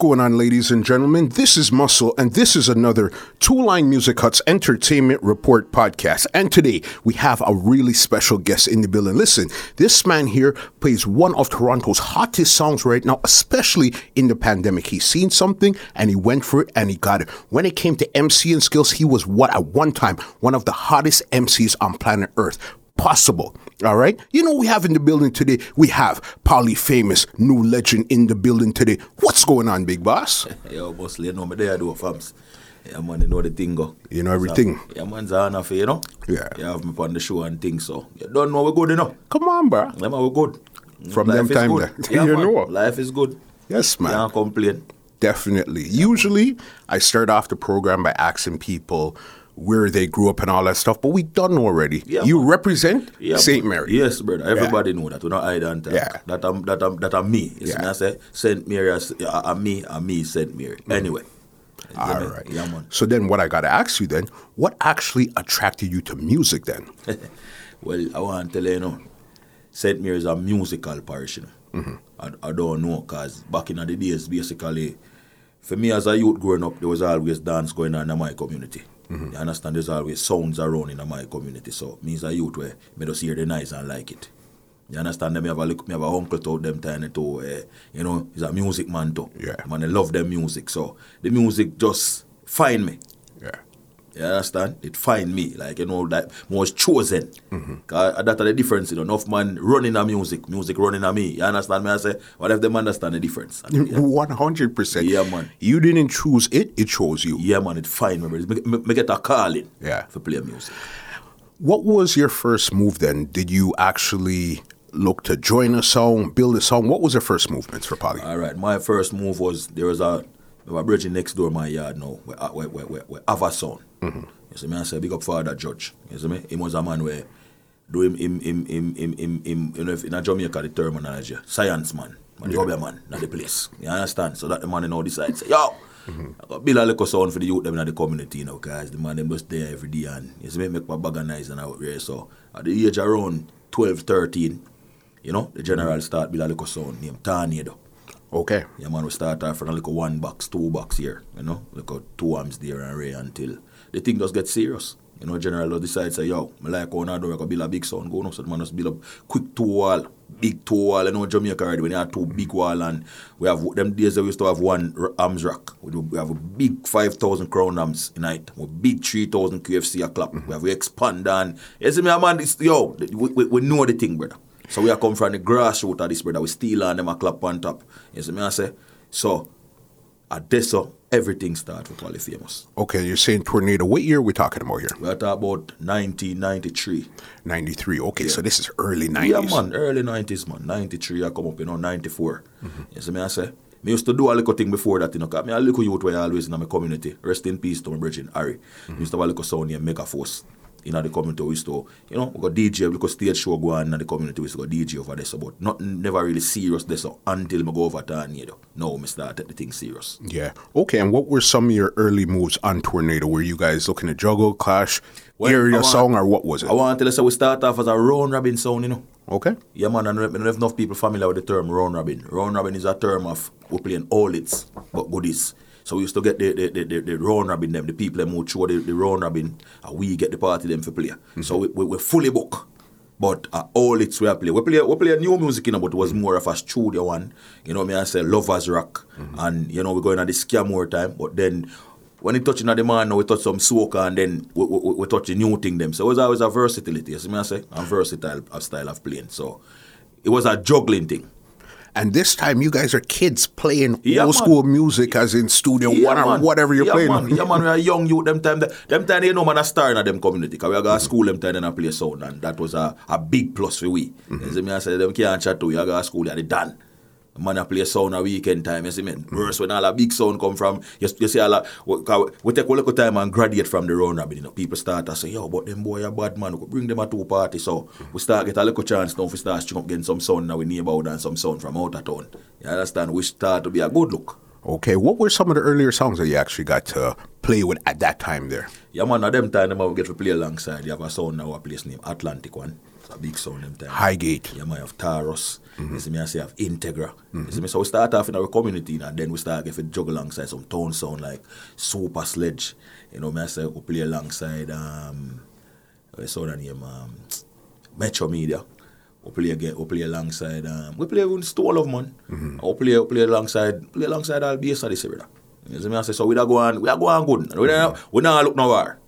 going on, ladies and gentlemen? This is Muscle, and this is another Two Line Music Hut's Entertainment Report podcast. And today we have a really special guest in the building. Listen, this man here plays one of Toronto's hottest songs right now, especially in the pandemic. He's seen something and he went for it and he got it. When it came to MCing skills, he was what at one time one of the hottest MCs on planet Earth possible. All right. You know, we have in the building today, we have Polly Famous, new legend in the building today. What's going on, big boss? Yo, boss, you know me there, do fams. Yeah, man, you know the thing go. You know everything. So, yeah, man's an you know. Yeah. You have me on the show and things, so you don't know we're good, you know. Come on, bro. Yeah, man, we're good. From Life them time there. Yeah, You man. know. Life is good. Yes, man. Can't complain. Definitely. Usually, I start off the program by asking people where they grew up and all that stuff, but we done already. Yeah, you man. represent Yeah, St. Mary. Yes, brother. Everybody know that. We not hide and talk. Yeah. That I'm that I'm that I'm me. You see Yeah. me I say Saint Mary I'm uh, me, uh, me Saint Mary. Anyway. You Mm. All me? right. Yeah. So then, what I got to ask you then, what actually attracted you to music then? Well, I want to tell you, you know, St. Mary's a musical parish. You know. Mm-hmm. I, I don't know, because back in the days, basically, for me as a youth growing up, there was always dance going on in my community. Mm-hmm. You understand? There's always sounds around in my community. So, means a youth, where me just hear the noise and like it. You understand? Me have a look, me have a uncle to them time too. Uh, you know, he's a music man too. Yeah. Man, I love them music. So, the music just find me. You understand? It find me, like you know, that was chosen. Mm-hmm. Cause that's the difference, you know. Enough man running a music, music running a me. You understand me? I say, what if them understand the difference? And, yeah, One hundred percent. Yeah, man. You didn't choose it; it chose you. yeah, man, it find me. brother. Me, me, me get a calling. Yeah. For play music. What was your first move then? Did you actually look to join a song, build a song? What was your first movements for Polly? All right, my first move was there was a a bridge next door my yard now. Where where where where, where have a son. You see me? I say big up father judge. You see me? He was a man where do him him him him him him, him you know if in a Jamaica the terminology science man. Man, yeah. man, not the place. You understand? So that the man in all decide say, yo, mm-hmm. I got build a little sound for the youth them in the community, you know, guys. The man them just there every day and you see me make my bag of nice and out there. So at the age around 12, 13, you know, the general mm-hmm. start build a little sound named Tornado. Okay. Yeah, man, we start off from a little one box, two box here, you know, like two arms there and ray until the thing does get serious. You know, general just decide say, yo, me like how now I go build a big sound, go now, so the man just build up quick two wall, big two wall, you know, Jamaica already, when you have two big wall and we have, them days we used to have one arms rack, we, we have a big 5,000 crown arms in it, with big 3,000 QFC a clap, we have we expand and, you see me, man, this, yo, we, we, we know the thing, brother. So we are come from the grassroots of this, brother. We steal on them a clap on top. You see me, I say? So, at this, so, everything starts with Polly Famous. Okay, you're saying tornado. What year are we talking about here? We are talking about 1993. 93. Okay, so this is early 90s. Yeah, man, early 90s, man. 93, I come up, you know, 94. Mm-hmm. You see me, I say? Me used to do a little thing before that, you know, cause me a little youth where I always in my community. Rest in peace to my brethren, Harry. Mm-hmm. Me used to have a little sound named Mega Force. In the community, we to, you know, we got DJ, we got stage show go on in the community, we to DJ over there, so, but nothing, never really serious there, so, until me go over to Tornado. Now, me start take the thing serious. Yeah. Okay, and what were some of your early moves on Tornado? Were you guys looking to juggle, clash, area want- song, or what was it? I want to tell you, so we start off as a round robin sound, you know. Okay. Yeah, man, and I don't if enough people familiar with the term round robin. Round robin is a term of we playing all its, but goodies. So we used to get the the, the, the, the round robin them, the people them who throw the, the round robin, and we get the party them for play. So we, we, we fully booked. But uh, all it's we play. We play we play new music, you know, but it was more of a studio one. You know, me I say Lovers Rock. And you know, we're going at the scare more time. But then when it touching at the man, we touch some soca and then we, we, we touch the new thing them. So it was always a versatility. You see me I say? A versatile a style of playing. So it was a juggling thing. And this time, you guys are kids playing Yeah, old man. school music, as in studio one or man. whatever you're yeah, playing. Man. Yeah, man, we are young youth. Them time, them time, you know, man, a star in them community. Because we are going to school them time and I play sound. And that was a, a big plus for we. You see me, I say, them can't chat to you. You go to school, you're done. Man, I play sound on a weekend time, you see me? Worse when all a big sound come from, you, you see all a, we, we take a little time and graduate from the round robin, you know. People start to say, yo, but them boy are bad, man. We bring them a two party. So we start get a little chance now, we start string up getting some sound now, we neighborhood and some sound from out of town. You understand? We start to be a good look. Okay, what were some of the earlier songs that you actually got to play with at that time there? Yeah, man, at them time, them have get to play alongside. You have a sound now, a place named Atlantic one. It's a big sound them time. Highgate. Yeah, man, have You see me, I say I have Integra. You see me, so we start off in our community and then we start getting juggle alongside some town sound like Super Sledge. You know, me I say we play alongside um what's the name um Metro Media. We play again, we play alongside um we play with Stone Love man. We play we play alongside play alongside all base of this. You see me, I say so we da go on we are going good. We da we not look nowhere.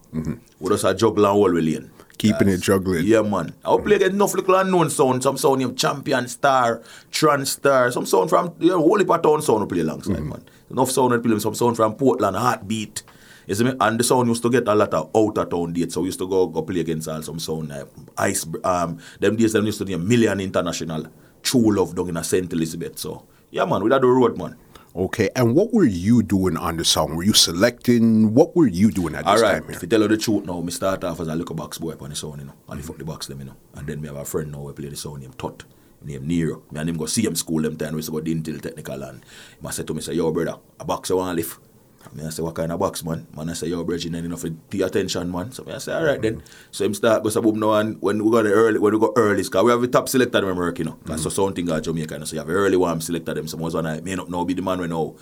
We just a juggle and whole we lane. Keeping it juggling. Yeah, man. I will play against enough little unknown sound. Some sound named Champion Star, Trans Star, some sound from know, whole heap of town sound we play alongside, man. Enough sound we play, some sound from Portland, Heartbeat. You see me? And the sound used to get a lot of out of town dates, so we used to go go play against all some sound like Ice um them days them used to name Million International, True Love down in a St. Elizabeth. So yeah man, we that the road man. Okay, and what were you doing on the song? Were you selecting? What were you doing at this All right, time if you tell you the truth now, me start off as a little box boy upon the sound, you know, and fuck the box them, you know. And then me have a friend now we play the sound named Tot, named Nero. Me and him go see him school them time, we used to go Dinthill Technical and he say to me, say, yo brother, a box you want lift? And me I say, what kind of box, man? Man, I say, yo, Bridget, then enough to pay attention, man. So me I say, all right then. So him start go say, boom, now, and when we got early, when we go early, because we have a top selector them work, you know. That's mm. so something got Jamaica, you know. So you have early one selector them. So most one I may not know be the man we know.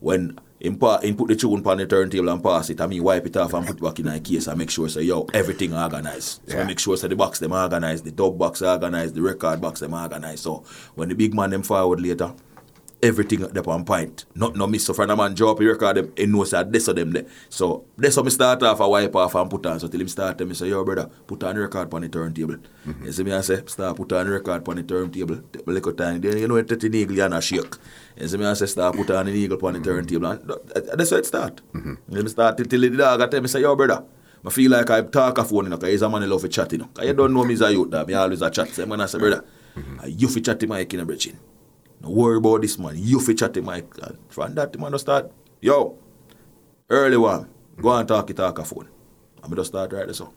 When him, pa, him put the tune on the turntable and pass it, I mean wipe it off and put it back in a case and make sure say yo everything organized. So Yeah. I make sure say the box them organized, the dub box organized, the record box them organized. So when the big man them forward later, everything up on point. Not no miss so friend a man drop the record them he knows that this of them there. So that's how me start off a wipe off and put on. So till him start me say, yo brother, put on the record on the turntable. Mm-hmm. You see me I say, start put on the record on the turntable. Take me little time. Then you know it the eagle and a shake. You see me I say start put on the eagle on the mm-hmm. turntable. And that's how it start. Mm-hmm. Then me start till, till the dog I tell me say, yo brother. I feel like I talk a phone, you know, because he's a man who love to chat, you know. 'Cause you don't know me as a youth, that me always a chat. So I say, brother, you fi chat to Mike in a bridging. No worry about this man. You fi chat to Mike. And from that, the man just start, yo, early one, go and talk it talk a phone. I'm going to start right there, so.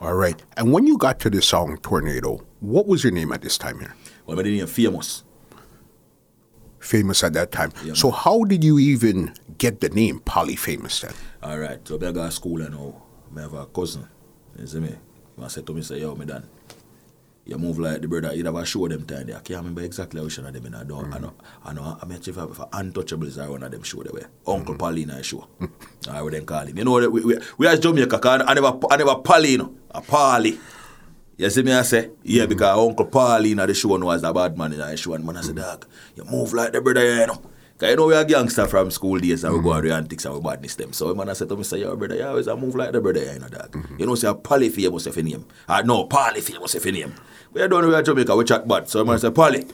All right. And when you got to the song Tornado, what was your name at this time here? Well, my name famous. Famous at that time. Yeah, so how did you even get the name Polyfamous then? All right, so I go to school and now. I have a cousin. You see me? He said to me, say, yo, me done. You move like the brother, you never show them time there. I can't remember exactly which one of them in I don't I mm. know I know I mean if, I- if untouchables are one of them show the way. Uncle mm. Pauline I show. I would then call him. You know we we, we as Jamaica 'cause I never I never Pauline, a Paulie. You see me I say? Yeah, mm. because Uncle Pauline at the show was a bad man in the show and man I say, dog, you move like the brother, you know. Cause you know we are gangster from school days and we go out the antics and we badness them. So man I said to me, say, yo brother, you always a move like the brother, you know, dog. You know, say a Polly famous if in name. Uh, no, famous if in name. We don't know we are Jamaica, we chat bad. So man say, Polly.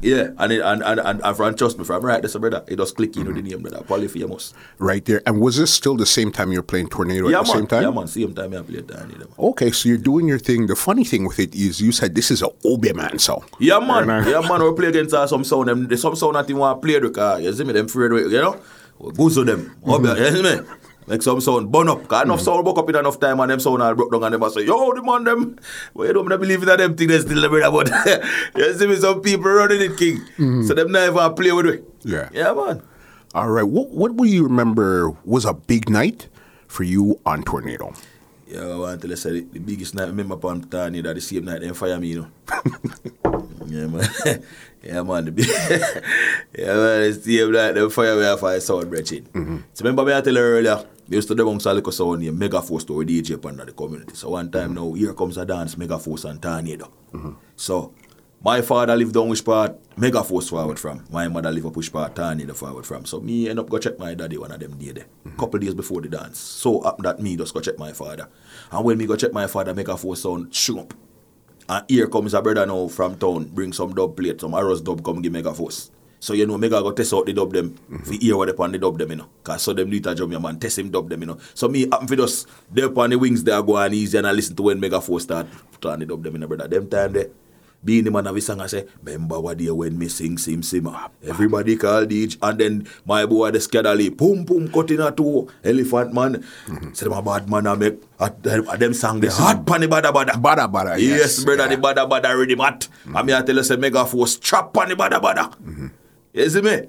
Yeah, and, it, and, and, and, and from trust me, from right, that's a brother. It just click in with the name, brother. Polly famous. Right there. And was this still the same time you were playing Tornado yeah, at the man. same time? Yeah, man. Same time I played down here, man. Okay, so you're doing your thing. The funny thing with it is you said this is a Obe man song. Yeah, man. Right now. Yeah, man. We play against uh, some sound. Them, there's some sound that you want to play because you see me, them afraid with, you know? We guzzle them. Mm-hmm. You see me? Make some sound burn up. Because enough hmm. sound broke up in enough time and them sound all broke down and them say, yo, the man, them. Well, you don't believe in that them thing they still brother, but you see me, some people running it, king. Hmm. So them never play with it. Yeah. Yeah, man. All right. What what will you remember was a big night for you on Tornado? Yeah, I want to say the, biggest night I remember Tanya that the same night them fire me, you know. yeah, man. yeah, man. The yeah, man. The same night them fire off I sound brethren. Mm-hmm. So remember me I tell you earlier, we used to do amongst a little sound named Megaforce to we DJ upon the community. So one time mm-hmm. now, here comes a dance, Megaforce and Tornado. Mm-hmm. So my father lived down which part mega Megaforce forward from. My mother live up which part Tornado forward from. So me end up go check my daddy one of them day there. Couple days before the dance. So up that me just go check my father. And when me go check my father, Megaforce sound shoot up. And here comes a brother now from town, bring some dub plate, some arrows dub, come give Mega Force. So you know, Mega go test out the dub them, mm hear what they on the dub them, you know. Cause so them do it a job, man, test him dub them, you know. So me happen for just, they up on the wings, they go on easy and I listen to when Mega Force start on the dub them, you know, brother. Them time there, being the man of his song, I say, remember what day when me sing Sim Simma. Everybody call DJ, and then my boy the schedule, boom boom cutting a two, elephant man. Mm-hmm. Say them a bad man I make, at them, at them song, the hot pan the bada bada. Bada bada. Yes, Yes, brother, yeah. the bada bada ready mat. I mean, I tell you, say mega force on the bada bada. Mm-hmm. You see me?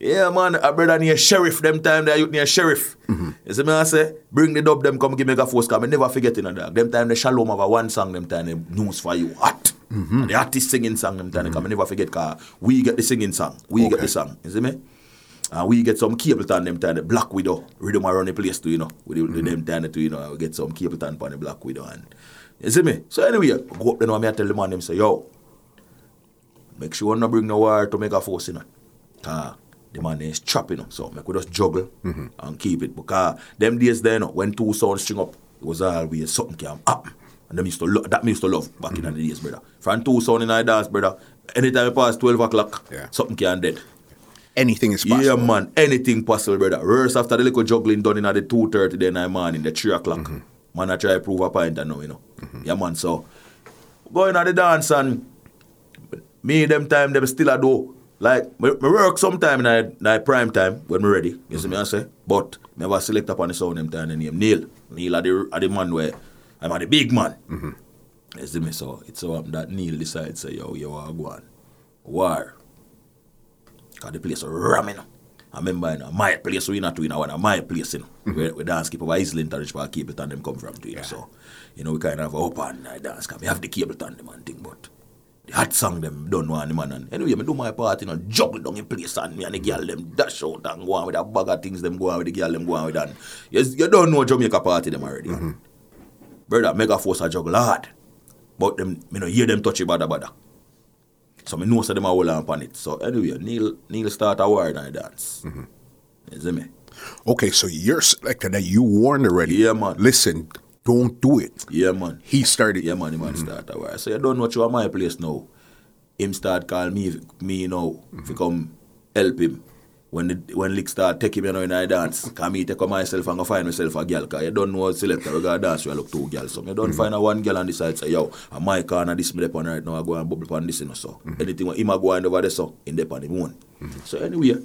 Yeah, man, a brother near sheriff them time they youth near sheriff. Mm-hmm. You see me I say, bring the dub them come give me a force come. me never forget in dog. Them time the shalom have a one song them time them news for you hot. Mm-hmm. And the artist singing song them time mm me never forget cause we get the singing song. We get the song. You see me? And we get some Capleton them time the Black Widow. Rhythm around the place too, you know. With, the, with them time too, you know, we get some Capleton on the Black Widow and you see me? So anyway, go up there me I tell the man them say, yo, make sure you not bring no wire to make a force, you know. Cause the man is trapping, you know. So make we just juggle and keep it. Because them days there, you know, when two sounds string up, it was always something can happen. And them used to lo- that me used to love back in the days, brother. From two sound in our dance, brother. Anytime it pass 12 o'clock, Yeah. something can dead. Anything is possible. Yeah, man. Anything possible, brother. Reverse after the little juggling done in at the 2.30 then I morning, the 3 o'clock. Mm-hmm. Man, I try to prove a point I know, you know. Yeah, man. So, going at the dance and me, them time, them still a do. Like, me, me work sometime in in a prime time when me ready. You see me I say? But, me have select up on the sound them time the name Neil. Neil are the, are the man where, I'm a the big man. Mm-hmm. You see me? So, it's so happen that Neil decides, say, yo, yo, I go on. War. Cause the place ramming. I remember you know, my place we not to you know, one of my place, you know, mm-hmm. where we dance keep over Islington and Richmond keep it and them come from to you know. So, you know, we kind of have open night dance cause we have the cable and them and thing, but hot song them don't want the man and anyway, me do my part, you know, juggle down in place and me and the girl them dash out and go on with a bag of things them go on with the girl them go on with and you, you don't know Jamaica party them already. Mm-hmm. Brother, mega force a juggle hard. But them me no hear them touch it bada bada. So me know say them a hold on upon it. So anyway, Neil Neil start a war the dance. Mm-hmm. You see me? Okay, so you're selected that you warned already. Yeah, man. Listen, don't do it. Yeah, man. He started. Yeah, man, the man start a war. So you don't know what you at my place now. Him start call me, me now, to come help him. When the when Lick start take him you know, in a dance, come me take myself and go find myself a girl, cause you don't know selector, we got dance, we look two girls. So you don't find a one girl on the side, say, yo, a my corner, this me on right now, I go and bubble on this, you know, so. Mm-hmm. Anything when him a go on over there, so, in dep on him one. So anyway,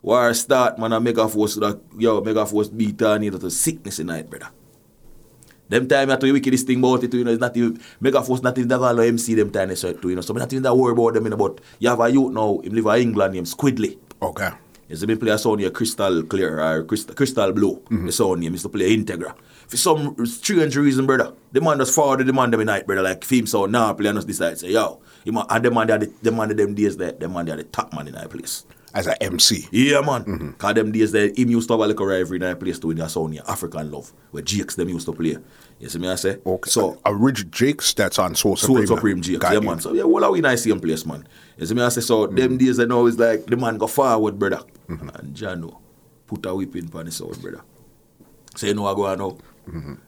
war start, man, I make a force, that, yo, mega force beat on you to sickness in night, brother. Them time you have to be wickedest thing about it, you know, it's not even, Megaforce not even that all MC them time, so, you know, so me not even that worry about them, you know, but you have a youth now, him live in England, named Squidly. Okay. You see me play a sound here, Crystal Clear or Crystal, Crystal Blue. Mm-hmm. The sound name is to play Integra. For some strange reason, brother, the man just forwarded the man them night, brother, like film sound now play and just decide say, yo, and the man are the, man of them days that the man are the top man in that place. As a MC. Yeah, man. Mm-hmm. Cause them days that him used to have a little rivalry in that place too in that sound here, African Love, where Jakes them used to play. You see me I say? Okay. So a Rich Jakes that's on Soul Soul Supreme. Supreme now. Jakes, Got yeah, man. So, yeah, well, are we nice same place, man. You see me, I say, so, mm-hmm. them days, I know, it's like, the man go forward, brother. Mm-hmm. And Jano put a whipping on his out, brother. Say, you know, I go on now.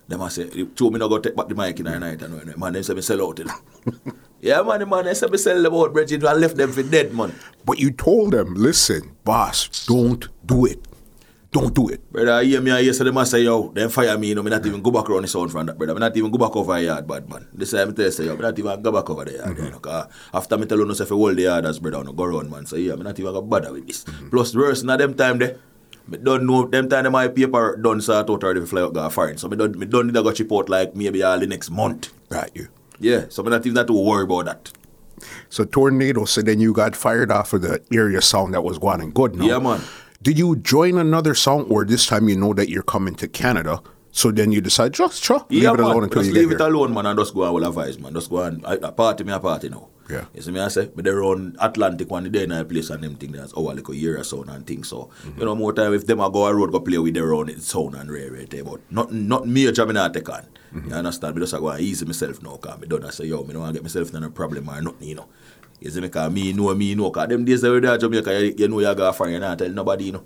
Them I say, two me not go take back the mic in the night, and man, they say me sell out, you know. yeah, man, the man, say me sell them out, Bridget, I left them for dead, man. But you told them, listen, boss, don't do it. Don't do it. Brother, I hear me, I hear say, them I say, yo, them fire me, you know, me not even go back around the sound from that, brother. Me not even go back over the yard, bad man. This time I tell you, say, yo, me not even go back over the yard, you mm-hmm. know, cause after me tell you, no, say, if you hold the yard as brother, no, go around, man. So, yeah, me not even go bother with this. Mm-hmm. Plus, worse, now them time there, me don't know, them time them my paper done sort out already fly out, go foreign. So, me don't, me don't need to go chip out like maybe all the next month. Right you. Yeah, so me not even have to worry about that. So Tornado said then you got fired off of the area sound that was going and good now. Yeah, man. Did you join another song or this time you know that you're coming to Canada? So then you decide, just sure, leave yeah, it alone man. until Just you leave get it here. alone, man, and just go and will advise, man. Just go and I, a party, me a party now. Yeah. You see me, I say, but they run Atlantic one day in a place and them thing that's our like a year or so and things. So, Mm-hmm. you know, more time if them I go a road go play with their own sound and rare right there. But not not me not take on. Mm-hmm. You understand? Me just a go and easy myself now, cause me done I say, yo, me don't want to get myself in a problem or nothing, you know. You see me, cause me know, me know, cause them days were there at Jamaica, you, you know you go far, you not tell nobody, you know.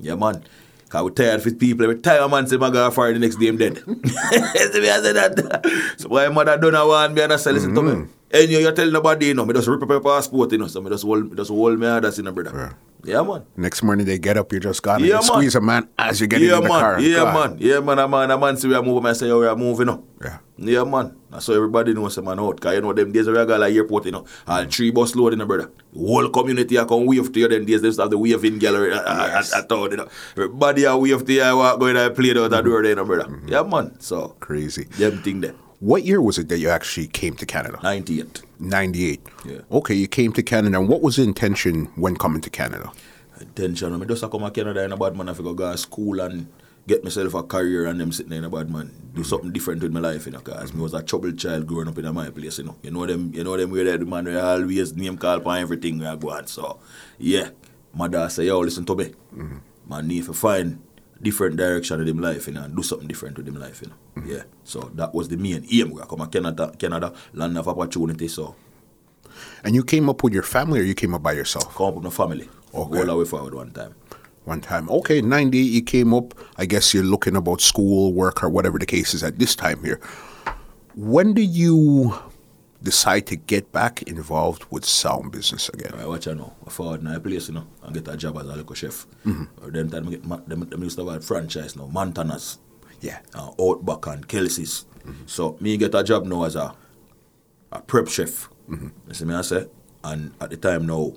Yeah, man. Cause we tired for people. We tired man say my God fire the next day him dead. see me I say that. So why mother don't want me and I say listen to me. And you, tell nobody, you know, me just rip up my passport, you know. So me just hold me just hold me in you know, brother. Yeah, man. Next morning they get up, you just got Yeah, squeeze a man as you get yeah, in the man. car. Yeah, God. man. Yeah, man. A man, a man see we are moving, I say, we are moving, you know. Yeah. Yeah, man. That's so everybody knows, say, man, out. Because, you know, them days we are like airport, you know. All three bus load, you know, brother. Whole community are come wave to you, them days, they used to have the waving gallery at, Yes. at, at town, you know. Everybody are wave to you, I walk going and play out the door there, you know, brother. Mm-hmm. Yeah, man. So, Crazy. them thing there. What year was it that you actually came to Canada? 98. 98. Yeah. Okay, you came to Canada. And what was the intention when coming to Canada? Intention. I just come to Canada in a bad man. I go go to school and get myself a career and them sitting there in a bad man. Do mm. something different with my life, you know, cause me was a troubled child growing up in my place, you know. You know them, you know them where they the man we always name call for everything we go going. So, yeah, my dad say, yo, listen to me. Mm-hmm. Man need to find different direction in him life, you know, and do something different with him life, you know. Mm-hmm. Yeah. So that was the main aim. We come to Canada, Canada, land of opportunity. So And you came up with your family or you came up by yourself? come up with my family. Okay. All the way forward one time. One time. Okay, 90, you came up. I guess you're looking about school, work, or whatever the case is at this time here. When do you decide to get back involved with sound business again? Right, watch I know. I forward a place, you know, and get a job as a local chef. Mm-hmm. Or them time I them, them used to have a franchise now, Montana's, Yeah. uh, Outback and Kelsey's. So me get a job now as a a prep chef. You see me I say? And at the time now,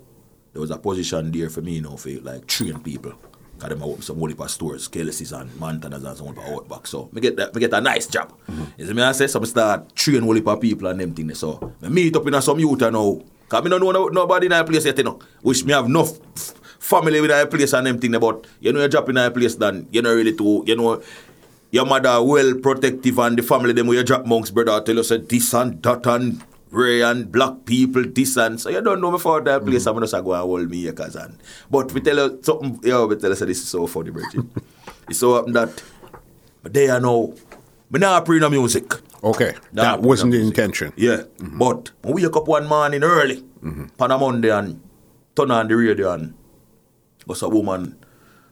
there was a position there for me, you know, for like train people. Cause them open some whole heap of stores, Kelsey's and Montana's and some Outback. So me get that, me get a nice job. Mm-hmm. You see me I say? So I start train whole heap of people and them things. So me meet up in a some youth now. Cause me don't know no- nobody in that place yet, you know. Which me have enough family with that place and them thing about, you know, you drop in that place then, you know, really too, you know, your mother well protective and the family them where you drop monks brother tell you say this and that and Ray and black people this and so you don't know before that place mm. I'm just a go and hold me acres and but we tell you something Yeah, we tell you this is so funny Bridget it's so happen that but they are now me not pre no music Okay, Nah, that wasn't the music. intention. yeah mm-hmm. but when we wake up one morning early mm-hmm. on a Monday and turn on the radio and was a woman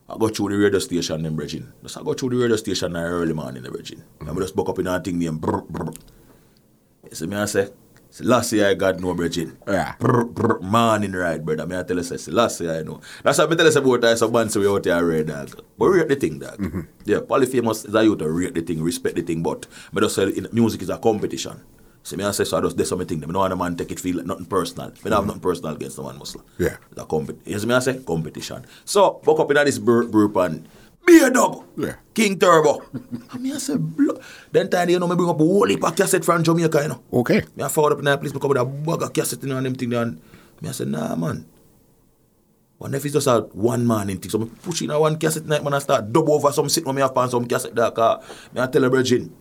I go through the radio station them Bridget. Just I go through the radio station in early morning in the Bridget. And we just buck up in a thing named brr, brr. You see me I say, "See, last year I got no Bridget. Yeah. Brr, brr, morning right, brother. Me I tell you say, last year I know. That's what I tell you say about I some man say we out there red dog. But rate the thing, dog. Mm-hmm. Yeah, polyphamous is a you to rate the thing, respect the thing, but me just say music is a competition. See me I say so I just do something thing. Me no want a man take it feel like nothing personal. Me don't have mm-hmm. nothing personal against the man muscle. Yeah. The compet you see me I say competition. So buck up in this group group and be a dog. Yeah. King Turbo. I mean, I said, blo- then time you know me bring up a whole heap of cassette from Jamaica, you know. Okay. Me I forward up in that place, me come with a bag of cassette in and them thing there, and me I said, nah man. One if it's just a one man in thing, so me push in a one cassette night, man, I start double over some sit when me have on some cassette there, uh, cause me I tell the virgin.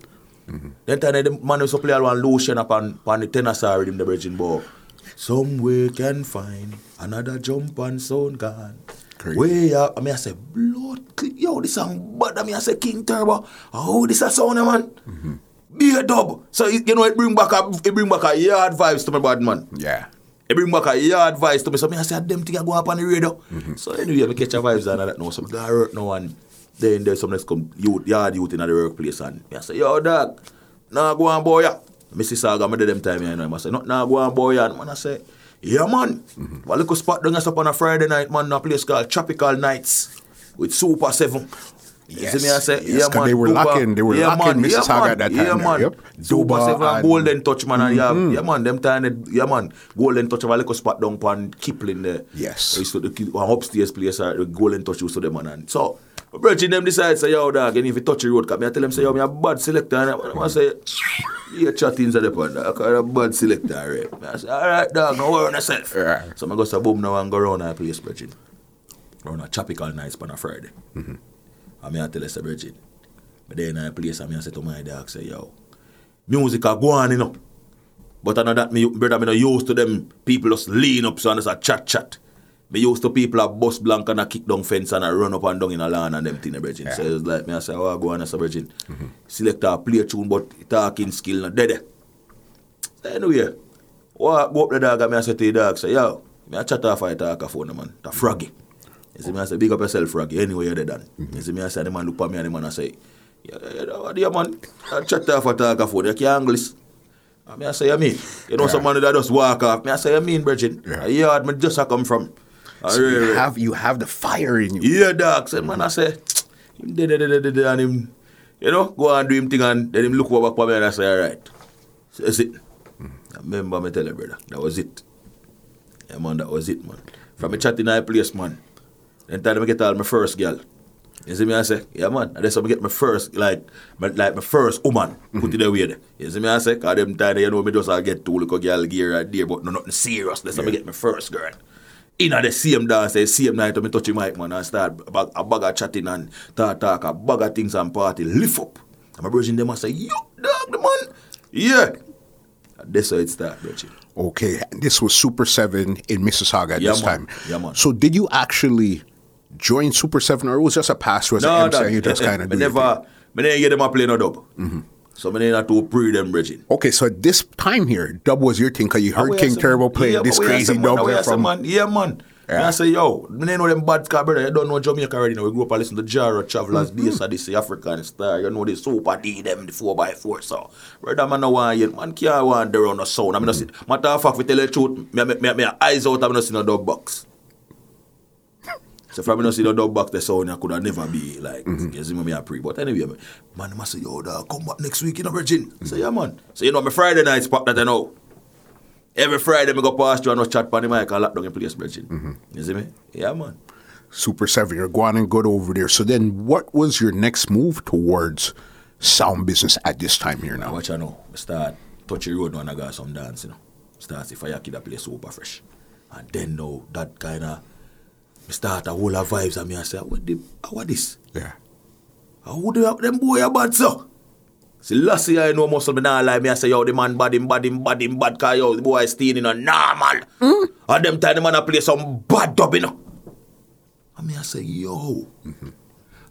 Mm-hmm. Then time the man to play one lotion up on, on the tenor side with him, the virgin boy. Somewhere can find another jump and sound gone. crazy. Way Wey, I mean, I se, blood click, yo, this song bad, mean, I se King Turbo. Oh, this a sound, man. Mm -hmm. Be a dub. So, it, you know, it bring back a, it bring back a yard vibes to my bad man. Yeah. It bring back a yard vibes to me. So, me I se, them thing I go up on the radio. Mm -hmm. So, anyway, I catch a vibes and all that now. So, me go work now and then there's some next come youth, yard youth in the workplace and me a se, yo, dog, nah go on, boy, ya. Me sister, I got them time, you know, I say, no, nah go on, boy, ya. And man, I say, yeah man. Mm-hmm. Well, little spot down us up on a Friday night, man, a place called Tropical Nights with Super 7. You Yes, see me I say, yes, yeah man. they were Duba- locking- they were yeah, locking man, yeah, Mississauga man, at that Yeah time there, man. yep. Super Duba 7 and Golden Touch, man. And yeah, yeah, man. Them time, they- yeah, man. Golden Touch have a little spot down on Kipling there. Yes. I used to the upstairs place, uh, the Golden Touch used to them, man. And so, Virgin them decide, say, yo, dog, and if you touch the road, come me I tell them, say, yo, me a bad selector. And I, I say, yeah, chattings at the pond, I call a bad selector, right? I say, all right, dog, no worry on yourself. So I go to boom now and go around that place, Virgin. Around a tropical nights on a Friday. Mm-hmm. And me I tell you, say, Virgin. But then I place, and me I say to my dog, say, yo, music a go on, you know. But I know that me brother me no used to them people just lean up so and just a chat chat. Me used to people a bust blank and a kick down fence and a run up and down in a lawn and them thing, eh, bridging. So it's like me I say, oh, I go on as a bridging. Select a play tune, but talking skill not dead. Eh? So anyway, walk go up the dog and me I say to the dog, say, yo, me a chat off I talk a phone, eh, man. The froggy. You see me I say, big up yourself, froggy. Anyway, you're dead. You see me I say, the man look at me and the man I say, yeah, yeah, yeah, what do you man? I chat off a talk a phone, you can't English. I mean, I say, you mean? You know, Yeah. some man that just walk off. Me, I say, you mean, Bridget? Yeah. A yard, me just a come from. So oh, you really- have you have the fire in you. yeah, dog. Said, man, I did, and him, you know, go and do him thing, and then him look over back for me, and I say, all right. So that's it. Hmm. I remember me tell you, brother, that was it. Yeah, man, that was it, man. From a chatting in place, man. Then time I get all my first girl. You see me, I say, yeah, man. And that's how I get my first, like, my, like my first woman hmm. put it away there. You see me, I say, because them time, you know, me just I get two little girl gear right there, but no, nothing serious. That's how I get my first girl. In the same dance, the same night, I touch the mic, man, and start a bag, a bag of chatting and talk, talk, a bag of things and party, lift up. And my brother them and say, yo, dog, the man. Yeah. And that's how it start, brother. Okay, this was Super 7 in Mississauga at Yeah, this man. time. Yeah, man. So did you actually join Super 7 or it was just a pass No, MC dog. you just kind of me do your never, me never get them a play no dub. Mm-hmm. So me never to pre them, bridging. Okay, so at this time here, dub was your thing because you heard King I say, Turbo play yeah, this but away I crazy say, man, dub away say, from... man. Yeah, man. Me Yeah. I say, yo, me ain't know them bad car, brother. You don't know Jamaica already. Now. We grew up and listen to Jaro, Travelers, Mm-hmm. Days of this, the African Star. You know the Super D, them, the 4x4. So, brother, man, no want yet. Man, can't want there on the sound. I mean, mm matter of fact, we tell the truth, me, me, me, me eyes out, I'm not seeing no dub box. So if I not see the dub box, the sound I could have never be like, Mm-hmm. you see me, me a pre. But anyway, man, man, I must say, yo, dog, come back next week, you know, Virgin. I say, yeah, man. So, you know, my Friday night spot that I know. Every Friday, me go past you and no chat pan the mic and lock down the place, Virgin. Mm-hmm. You see me? Yeah, man. Super 7, you're going and good over there. So then what was your next move towards sound business at this time here Now watch I know. Start touch road now and I got some dance, you know. Start see fire kid a play super fresh. And then now that kinda me start a whole of vibes and me I say, what the what this? Yeah. How would you them boy a bad so? See last year I know muscle me nah lie me I say yo the man bad him bad him bad him bad cause yo the boy stealing in a normal. Mm-hmm. And them time the man a play some bad dub you know. And me I say yo. Mm-hmm.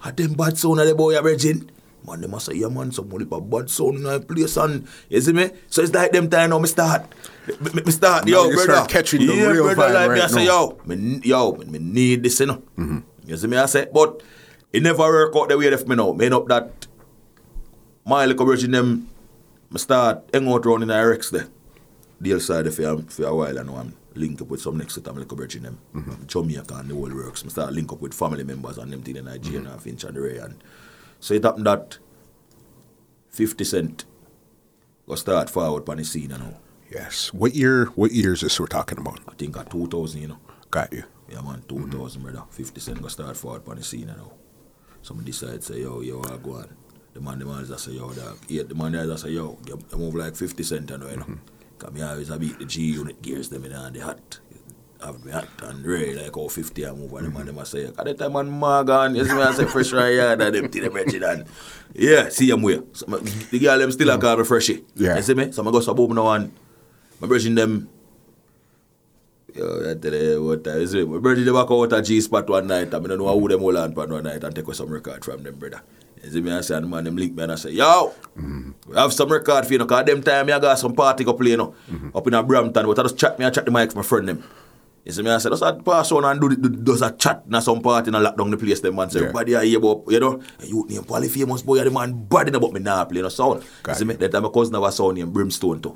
And them bad sound of the boy a virgin. Man, them a say, yeah, man, some only bad sound in a place, and you see me? So it's like them time now, me start. Me, me- start, yo, brother. start catching the yeah, real brother, vibe like me, I say, yo, me, yo, me, me need this, you know. Mm-hmm. You see me, I say, but it never work out the way left me now. Me end up that my little virgin them, me start hang out round in the Rex there. The other side for, a- um, for a while, I know I'm link up with some next to them little virgin them. Mm-hmm. Jamaica and the whole works. Me start link up with family members and them thing in Nigeria mm-hmm. and Finch and the Ray. And so it happened that 50 Cent go start forward on the scene, you know. Yes. What year, what years this we're talking about? I think at 2000, you know. Got you. Yeah, man, mm-hmm. 2000, brother. 50 Cent go start forward on the scene, you know. Somebody decide, say, yo, yo, I go on. The man, the man is say, yo, dog. Yeah, the man there is say, yo, you move like 50 Cent, you know, you know. Because me always a beat the G unit gears them in and the hat. Have me hat and ready like all 50 I move and the man mm-hmm. them a say, at the time man Morgan, you see me I say fresh right yard and them to the wretched and yeah, see them way. So, the girl them still a mm-hmm. call me freshy. Yeah. You see me? So I go suburb now and my brethren them Yo, I tell you what time is it? My brother they back out at G spot one night. I mean, I know who them hold on pan one night and take some record from them, brother. You see me and say, and man them link me and I say, yo, mm-hmm. we have some record for you, know, cause them time me I got some party go play, you know, mm-hmm. up in a Brampton, but I just chat me, I chat the mic to my friend them. You see me, I say, just a pass on and do, do does a chat in some party and lock down the place, them man say, Yeah. everybody I hear about, you know, you name Polyphamous boy, the man bad enough, but me nah play no sound. Got you see me, that time my cousin have a sound named Brimstone too.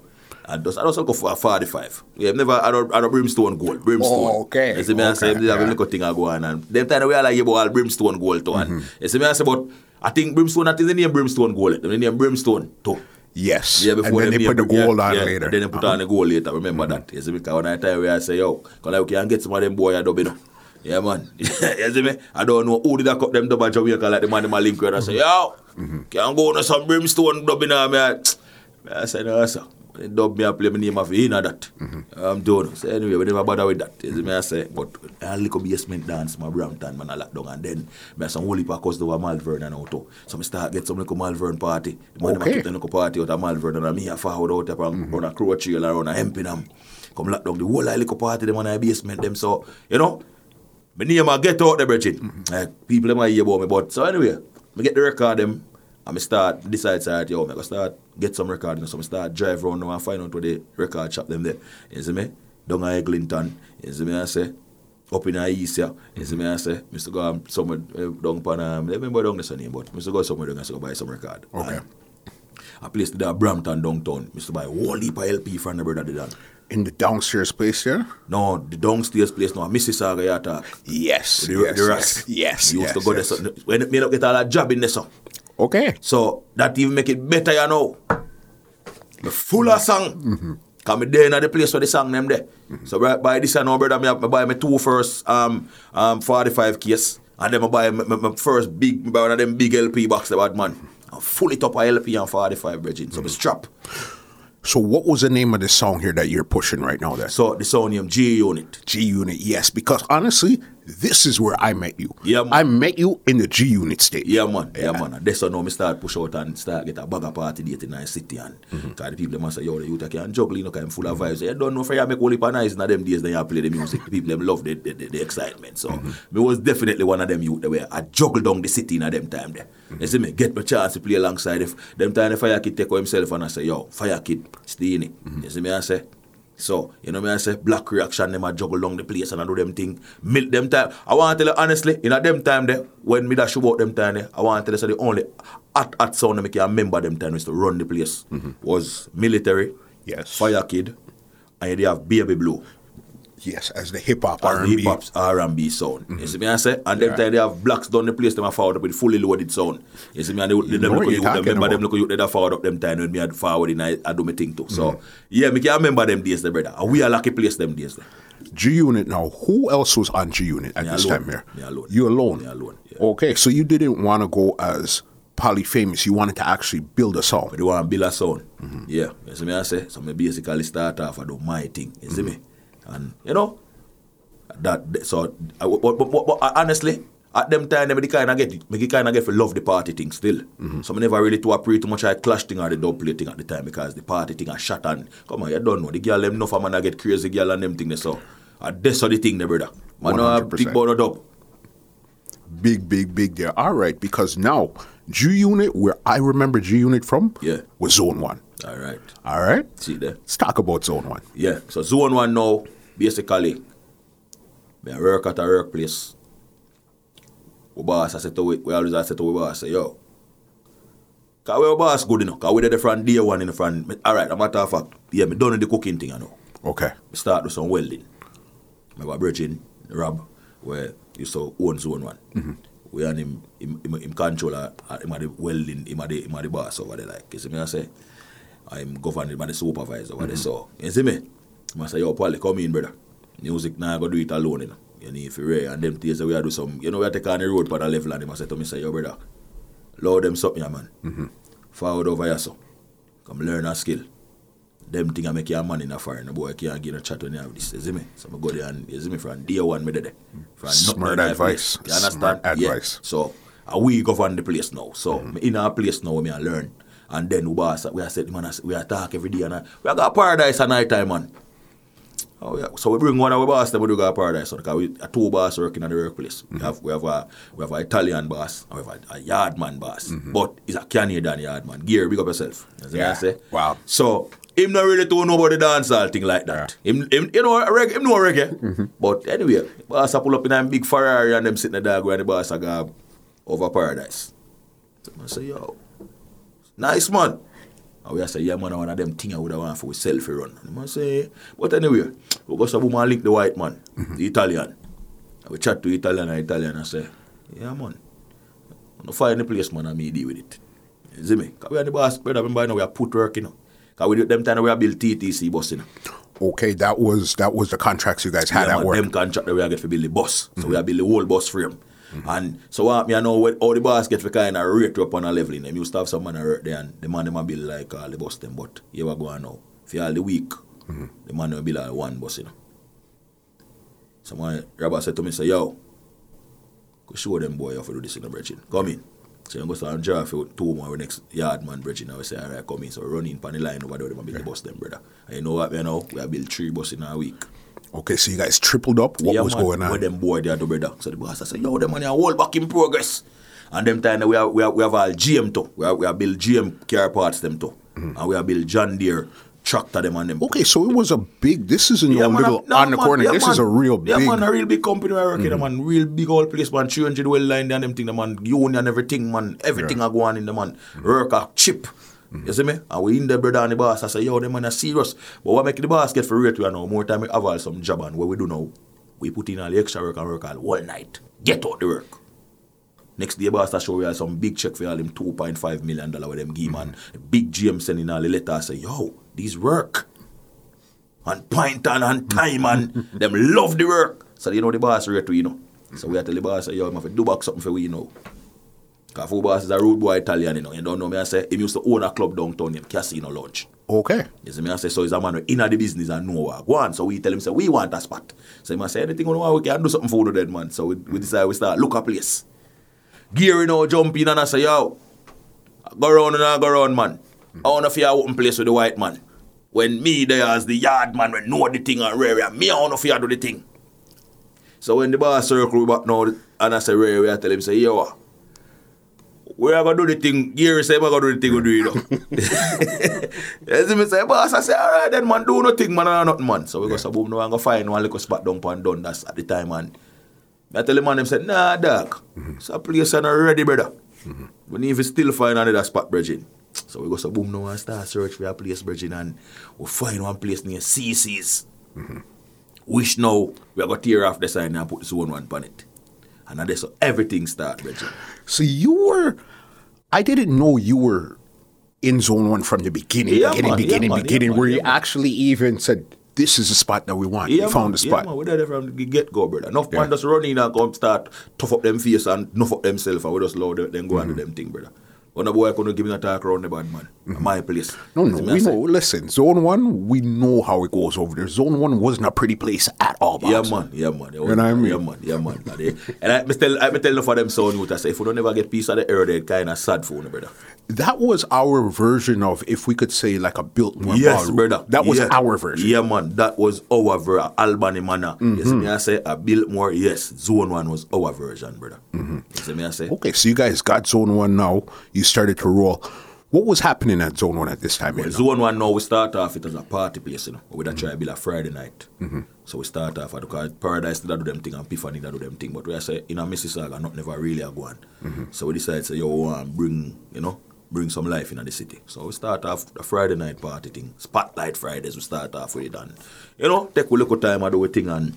And just, I just go for a 45. Yeah, never had a, had a brimstone goal. Brimstone. Oh, okay, You see me, I say, okay, they have a yeah. little thing I go on. And them time we all like about brimstone too. And Mm-hmm. you see me, I say, but I think brimstone, that is the name brimstone goal. The name brimstone too. Yes. Yeah, before and then they put the gold yeah, on yeah, later. Uh-huh. Then they put on the goal later. Remember that. You see me? Because when I tell you, I say, yo, because like, we can get some of them boy a dub, you know. Yeah, man. you see me? I don't know who did I cut them dub at Jamaica like the man in my link where I say, yo, Mm-hmm. can go on some brimstone dub in there, man. I say, no, sir. They dub me and play my name of in that. Mm-hmm. I'm done. So anyway, we never bother with that. You see me? I say, but I little basement dance, my Brampton, man, I lock down. And then, me have some holy parkers over Malvern and out. too. So I start get some little Malvern party. The man a Okay. them little party out of Malvern and me a forward out there Mm-hmm. from run a crow trail around a Hempingham. Come lock down the whole little party them on a basement them. So, you know, my name a get out there, Bridget. Mm-hmm. Like, people them a hear about me. But so anyway, me get the record them. And me start decide side, yo, go start get some record, you so me start drive around now and find out where the record shop them there. You see me? Down at Eglinton, you see me I say, up in the east here, you see me I say, Mr. Go um, somewhere uh, down pan um, I remember down this name, but Mr. Go somewhere down and go buy some record. Okay. And a place that Brampton downtown, Mr. Buy a whole heap of LP from the brother did that. In the downstairs place there? No, the downstairs place now, Mississauga you talk. Yes. The, yes, the yes, yes. Used yes, to go yes. there. So, when me not get all that job in there, so. Okay. So that even make it better, you know. Me full of song. Cause me there in the place where the song them there. So right by this I know brother, me, me buy my two first um um 45 case. And then I buy my, my, my first big me buy one of them big LP box the bad man. And full it up a LP and 45 bridging. So me strap. So what was the name of the song here that you're pushing right now? Then So the sound name G Unit. G Unit, yes. Because honestly, this is where I met you. Yeah, man. I met you in the G Unit stage. Yeah, man. Yeah, man. That's how now me start push out and start get a bag of party date in the city. And Mm-hmm. cause the people them say, yo, the youth can juggle, you know, kind full of vibes. You don't know if you make only nice in them days, then you play the music. The people them love the, the, the, the excitement. So Mm-hmm. me was definitely one of them youth that were I juggle down the city in them time there. Mm-hmm. You see me, get my chance to play alongside if them time the fire kid take himself and I say, yo, fire kid, stay in it. Mm-hmm. You see me I say. So, you know me I say, black reaction, them a juggle down the place and I do them thing. Milk them time. I want to tell you honestly, in a them time there, when me dash about them time there, I want to tell you say the only at hot sound that me can remember them time is to run the place mm-hmm. was military, Yes. fire kid, and they have baby blue. Yes, as the hip hop As the R&B. hip hop's R&B sound. You mm-hmm. see me I say? And them time they have blacks down the place, them are forward up with fully loaded sound. You see me? And they, they, them look you're them, remember them look you, they forward up them time when me had forward in, I, I do my thing too. So, mm-hmm. yeah, me can remember them days there, brother. And we are lucky place them days there. G Unit. Now, who else was on G Unit at Me this alone. time here? Me alone. You alone. Me alone, yeah. Okay, so you didn't want to go as polyphamous. You wanted to actually build a song. But they want to build a sound. Mm-hmm. Yeah. You see me I say? So me basically start off, I do my thing. You see me? And, you know, that, so, I, but, but, but, but honestly, at them time, me the kind of get, me kind of get for love the party thing still. Mm-hmm. So me never really to appreciate too much I clash thing or the dub play thing at the time because the party thing I shot and, come on, you don't know, the girl them enough, man, I get crazy girl and them thing, so. And that's how the thing, there, brother. Man, 100%. think about no uh, dub. Big, big, big there. All right, because now G Unit, where I remember G Unit from, Yeah. was Zone One. All right. All right, See there. let's talk about Zone One. Yeah, so zone one now, basically, I work at a workplace. We boss, I said to we, we always I said to we boss, say, yo, cause we boss good, you know, cause we did the front day one in the front. All right, a matter of fact, yeah, me done the cooking thing, you know. Okay. Me start with some welding. Me got Virgin, Rob, where used to own zone one. Mm-hmm. We and him, him, him, him controller, him at the welding, him at the, him at the boss over there, like, you see me I say, I'm governed by the supervisor over there, mm-hmm. so, you see me? I say, yo, Paulie, come in, brother. Music now, nah, go do it alone, you know. You need rare, and them days we are do some, you know, we are take on the road for the level, and him I say to me, say, yo, brother, load them something, yeah, man. Forward over here, so. Come learn a skill them thing I make your money in a foreign, boy can't get a chat when you have this, you see me? So I go there and, you see me, from day one, me there. From Smart nothing in that advice. You understand? Smart Yeah. advice. So, uh, we govern the place now. So, me in our place now, me I learn. And then we boss, we are set, man, we are talk every day, and I, we are got paradise at night time, man. Oh, yeah. So we bring one of our boss, then we do got paradise. So, because we are two boss working at the workplace. We have we have a we have an Italian boss, and we have a, a yardman boss. Mm-hmm. But he's a Canadian yardman. Gear, big up yourself. You see what I Yeah. say? Wow. So him not really to know about the dancehall thing like that. Him, him, you know, reggae, him know reggae. Mm-hmm. But anyway, boss a pull up in a big Ferrari and them sitting in the dog where the boss a go over paradise. So I say, yo, nice man. And we say, yeah, man, one of them thing I would have want for selfie run. And the man say, but anyway, we got some woman link the white man, mm-hmm. the Italian. And we chat to Italian and Italian and say, yeah, man, no fire in the place, man, and me deal with it. You see me? Because we are the boss, brother, remember, you know, we are put work, you know. Because we, them time we are built TTC bus, you know. Okay, that was that was the contracts you guys had yeah, at man, work. Them contract that we are get for build the bus. Mm-hmm. So we are build the whole bus frame. Mm-hmm. And so what me I know what all the get for kind of rate up on a level in them. used to have some man work there and the man them a build like all the bus them, but here we go now. For all the week, mm-hmm. the man will build like one bus, you know. Someone Robert said to me, say, yo, go show them boy how to do this in the bridging. Come in. So you go start drive for two more next yard man bridging. I say, all right, come in. So run in on the line over there, them a build the bus them, brother. And you know what, you know, we have built three bus in a week. Okay, so you guys tripled up. What Yeah, was man, going Where on? them boy there do brother. So the boss I say, yo, them money are all back in progress. And them time we have we have, we have all GM too. We have, we have build GM car parts them too. Mm-hmm. And we have build John Deere tractor them and them. Okay, so it was a big. This isn't no man, little no, on the man, corner. yeah, this man. is a real big. Yeah, man, a real big company I work in, man. Real big old place, man. 300 well line and them thing, the man. Union, everything, man. Everything are going in the man. Work a chip. You see me? And we in the brother and the boss. I say, yo, them man are serious. But what make the boss get for rate we are now? More time we have all some job and what we do now, we put in all the extra work and work all night. Get out the work. Next day, boss, I show we have some big check for all them $2.5 million with them give, man. Big GM sending all the letter. I say, yo, these work and point and, and time and them love the work. So you know the boss rate to you know. So we have to tell the boss, say, yo, I'm have to do back something for we you know. Full boss is a rude boy Italian, you know. You don't know me, I say him used to own a club downtown named Casino Lounge. Okay. You see me, I say, so he's a man in the business and know what go on. So we tell him, say, we want a spot. So he must say, anything want, we can do something for the dead man. So we, we decide we start look a place. Gear, you know, jump in and I say, yo, go round and I go round, man. I want to feel open place with the white man. When me there as the yard man, when know the thing and rare, me I want to feel do the thing. So when the boss circle back now, and I say, rare, I tell him, say, yo, we are gonna do the thing. Gary say we gonna do the thing we do, you know. As me say, boss, I say, all right then, man, do nothing, man, or nothing, man. So we go so boom, now I'm gonna find one little spot down pan done. That's at the time, man. I tell the man, them said, nah, dog. Mm-hmm. So place are not ready, brother. Mm-hmm. We need to still find another spot, Bridging. So we go so boom, now and start search for a place, Bridging, and we find one place near CC's. Mm-hmm. Wish now we are gonna tear off the sign and put the zone one on it. And that's so everything start, Bridging. So you were, I didn't know you were in zone one from the beginning, Yeah, beginning, man, yeah, beginning, yeah, beginning, man, where yeah, you man. actually even said, this is the spot that we want. you man, found the spot. Yeah, man, we there from the get go, brother. Enough Yeah. man just run in and come start tough up them face and nuff up themselves and we just load them, then go and do mm-hmm. them thing, brother. When a boy couldn't give me a talk around the bad man. Mm-hmm. My place. No, no, we know. Listen, zone one, we know how it goes over there. Zone one wasn't a pretty place at all. Yeah, man, yeah, man. know what I mean? Yeah, man, yeah, man. And, they- eh. and I, me tell, I tell them for them son youth, I say, if we don't ever get piece of the air, they kind of sad for you, brother. That was our version of, if we could say, like a Biltmore Yes, ballroom. brother. That was Yeah. our version. Yeah, man. That was our version. Albany manner. You see mm-hmm. me, I say, a built Biltmore, yes. Zone 1 was our version, brother. Mm-hmm. You see me, I say, Okay, so you guys got zone one now. You started to roll. What was happening at zone one at this time? you know? Zone 1 now, we start off it as a party place, you know. We try to build a Friday night. Mm-hmm. So we start off, at because Paradise did do them thing and Epiphany did do them thing. But we say, in a Mississauga, not never really a go on. Mm-hmm. So we decide, say, yo, want bring, you know, bring some life in the city. So we start off a Friday night party thing. Spotlight Fridays, we start off with it. And, you know, take a little time and do a thing. And,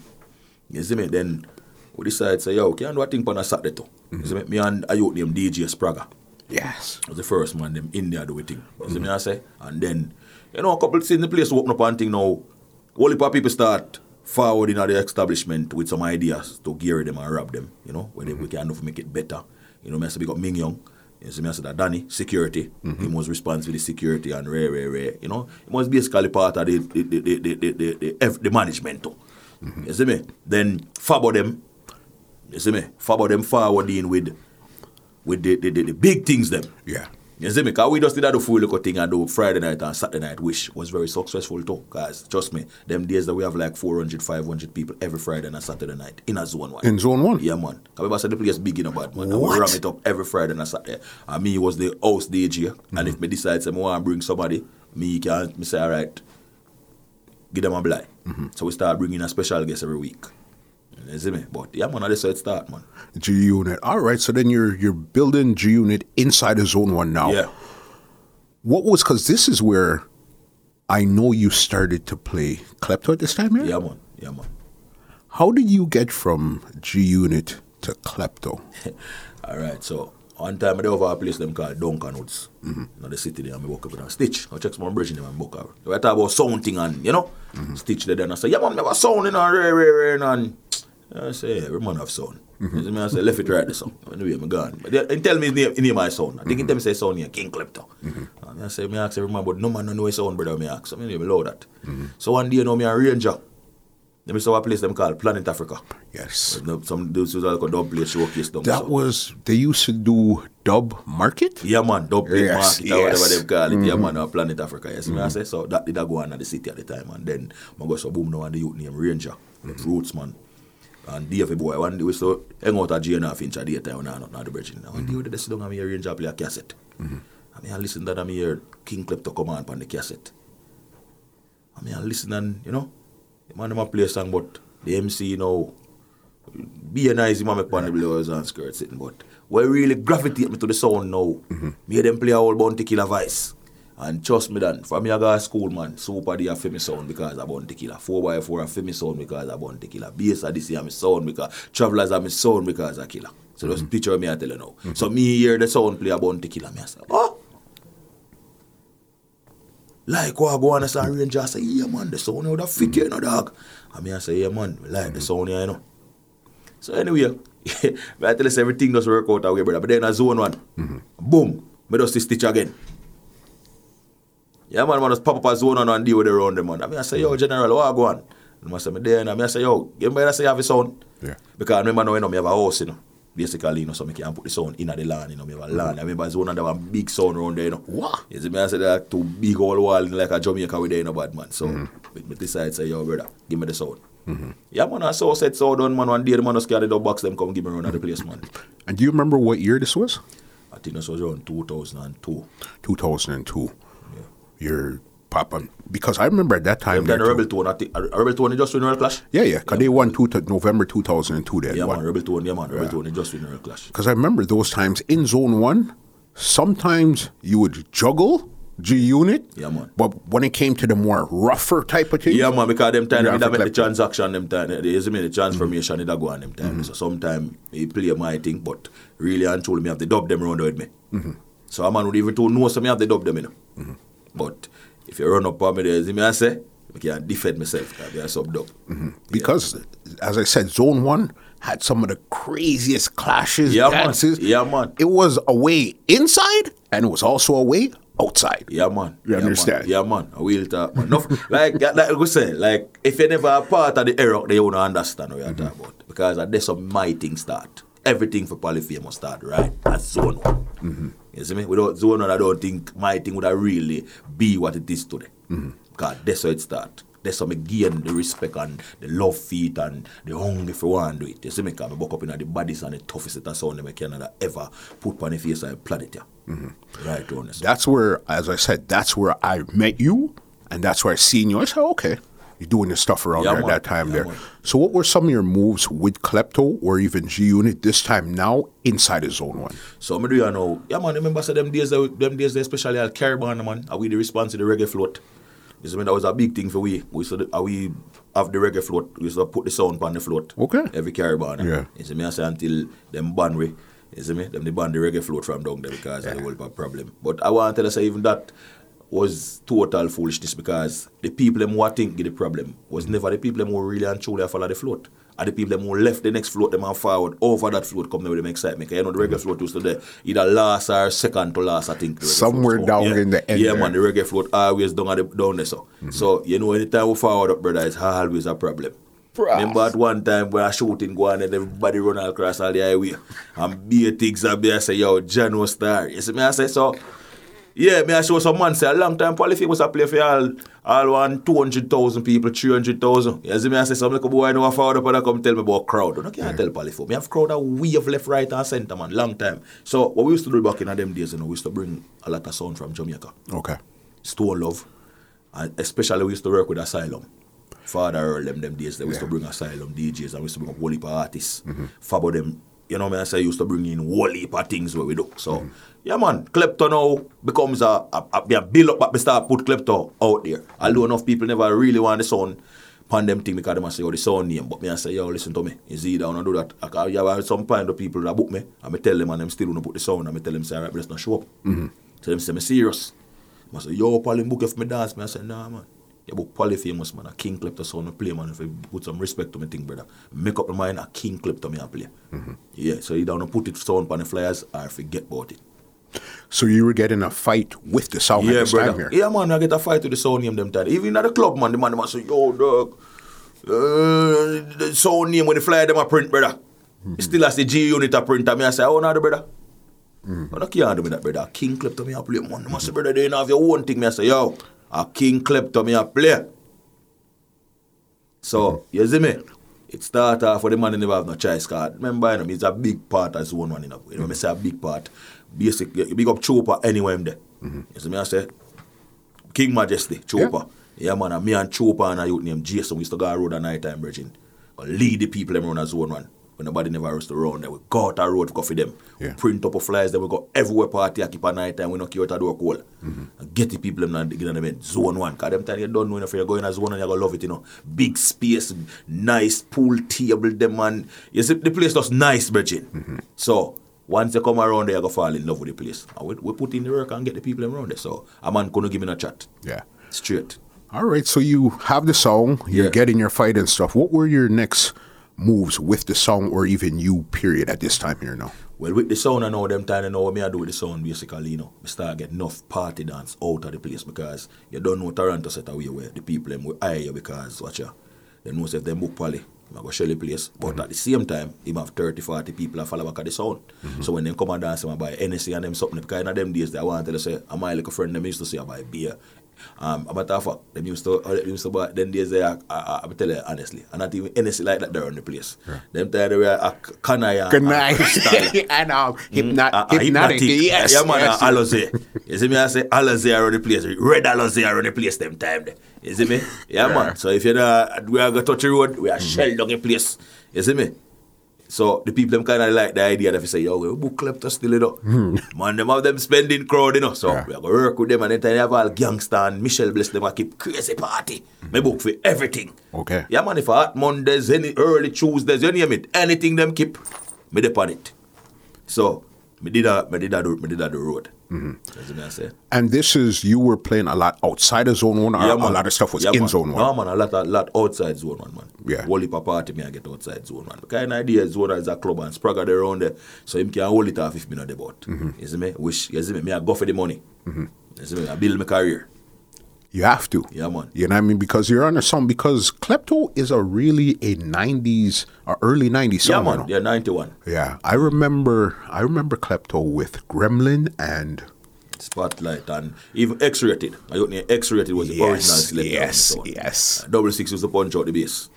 you see me, then we decide, say, yo, can you do a thing on a Saturday too? You see me, mm-hmm. me and a youth named DJ Spraga Yes. was the first man them in there do it thing. You see mm-hmm. me I say? And then, you know, a couple things in the place open up and thing now. Only of people start forwarding at the establishment with some ideas to gear them and rob them, you know, where they, mm-hmm. we can to make it better. You know, me I say up Ming Young. You see me I say that Danny, security. Mm-hmm. He was responsible for the security and rare, rare, rare. You know, he was basically part of the the the the the, the, the, the, the management too. You see me? Then Fabo them, you see me? Fabo them forwarding with with the, the, the, the big things them. Yeah. You see me? Because we just did that the full little thing and do Friday night and Saturday night, which was very successful too. Guys, trust me, them days that we have like 400, 500 people every Friday and Saturday night in a zone one. In zone one? Yeah, man. Because we said the place big in a bad, man. And we ram it up every Friday and Saturday. And me was the house DJ. And mm-hmm. if me decide say, I want to bring somebody, me can me say, all right, give them a blind. Mm-hmm. So we start bringing a special guest every week. You see me? But yeah, man, that's how it start, man. G Unit. All right. So then you're you're building G Unit inside of Zone One now. Yeah. What was because this is where I know you started to play klepto at this time here. Yeah, man. Yeah, man. How did you get from G Unit to klepto? All right, so one time I dey over a place them called Duncan Woods. Mm-hmm. In the city there, and I walk up with a Stitch. I check some bridge in them and book out. We talk about sound thing and, you know, Stitch there and I say, yeah man, have a and rare, rare, rare, and I say, yeah, every man have sound. You see me, I say, left it right the song. Anyway, I'm gone. But they, they tell me his name, his name my sound. I think he tell me say sound here, King Klepto. And I say, me ask every man, but no man don't know his sound, brother, me ask. So me name below that. So one day, you know, me a ranger. Let me saw a place them called Planet Africa. Yes. Some dudes was like a dub place showcase down That so. was they used to do dub market. Yeah, man, dub plate Yes, market or whatever they call it. Yeah, mm-hmm. man, or Planet Africa. Yes, me I mm-hmm. say so. That did I go on at the city at the time, and then I go so boom now and the youth name Ranger, mm-hmm. Roots man, and Davey boy. One day we so hang out at GNR Finch at the time when I not not the bridging. One day we did sit down and me hear Ranger play a cassette. I mean I listen to that and me hear King Klepto come on on the cassette. I mean I listen and you know, the man them play a song, but the MC you know be a nice man make the blowers and skirts sitting, but what really gravitate me to the sound now, mm-hmm. me them play a whole bounty killer voice. And trust me then, from me I go to school man, super a for me sound because I bounty killer. 4x4 a for me sound because I bounty killer. Bass a this year me sound because travelers are me sound because I killer. So just mm-hmm. picture me I tell you now. So me hear the sound play a bounty killer, me I say, oh like what I go on and say ranger I say, yeah man, the sound out of fit you know dog. And me I say, yeah man, we like the sound here, you know. So anyway, I tell us everything does work out away, brother. But then a zone one, mm-hmm. boom, me just stitch again. Yeah, man, man, just pop up a zone and deal with the round them, man. I mean, I say, yo, General, what go on? And I say, me there, and I mean, I say, yo, you better say you have a sound. Yeah. Because I remember now, you know, me have a house, you know. Basically, you know, so me can put the sound in the land, you know, me have a land. I remember zone and there was a big sound around there, you know. What? You see me, I say, that two big old wall in like a Jamaica with there, you know, bad man. So, Mm-hmm. me, me decide, say, yo, brother, give me the sound. Yeah, man, I saw set so done, man, one day the man just carry the box, them come give me around at the place, man. And do you remember what year this was? I think this was around 2002. 2002. Your papa, because I remember at that time. Then there the too. Rebel Tone, I think, uh, Rebel Tone just win Clash. Yeah, yeah, because they won two to November 2002. Then Yeah, won. man, Rebel Tone, yeah, man, Rebel Tone just win Royal Clash. Because I remember those times in Zone One. Sometimes you would juggle G Unit. Yeah, man. But when it came to the more rougher type of things, Yeah, man, because them time, Yeah, yeah, for make the transaction, them time, the, you see me, the transformation, it a go on them time. Mm-hmm. So sometimes he play my thing, but really and truly, me have to dub them around with me. Mm-hmm. So a man would even to know, so me have to dub them, you know. Mm-hmm. But if you run up on me there, you see me, I say, I can defend myself, because I sub dub. because as I said, Zone One had some of the craziest clashes, Yeah, man. Yeah, man. It was a way inside, and it was also a way outside. Yeah, man. You yeah, understand? Man. Yeah, man. I will talk, man. No, like, like we say, like, if you never a part of the era, they won't understand what you're Mm-hmm. talking about. Because that's some my thing start. Everything for Polyphemus start, right? At zone one. Mm-hmm. You see me? Without one, I don't think my thing would have really be what it is today. Mm-hmm. Because that's how it start. That's how me gain the respect and the love feet and the hunger for one do it. You see me? Because I buck up in the bodies and the toughest of sound that I can ever put on the face of the planet. Yeah. Mm-hmm. Right, honest. That's where, as I said, that's where I met you, and that's where I seen you. I said, okay, you're doing this stuff around Yeah, there at that time Yeah, there. man. So, what were some of your moves with Klepto or even G Unit this time now inside of Zone One? So me do you know, yeah man, remember so them days, them days, they especially at Caribana man, are we the response to the reggae float? You see me, that was a big thing for we. We to, uh, we have the reggae float, we used to put the sound on the float. Okay. Every Caribana. Yeah. You see me, I say until them ban we, you see me, them they ban the reggae float from down there because of the whole problem. But I want to say even that was total foolishness because the people them who think get the problem was never the people them who really and truly follow the float. And the people them who left the next float them and forward over that float come there with them excitement. 'Cause you know the reggae mm-hmm. float used to there either last or second to last, I think. Somewhere down yeah. in the end Yeah, there. man, the reggae float always down, at the, down there. So. Mm-hmm. so, you know, anytime we forward up, brother, it's always a problem. Bruh. Remember at one time when I shooting go on and everybody run across all the highway and be things and be I say, yo, Jano star. You see me, I say, so, yeah, me I show some man say a long time Polyphy was a play for all, all one 200,000 people, 300,000. You see me, I say, some little boy I know a forward up and I come tell me about crowd. I can't tell Polyphy. Me have crowd a wave left, right and center, man, long time. So, what we used to do back in them days, you know, we used to bring a lot of sound from Jamaica. Okay. Stone Love, and especially we used to work with Asylum. Father Earl them them days they used to bring Asylum DJs and we used to bring up whole heap of artists. Mm-hmm. Fabo them, you know me I say used to bring in whole heap of things where we do. So mm-hmm. Yeah man, Klepto now becomes a, a, a, a build up but we start put Klepto out there. Although enough people never really want the sound pan them thing because they say oh the sound name. But me I say, yo, listen to me. Is either wanna do that. I, you have some kind of people that book me and me tell them and them still wanna put the sound and me tell them say alright, but let's not show up. Mm-hmm. So them say me serious. I say, yo, Polly book if me dance. Me I say, nah, man. You book Polly famous, man. A King Klepto sound me play, man. If you put some respect to me thing, brother. Make up my mind, a King Klepto me I play. Mm-hmm. Yeah, so you don't put it sound on the flyers or forget about it. So you were getting a fight with the sound at yeah, this time brother. here. Yeah, man, I get a fight with the sound name them time. Even at the club, man, the man, the man say, yo, dog, uh, the sound name when the flyer them a print, brother. It Still has the G unit a print, and me I say, oh, no, the brother. But I can't do me that, brother. King Klepto me a play, man. The man say, brother, they don't have your own thing. Me I say, yo, a King Klepto me a play. So, you see me? It start off for the man who never have no choice card. Remember, you know, it's a big part as one man, you know. You know, me say a big part. Basic, big up Chopper anywhere him there. Mm-hmm. You see me, I say, King Majesty, Chopper. Yeah, man, and me and Chopper and a youth named Jason, we used to go road at night time, Virgin. Lead the people them run a zone one. When nobody never used to run there, we go out a road go for them. Yeah. Print up a flyers, then we go everywhere party, I keep a night time, we don't care what I do a call. And get the people them and get them in zone one. Cause them time you don't know if you're going as zone and you're gonna love it, you know. Big space, nice pool table, them man. You see, the place just nice, Virgin. Mm-hmm. So, once you come around there, you're gonna fall in love with the place. And we, we put in the work and get the people around there. So, a man gonna give me a chat. Yeah. Straight. All right. So you have the song. You're Yeah. getting your fight and stuff. What were your next moves with the song, or even you? Period. At this time here now. Well, with the sound I know them time I know what me I do with the sound basically, you know. I start get enough party dance out of the place because you don't know Toronto set away where the people them will hire you because watch ya. They know if them book Polly, I go Shelly place. But at the same time, him have 30, 40 people that follow back at the sound. Mm-hmm. So when them come and dance, I buy NSC and them something because in them days they want to tell you say, I'm my little friend them used to say I buy beer. Um, matter of fact, them used to, them used to buy, then days they, I, I, I tell you honestly, and not even NSC like that there on the place. Them time they were a canaya. Night. and um, hypno- uh, Hpnotiq. Yes. Yeah, man, yes. Ah, uh, Alizé. You see me, I say Alizé around the place. Red Alizé around the place them time there. You see me? Yeah, man. So if you're not, we are going to touch the road, we are shell down the place. You see me? So the people them kind of like the idea that if you say, yo, we book klepto still, you know. Hmm. Man, them have them spending crowd, you know. So Yeah. we are going to work with them and then they have all gangster and Michelle Bless them, I keep crazy party. Hmm. Me book for everything. Okay. Yeah, man, if I hot Mondays, any early Tuesdays, you name it, anything them keep, me dep on it. So, me did that, me did that, me did that the road. Mm-hmm. That's what I say. And this is, you were playing a lot outside of zone one, or a lot of stuff was Yeah, in man. zone one. No, man, a lot, a lot outside zone one, man. Yeah. Wally party, me I get outside zone one. Because an idea is zone one is a club and Spraga there around there, so him can hold it off if me not boat. Mm-hmm. You see me? Wish, you see me? Me I go for the money. You see me? I build my career. You have to. Yeah, man. You know what I mean? Because you're on a song, because Klepto is a really a 90s, or early 90s Yeah, song. you man. Yeah, 91. Yeah, I remember. I remember Klepto with Gremlin and Spotlight and even X-rated. I don't know X-rated was the original yes, the yes, yes. Double six was the punch out the bass.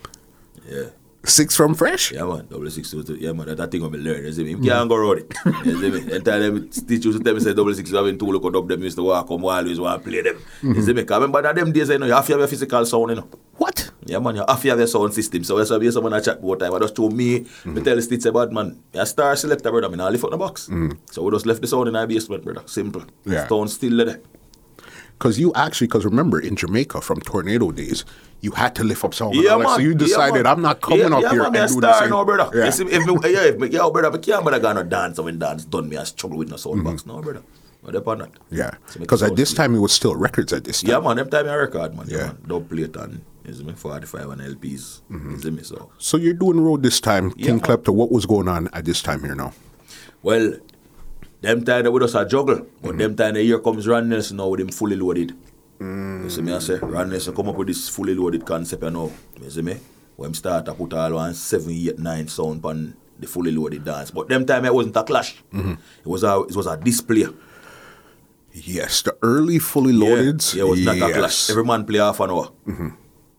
Yeah. Six from Fresh. Yeah, man. Double six was the, yeah, man. That, that thing me learn. You see me? You can't go around it. You see me? And tell them, teach used to tell me, say, double six, you having two look up them, used to walk come, always want to play them. You mm-hmm. see me? Because remember that them days, you know, you have to have a physical sound, you know. What? Yeah, man, you have to have your sound system. So why someone I chat about time. I just told me, me mm-hmm. tell the Stitch about, man, a star selector, brother. I mean, I lift up the box. Mm. So we just left the sound in our basement, brother. Simple. Yeah. Sound still there. Because you actually, because remember in Jamaica from tornado days, you had to lift up sound. Yeah, Like, man. So you decided, man. I'm not coming yeah, up yeah, here man, and a do star this. now, brother. Yeah. You see, if me, yeah, if me, yeah, brother, but can't brother gonna dance when dance done me, I struggle with no sound box. No, brother. What upon that? Mm-hmm. Yeah. Because the at this time, it was still records at this time. Yeah, man, them time I record, man. Yeah, Yeah. man. Dub plate and, you see me, 45 and LPs. You see me, so. So you're doing road this time. Yeah, King. Klepto, what was going on at this time here now? Well, them time that we just a juggle, Mm-hmm. but them time that here comes Ron Nelson now with him fully loaded. Mm. You see me, I say, Ron Nelson come up with this fully loaded concept, you know. You see me? When him start to put all one seven, eight, nine sound on the fully loaded dance. But them time it wasn't a clash. Mm-hmm. It was a it was a display. Yes, the early fully loaded. Yeah, yeah, it was not a clash. yes. Mm-hmm. Every man play half an hour.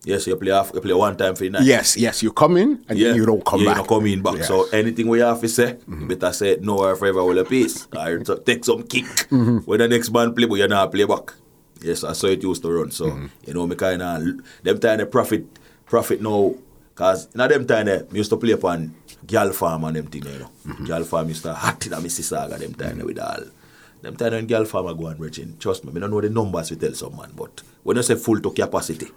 Yes, you play half, you play one time for the night. yes, yes, you come in and then you don't come yeah, back. You don't come in back. So anything we have to say, you better say no or forever will a piece. Or take some kick. Mm-hmm. When the next man play, but you not play back. Yes, I saw it used to run. So, mm-hmm. you know, me kind of, them time the profit, profit now, because in them time they me used to play upon Gal Farm and them thing, you know. Gal Farm used to hot in a Mississauga them time with all. Them time when Gal Farm are going reaching, trust me, I don't know the numbers we tell some man, but when you say full to capacity,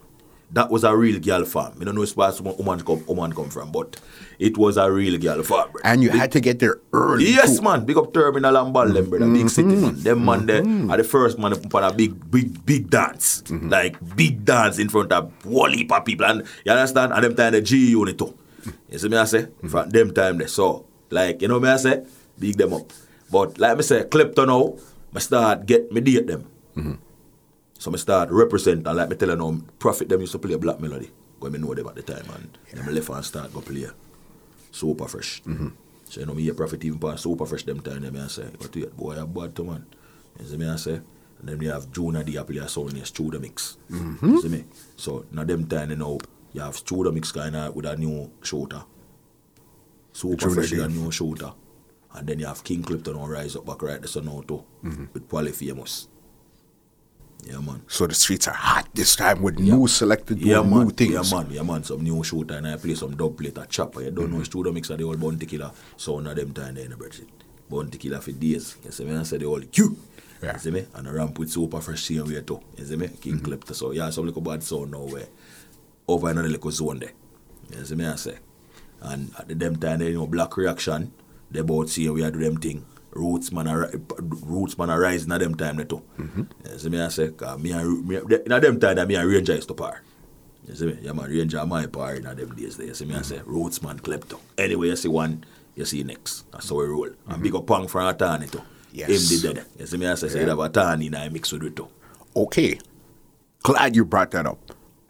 that was a real girl farm. You don't know where woman come, woman come from, but it was a real girl farm. brother. and you had to get there early. Yes, too. man. Big up Terminal and Ball, them, brother. Big city, man. Mm-hmm. Them man there mm-hmm. are the first man on a big, big, big dance. Mm-hmm. Like, big dance in front of whole heap of people. And you understand? And them time the G unit too. You see me I say? From them time there. So, like, you know me I say? Big them up. But, like me say, Klepto now, I start get me date them. So I start represent and like me tell you now, Prophet them used to play a black melody. When me know them at the time and then I left and start go play super fresh. Mm-hmm. So you know me hear Prophet even pass super fresh them time them I say, what you boy a bad to man. You see me I say? And then you have Juna D play a sound in studio mix. Mm-hmm. You see me? So now them time you know you have studio mix kinda with a new shooter. Super fresh with a new shooter. And then you have King Klepto on Rise Up back right there so now too. Mm-hmm. With Poly Famous. Yeah man. So the streets are hot this time with new selected Yeah, man. new things. Yeah, man. Yeah, man. Some new shooter and I play some dub plate, a chopper. You don't know mm-hmm. studio mix of the old Bounty Killer. So none of them time they in the Bridget. Bounty Killer for days. You see me? I say the old Q. Yeah. You see me? And a ramp with super fresh same way too. You see me? King mm-hmm. Clipper. So yeah, some little bad sound now where over another little zone there. You see me? I say. And at the them time, they, you know, black reaction, they both see we are do them thing. Roots man, are, roots man are rising at them time too. Mm-hmm. You see me? I say, cause me and me, in them time, that me and Ranger is to par. You see me? Yeah, man, Ranger my par in them days there. You see me? I say, roots man, klepto. Anyway, you see one, you see next. That's how we roll. And mm-hmm. big up Pang from Atani too. Yes. Him did that. You see me, I say, say, you have Atani in I mix with it too. Okay. Glad you brought that up.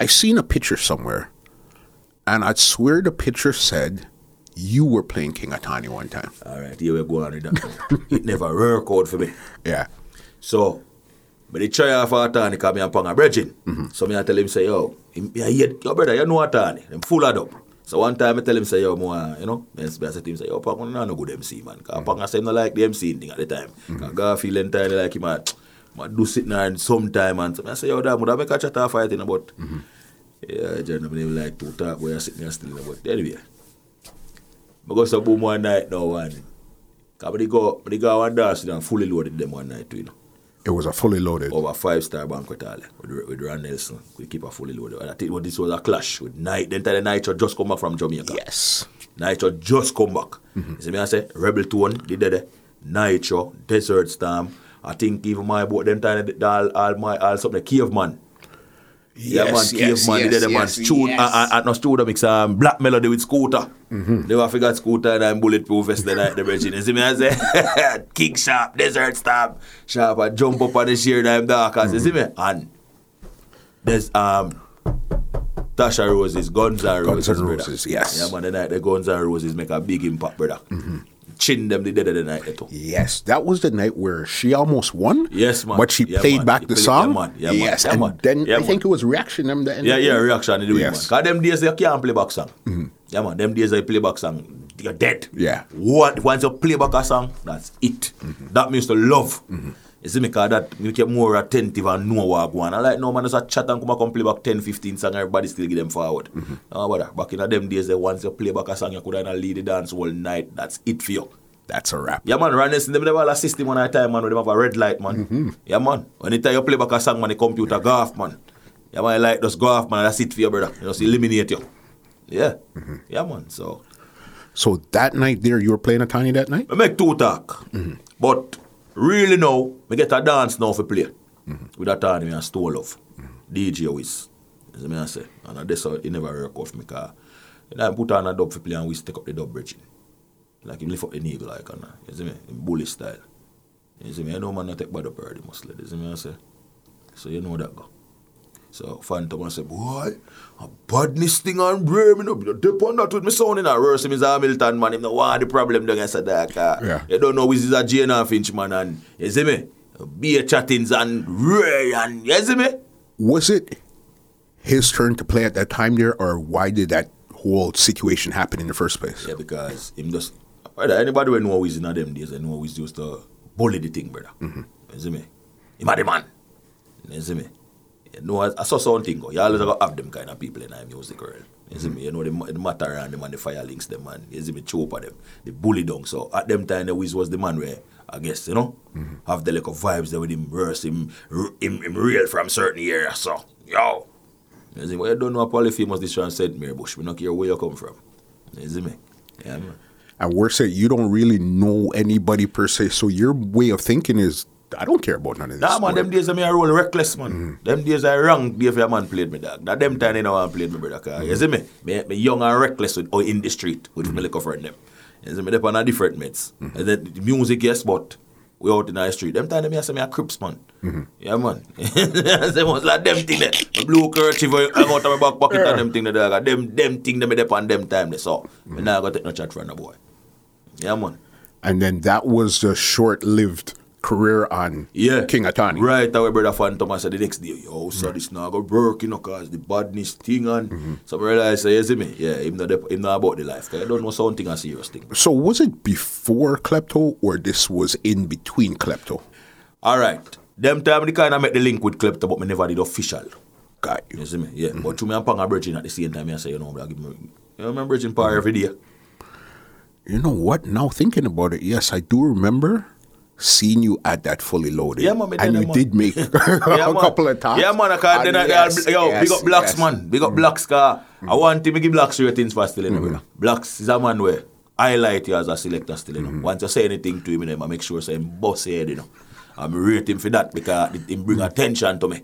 I seen a picture somewhere, and I'd swear the picture said you were playing King Atani one time. All right, here we go on with that. it never work out for me. Yeah. So, but they try off Atani because me and Pang are bridging. Mm-hmm. So me I tell him, say, yo, yeah, brother, you know Atani. Them full of up. So one time I tell him, say, yo, more, you know, I say to him, say, yo, Pang, you no good MC, man. Because I mm-hmm. say, him not like the MC thing at the time. Mm-hmm. Because Garfield entirely like him, I, I do sit there sometime, and so I say, yo, damn, would I make a chat off fighting about? Mm-hmm. Yeah, generally, like to talk where I sit there still, but anyway. I go to boom one night now, and Cause they go, when they go and dance, and fully loaded them one night, too, you know. It was a fully loaded. Over five star banquet hall with, with Ron Nelson. We keep a fully loaded. And I think what this was a clash with Night. Then the Night just come back from Jamaica. Yes. Nitro just come back. Mm-hmm. You see me I say Rebel Tone, did that. Nitro, Desert Storm. I think even my boat them time they- all, all my all something Caveman. Yeah man, Yes, yes, Caveman, yes, did the man yes, Stu- yes. uh, uh, uh, no studio mix um, Black Melody with Scooter. Mm-hmm. They were figure Scooter and I'm bulletproof vest the night the virgin. You see me I say King Sharp, Desert Storm, Sharp I jump up on the sheer time dark as you see me Mm-hmm. and there's um Tasha Roses, Guns N' Guns Roses, N' brother. Roses, yes. Yeah, man, the night the Guns N' Roses make a big impact, brother. Mm-hmm. Chin them the dead of the night, too. Yes, that was the night where she almost won. Yes, man. But she Yeah, played man. back She the played- song. yeah, man. Yeah, yes, Yeah, and man. then Yeah, I think it was reaction them the. Yeah, yeah, reaction they do Yes. it, man. Cause them days they can't play back song. Mm-hmm. Yeah, man. Them days they play back song, you're dead. Yeah. What, once you play back a song, that's it. Mm-hmm. That means to love. Mm-hmm. You see me, cause that you more attentive and know what go on. I like no man just a chat and come and come play back 10, 15 song, everybody still give them forward. No, brother. Back in them days, they once you play back a song, you could have a lead the dance all night. That's it for you. That's a wrap. Yeah, man, Nelson, them never assist him one at a time, man, when them have a red light, man. Mm-hmm. Yeah, man. Anytime you play back a song, man, the computer go off, man. Yeah, man, like just go off, man, that's it for you, brother. You just eliminate you. Yeah. Mm-hmm. Yeah, man, so. So that night there, you were playing Atani that night? I make two talk. But really now, we get a dance now for play. Mm-hmm. With that time, me and Stone Love. Mm-hmm. DJ Wiz. As I say. And that's how it never work off me, because I put on a dub for play and we take up the dub bridging. Like him lift up the knee like and you see me, in bully style. You see me, I know man not take bad up already mostly. You see me I say. So you know that go. So Phantom I say, boy, a badness thing on brain, me no be dip on that with me sound in a worse him is a Hamilton man, him no want the problem down against that car. Yeah. You don't know which is a Jane and Finch man and you see me? Be a chattings and Ray and you see me? Was it his turn to play at that time there, or why did that whole situation happen in the first place? Yeah, because him just brother, anybody will know Wiz in them days, I know Wiz used to bully the thing, brother. Mm-hmm. You see me? Him a the man. You see me? Know, I, I saw something oh. go. You always have them kind of people in our music world. You see me? You know, the, the matter around them and the fire links them and you see me at them. The bully down. So at them time the Wiz was the man where I guess, you know, mm-hmm. have the like of vibes there with him verse him, r- him him real from certain areas. So, yo. You see, well, you don't know a polyphemus this one said, Mary Bush. We don't care where you come from. You see me? Yeah, man. And we're you don't really know anybody per se, so your way of thinking is, I don't care about none of this. Nah, man, them days I me I roll reckless, man. Mm-hmm. Them days I wrong day for a man played me, dog. Now, them time they know I played me, brother. Cause, You see me? me? Me young and reckless with, or in the street with mm-hmm. my little friend them. You see me? They on different mates. Mm-hmm. And then the music, yes, but we out in the street. Them time they me I say me a Crips, man. Yeah, man. They was like them thing there. A blue kerchief I hang out of my back pocket and them thing there, dog. Them, them thing them me dey on them time they saw. Me now go take no chat from the boy. Yeah, man. And then that was a short-lived career on Yeah. King Atani. Right away, brother Phantom, I said the next day, yo, so this now go work, you know, cause the badness thing and mm-hmm. so I realize, say, you see me? Yeah, him not, him not about the life, cause I don't know something a serious thing. So was it before Klepto, or this was in between Klepto? All right, them time the kind of make the link with Klepto, but me never did official. Got you. You see me? Yeah, but mm-hmm. to me and Pang are bridging at the same time, I say, you know, bro, give me, you know, I'm bridging power every day. You know what? Now thinking about it, yes, I do remember seeing you at that fully loaded. Yeah, man, and you that, did make a man. couple of times. Yeah, man, I can't deny yes. Yo, yes, big up blacks, yes. Mm. man. Big up blacks, car. I want him to give blacks ratings for still, you know. Blacks is a man where highlight you as a selector still, you know. Mm-hmm. Once you say anything to him, you know, I make sure say him boss head, you know. I'm rate him for that because it, him bring attention to me.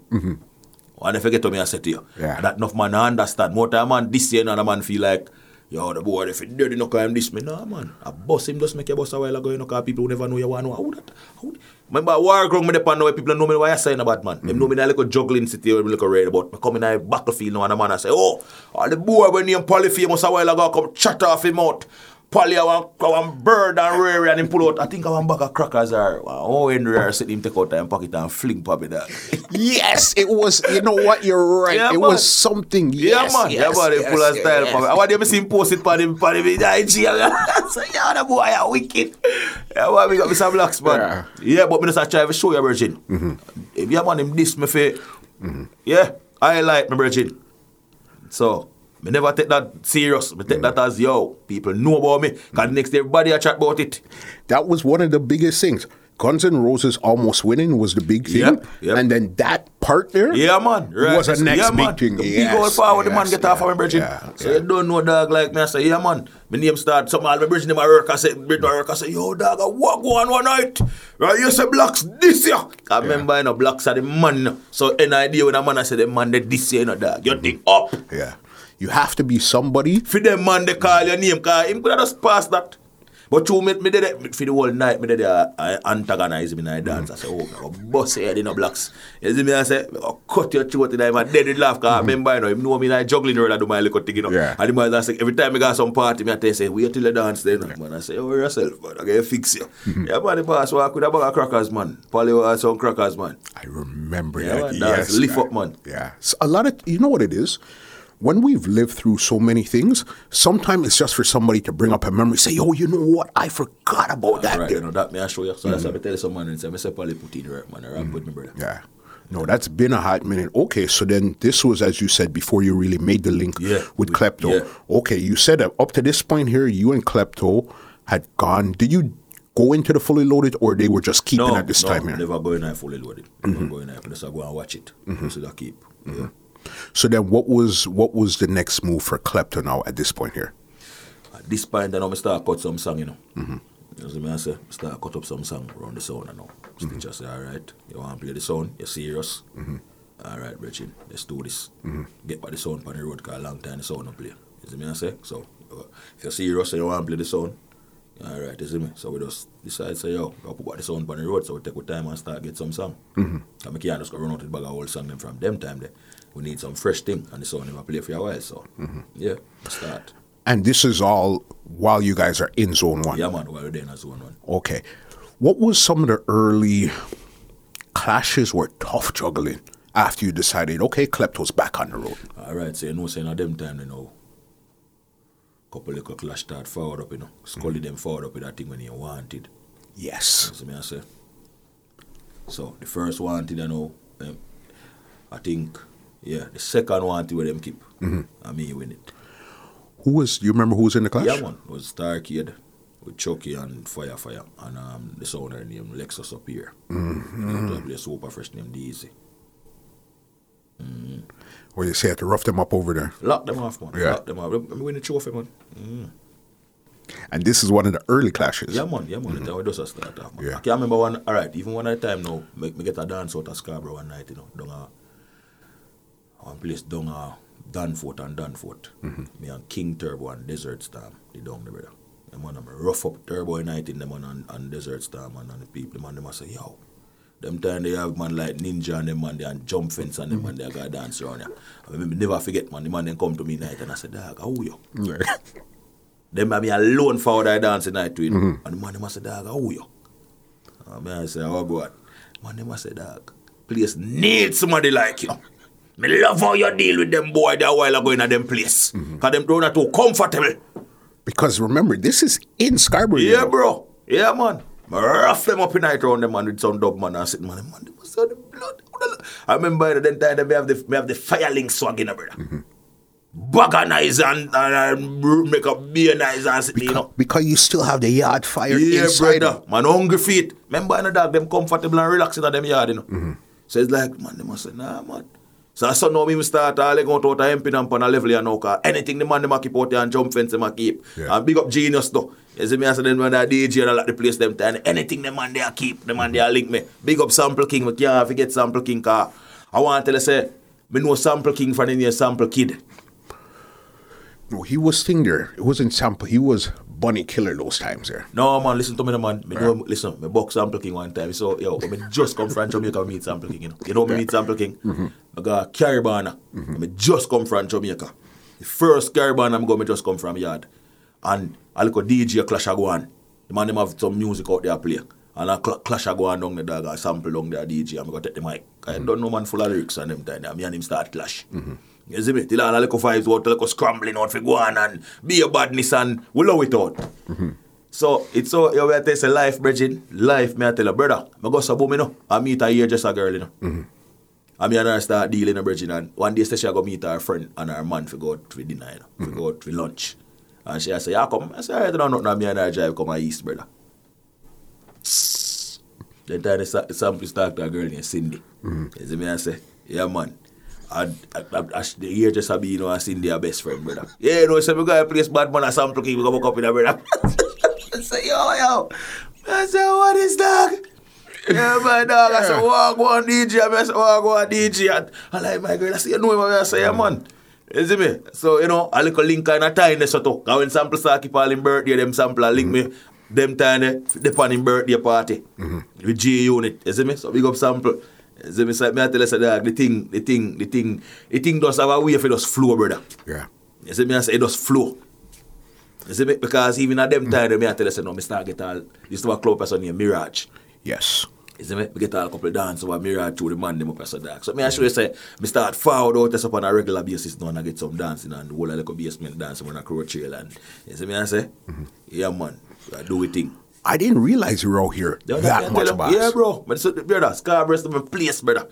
And if you get to me, I say to you, Mm-hmm. Yeah. that enough man I understand. More time man this year, another man feel like yo, the boy, if he dirty, no call him this, me, nah, man. I bust him just make a bust a while ago, you know, cause people who never know you want to know how that, how, Remember, war ground me depend know where people know me why I saying about man. Mm-hmm. Them know me in a little juggling city or little red about. Me come in a battlefield now and a man I say, oh, all the boy when you polyphamous a while ago come chat off him out. Polly a one, a one bird and rare and him pull out. I think I want back of crackers or oh Henry or sit him take out and pocket and fling poppy that. yes, it was. You know what? You're right. Yeah, it man. was something. Yes, yeah, man. Yes, yeah, man. Yes, pull a style. Yes, I want them to see him post it for him for him. I so yeah, the boy are wicked. Yeah, man. We got me some blocks, man. Yeah, yeah but me just try to show you, virgin. Mm-hmm. If you have man him this me for, mm-hmm. yeah, I like my virgin. So me never take that serious. Me take mm. that as yo. People know about me. Cause next day everybody a chat about it. That was one of the biggest things. Guns N' Roses almost winning was the big thing. Yep, yep. And then that part there yeah, man. Right. was the next yeah, big man. thing. The yes, big old forward, yes, the man get yeah, off of my bridging. Yeah, so you don't know dog like me. I say, yeah, man. My name start, some all my bridging in my work. I say, bridge my work. I say, yo, dog, I walk one one night. Right, you say blocks this year. I remember, you know, blocks are the man. So, any idea when a man I say, the man, they this year, you know, dog. You think up. Yeah. You have to be somebody. For them man, they call your name, cause him could just pass that. But you me, me did it for the whole night, me did it, uh, antagonize me in the dance. I say, oh, I bust head in the blocks. You see me, I say, oh, cut your throat in my dead with laugh, because mm-hmm. I remember, you know, him know me in the juggling world, I do my little thing, you know. Yeah. And the man, I say, every time I got some party, me I tell you, say, wait till the dance then. Yeah. Man, I say, oh, yourself, man, I get fix you. Mm-hmm. Yeah, man, the boss walk with a bag of crackers, man. Polly was some crackers, man. I remember yeah, that, man, yes. Lift up, man. Yeah. So a lot of, you know what it is? When we've lived through so many things, sometimes it's just for somebody to bring up a memory, say, "Oh, you know what? I forgot about that." Right, you know that me I show you. So mm-hmm. that's I tell someone and say, "I say probably put right man, me brother." Yeah. No, that's been a hot minute. Okay, so then this was, as you said before, you really made the link yeah, with Klepto. Yeah. Okay, you said up to this point here, you and Klepto had gone. Did you go into the fully loaded, or they were just keeping no, at this no, time here? never go in fully loaded. Mm-hmm. Never go in. Just go and watch it. Mm-hmm. So that keep. Mm-hmm. So then, what was what was the next move for Klepto now at this point here? At this point, then I start cut some song, you know. Mm-hmm. You know what I say? Start cut up some song around the sound, you know. Mm-hmm. Stitcher say, all right, you want to play the sound, you're serious. Mm-hmm. All right, Brechin, let's do this. Mm-hmm. Get by the sound on the road, because a long time the sound don't play. You see me I say? So, uh, if you're serious and you want to play the sound, all right, you see me? So we just decide, say, yo, go put the sound on the road, so we take our time and start get some song. Mm-hmm. And we can't just go run out with the bag of old song them from them time there we need some fresh thing, and the sound never play for a while. So mm-hmm. yeah, start. And this is all while you guys are in zone one. Yeah, man, while we're in zone one. Okay, what was some of the early clashes were tough juggling after you decided, okay, Klepto's back on the road? All right, so you know, saying at them time, you know, couple little clash start forward up, you know, scully mm-hmm. them forward up with that thing when you wanted. Yes. You me I say. So the first wanted, you know, um, I think yeah, the second one to where them keep. Mm-hmm. And me win it. Who was, you remember who was in the clash? Yeah, man. It was Starcade with Chucky and Fire Fire. And um, the owner named Lexus up here. Mm-hmm. The super fresh name Deezy. Mm. Well, you say have to rough them up over there. Lock them off, man. Yeah. Lock them off. I'm winning the trophy, man. Mm. And this is one of the early clashes. Yeah, man. Yeah, man. Mm-hmm. Start off, man. Yeah. I can't remember one, all right, even one at a time now, make me get a dance out of Scarborough one night, you know, down a one place down uh, Danforth and Danforth. Mm-hmm. Me and King Turbo and Desert Storm, the down the brother. The man, I'm rough up Turbo night in them man and, and Desert Storm and, and the people, the man, them say, yo, them time they have man like Ninja and them man, they and jump fence and them mm-hmm. man, they got dance around here. I remember, never forget, man, the man then come to me night and I said, dog, how you? Yeah. them have me alone for that I dance night with mm-hmm. And the man, them say, dog, how you? And I say, oh, God. Man, them must say, dog, please need somebody like you. Me love how you deal with them boy that while ago in a them place. Mm-hmm. Cause them don't too comfortable. Because remember, this is in Scarborough. Yeah, bro. Yeah, man. I rough them up in night around them man with some dog man and sit man, man, they must have the blood. I remember that time they have the we have the firelink swag in brother. Mm-hmm. Baganize and, and, and make up beer nice and sit because, you know. Because you still have the yard fire yeah, inside. brother. Man, hungry feet. Remember, in the dog, them comfortable and relaxing at them yard, you know. Mm-hmm. So it's like, man, they must say, nah, man. So I saw now me start all going out of MP and on a level you know, cause anything the man them keep out there and jump fence them keep. Yeah. And big up genius though. You see me I said then when I DJ and I like the place them time, anything the man they keep, the man they link me. Big up Sample King, but can't forget Sample King car. I want to tell you say, me know Sample King from the Sample Kid. No, he was thing there. It wasn't sample. He was bunny killer those times there. No man, listen to me, no, man. Me do, listen, me box Sample King one time. So yo, me just come from Jamaica I meet Sample King. You know, you know me meet Sample King. Mm-hmm. I got Caribana. Mm-hmm. Me just come from Jamaica. The first Caribana I'm going, me just come from yard, and I look at DJ Clash a go on. The man them have some music out there play. And a cl- clash a go on down the dog, a sample down there DJ, and I go take the mic. I mm-hmm. don't know man full of lyrics and them time. Me and him start clash. Mm-hmm. You see me? Till all the little vibes out, little scrambling out for go on and be a badness and we love it out. Mm-hmm. So it's so you know, say life, Bridget. Life, me I tell a brother. I go sabo me no. I meet her here just a girl, you know. Mm-hmm. I mean, I start dealing a Bridget and one day she go meet her friend and her man for go out for dinner, you know, for mm-hmm. go out for lunch. And she I say, yeah, come. I say, I don't know nothing. Me and her drive come a east, brother. Then time the sa- sample start to a girl named Cindy. You see me I say, yeah man. And I, the year just a be, you know, and Cindy her best friend, brother. Yeah, you know, so we go to place bad man a sample king, we go back up in a brother. I say, yo, yo. I say, what is that? Yeah, my dog. I say, walk one DJ. I say, walk one DJ. And I like my girl. I say, you know him. I say, yeah, man. You see me? So, you know, I like a link kind of time. So, too. Cause when sample start keep all him birthday, them sample a link me. Mm-hmm. Them time, they, on him birthday party. Mm-hmm. With G unit. You see me? So, big up sample. You see me? So, me I tell you, say, dog, the thing, the thing, the thing, the thing does have a way for it just flow, brother. Yeah. You see me? I say, it does flow. You see me? Because even at them time, me I tell you, say, no, me start get all, used to have a club person named Mirage. Yes. You see me? We get all a couple of dance over Mirage through the man them up as a dark. So me actually say, me start forward out this up on a regular basis now and I get some dancing and the whole of like basement dancing on a trail and you see me I say, yeah man, I do it thing. I didn't realize you were out here Yeah, that I much, tell 'em, boss. Yeah, bro. But so, brother, Scarborough's my place, brother.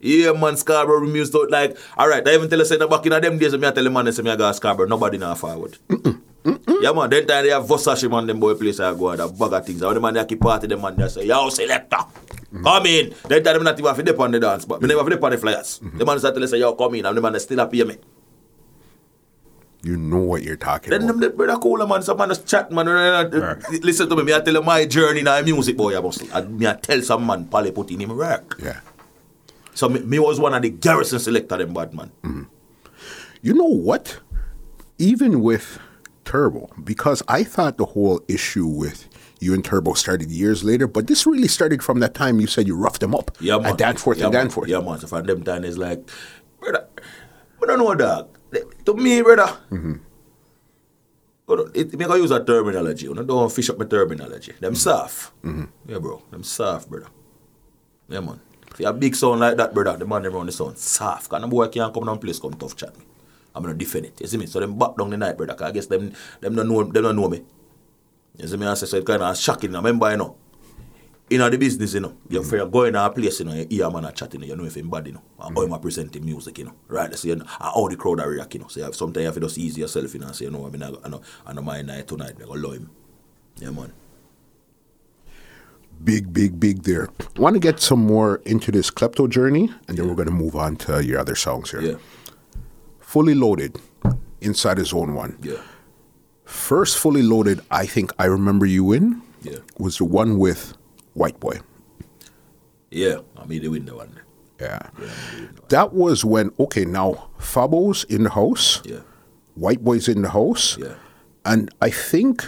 Yeah, man, Scarborough music out like, all right, I even tell you, say, that back in them days, I tell the man, they say, me I got Scarborough, nobody now forward. Yeah, man, then time they have Versace, man, them boy place I go and a bag of things. And the man they keep party, the man they say, yo, selector, mm-hmm. come in. Then time them not even have to dip on the dance, but me never have to dip on the flyers. Mm-hmm. The man start to say, yo, come in, and the man they still up here me. You know what you're talking Then about. them the brother cool man, some man just chat man. uh, Right. Listen to me, me I tell you my journey now music boy, I must. And me I tell some man, Pally put in him work. yeah. So me, me was one of the garrison selector them bad man. You know what? Even with Turbo, because I thought the whole issue with you and Turbo started years later, but this really started from that time you said you roughed them up Yeah, man. at Danforth yeah, and man. Danforth. Yeah, man. So from them time it's like, brother, I don't know dog. to me, brother, mm -hmm. it, me I use a terminology. You know, don't fish up my terminology. Them mm -hmm. soft. Mm -hmm. Yeah, bro. Them soft, brother. Yeah, man. If you have big sound like that, brother, the man around the sound soft. Because the boy can't come down place, come tough chat me. I'm gonna defend it. You see me? So them back down the night, brother. Because I guess them, them, don't know, them don't know me. You see me? I say, so it kind of shocking. I remember, you know. In the business, you know, you're mm go in a place, you know, you hear a man a chatting, you know if him bad, you know, and how him presenting music, you know, right? So you know, and how the crowd are react, you know. So you have, sometimes you have to just ease yourself, you know, and say, you know, I mean, I, I know, I know my night tonight, I go love him. Yeah, man. Big, big, big there. want to get some more into this klepto journey, and then we're going to move on to your other songs here. Yeah, Fully loaded, inside his own one. yeah, First fully loaded, I think I remember you in yeah, was the one with White Boy. yeah. I mean, the window one. Yeah. Yeah, I mean, window. That was when, okay, now Fabo's in the house, Yeah, White Boy's in the house, yeah, and I think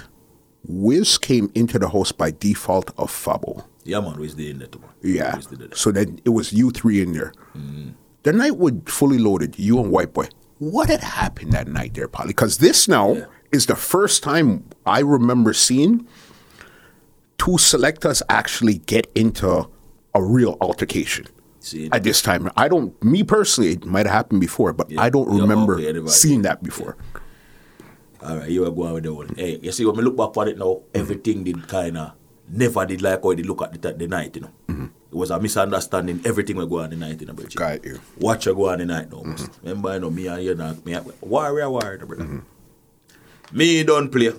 Wiz came into the house by default of Fabo. yeah, man. Who's the in there, too, man? Yeah. Wiz. So then it was you three in there. Mm-hmm. The night was Fully Loaded, you and White Boy. What had happened that night there, Polly? Because this now Yeah. is the first time I remember seeing two selectors actually get into a real altercation. See, At this time, I don't. Me personally, it might have happened before, but I don't remember okay, seeing that before. All right, you are going with the one. Hey, you see, when we look back at it now, Mm-hmm. everything did kind of never did like how did look at the, the night, you know. It was a misunderstanding. Everything we go on the night, you know. Mm-hmm. Got you. Watch you go on the night now. boss. Remember, you know, me and you, know, me, warrior, warrior, brother. Mm-hmm. Me don't play.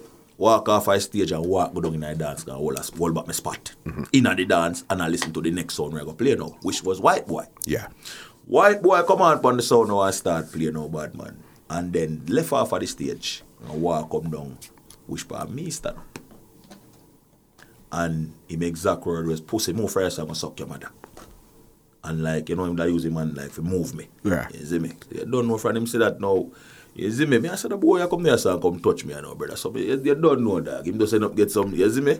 Walk off a stage and walk go down in a dance and hold, hold back my spot. Mm-hmm. In the dance and I listen to the next song where I go play now, which was White Boy. Yeah. White boy come on on the sound now and start playing no bad man. And then left off of the stage and walk come down, which part me stand up. And him exact word was pussy move first I'm gonna suck your mother. And like, you know, him that use him man like move me. Yeah. You see me? You don't know from him say that now. You see me? Me I said the boy I come there and come touch me, I know, brother. So me, you, you don't know dog. Him just end up get some. You see me?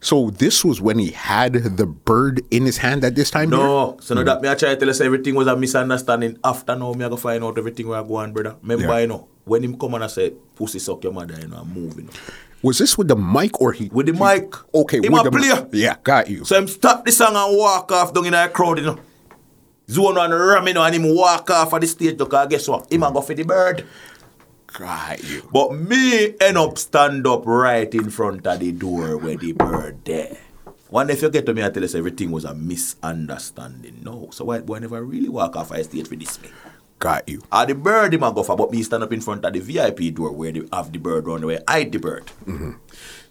So this was when he had the bird in his hand at this time. here? No. So now that me I try to tell us everything was a misunderstanding. After now, me I go find out everything where I go on, brother. Remember, Yeah. you know, when him come and I say, pussy suck your mother, you know, I'm moving. Was this with the mic or he With the mic. Okay, Him with a the player. Yeah, got you. So him stop the song and walk off down in the crowd, you know. Zone one ram, you know, and him walk off of the stage, because guess what? Him a go for the bird. got you. But me end up stand up right in front of the door where the bird there. One if you get to me, I tell us everything was a misunderstanding. No. So why boy never really walk off a stage for this me? Got you. Ah, the bird him go for, but me stand up in front of the VIP door where they have the bird on the way, hide the bird.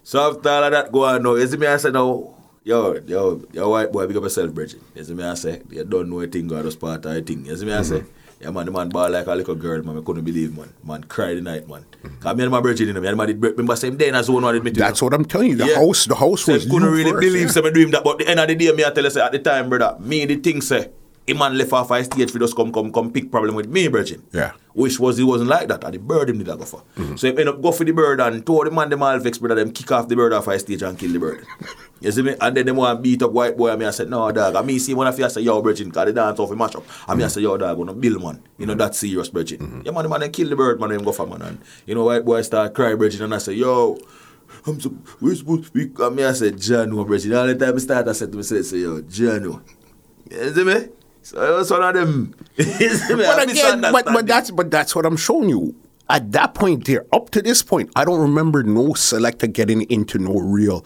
So after all of that go on now, you see me I say now, yo, yo, yo white boy, big up yourself, Bridget. You see me I say, you don't know a thing, God just part of a thing. You see me I say, mm-hmm. yeah man, the man ball like a little girl, man, I couldn't believe man. Man cried the night, man. Mm-hmm. Cause me and my Bridget, you know, me and my did, remember same day and as one admit it. That's what I'm telling you. The Yeah. house, the house So was I couldn't really first, believe yeah. say me dream that, but the end of the day, me I tell you say at the time, brother, me the thing say, a man left off a stage for just come come come pick problem with me, Virgin. Yeah. Which was he wasn't like that. And the bird him did a go for. Mm-hmm. So he end up go for the bird and of the man them all vex brother them kick off the bird off a stage and kill the bird. you see me? And then them want beat up white boy and me I said, no dog. And me see one of you I say, yo, Virgin, cause the dance off a mash up. And me I mm-hmm. say, yo dog, gonna bill man. You know mm-hmm. that's serious, Virgin. Yeah man, the man they kill the bird, man, them go for man. And you know, white boy start cry, Virgin, and I say, yo, I'm so, we're supposed to be, and me I said, Jano, Virgin. All the time I start, I said to myself, say, yo, Jano. You see me? So it was one of them. But again, but, but that's but that's what I'm showing you. At that point there, up to this point, I don't remember no selector getting into no real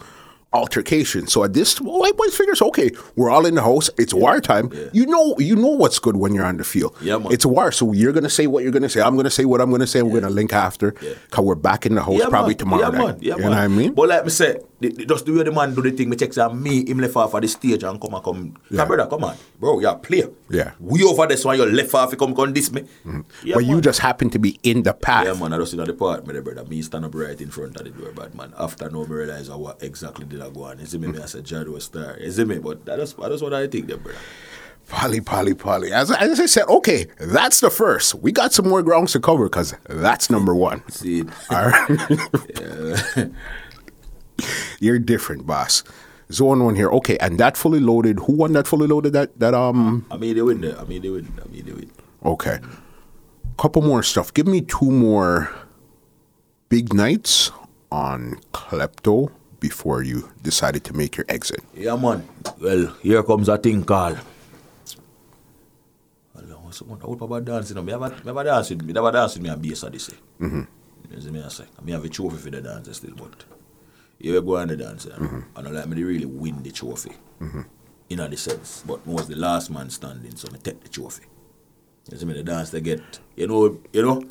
altercation. So at this white boys figures, okay, we're all in the house. It's war time. You know, you know what's good when you're on the field. Yeah, man. It's war, so you're gonna say what you're gonna say. I'm gonna say what I'm gonna say. and We're gonna link after. Yeah. Cause we're back in the house probably man. tomorrow Yeah, night. man. Yeah, you man. know what I mean? But like me say, the, the, just the way the man do the thing, me check say me, him left off of the stage and come and come. Yeah. Yeah. brother, come on. Bro, you're a player. Yeah. We over this one, you left off, you come come this me. Mm-hmm. Yeah, but you just happen to be in the path. Yeah, man, I just in the part, me, brother. Me stand up right in front of the door, but man, after now, me realize what exactly did I go on. You see me, me I said, Jad was star. You see me? But that is, that is what I think, there, brother. Polly, Polly, Polly. As, as I said, okay, that's the first. We got some more grounds to cover because that's number one. See it? All right. You're different, boss. Zone one here. Okay, and that fully loaded. Who won that fully loaded? That that um. I mean, they win. I mean, they win. I mean, they win. Okay, couple more stuff. Give me two more big nights on Klepto before you decided to make your exit. Yeah, man. Well, here comes a thing called. Well, what's the one? I would about dancing. Me have me have dance with me. A dance with me and bass at this. Mm-hmm. You see me I say. Me have a trophy for the dance still, but we go on the dance. Mm-hmm. And I like me to really win the trophy. Mm-hmm. In a the sense. But was the last man standing, so me take the trophy. You see me the dance they get. You know, you know.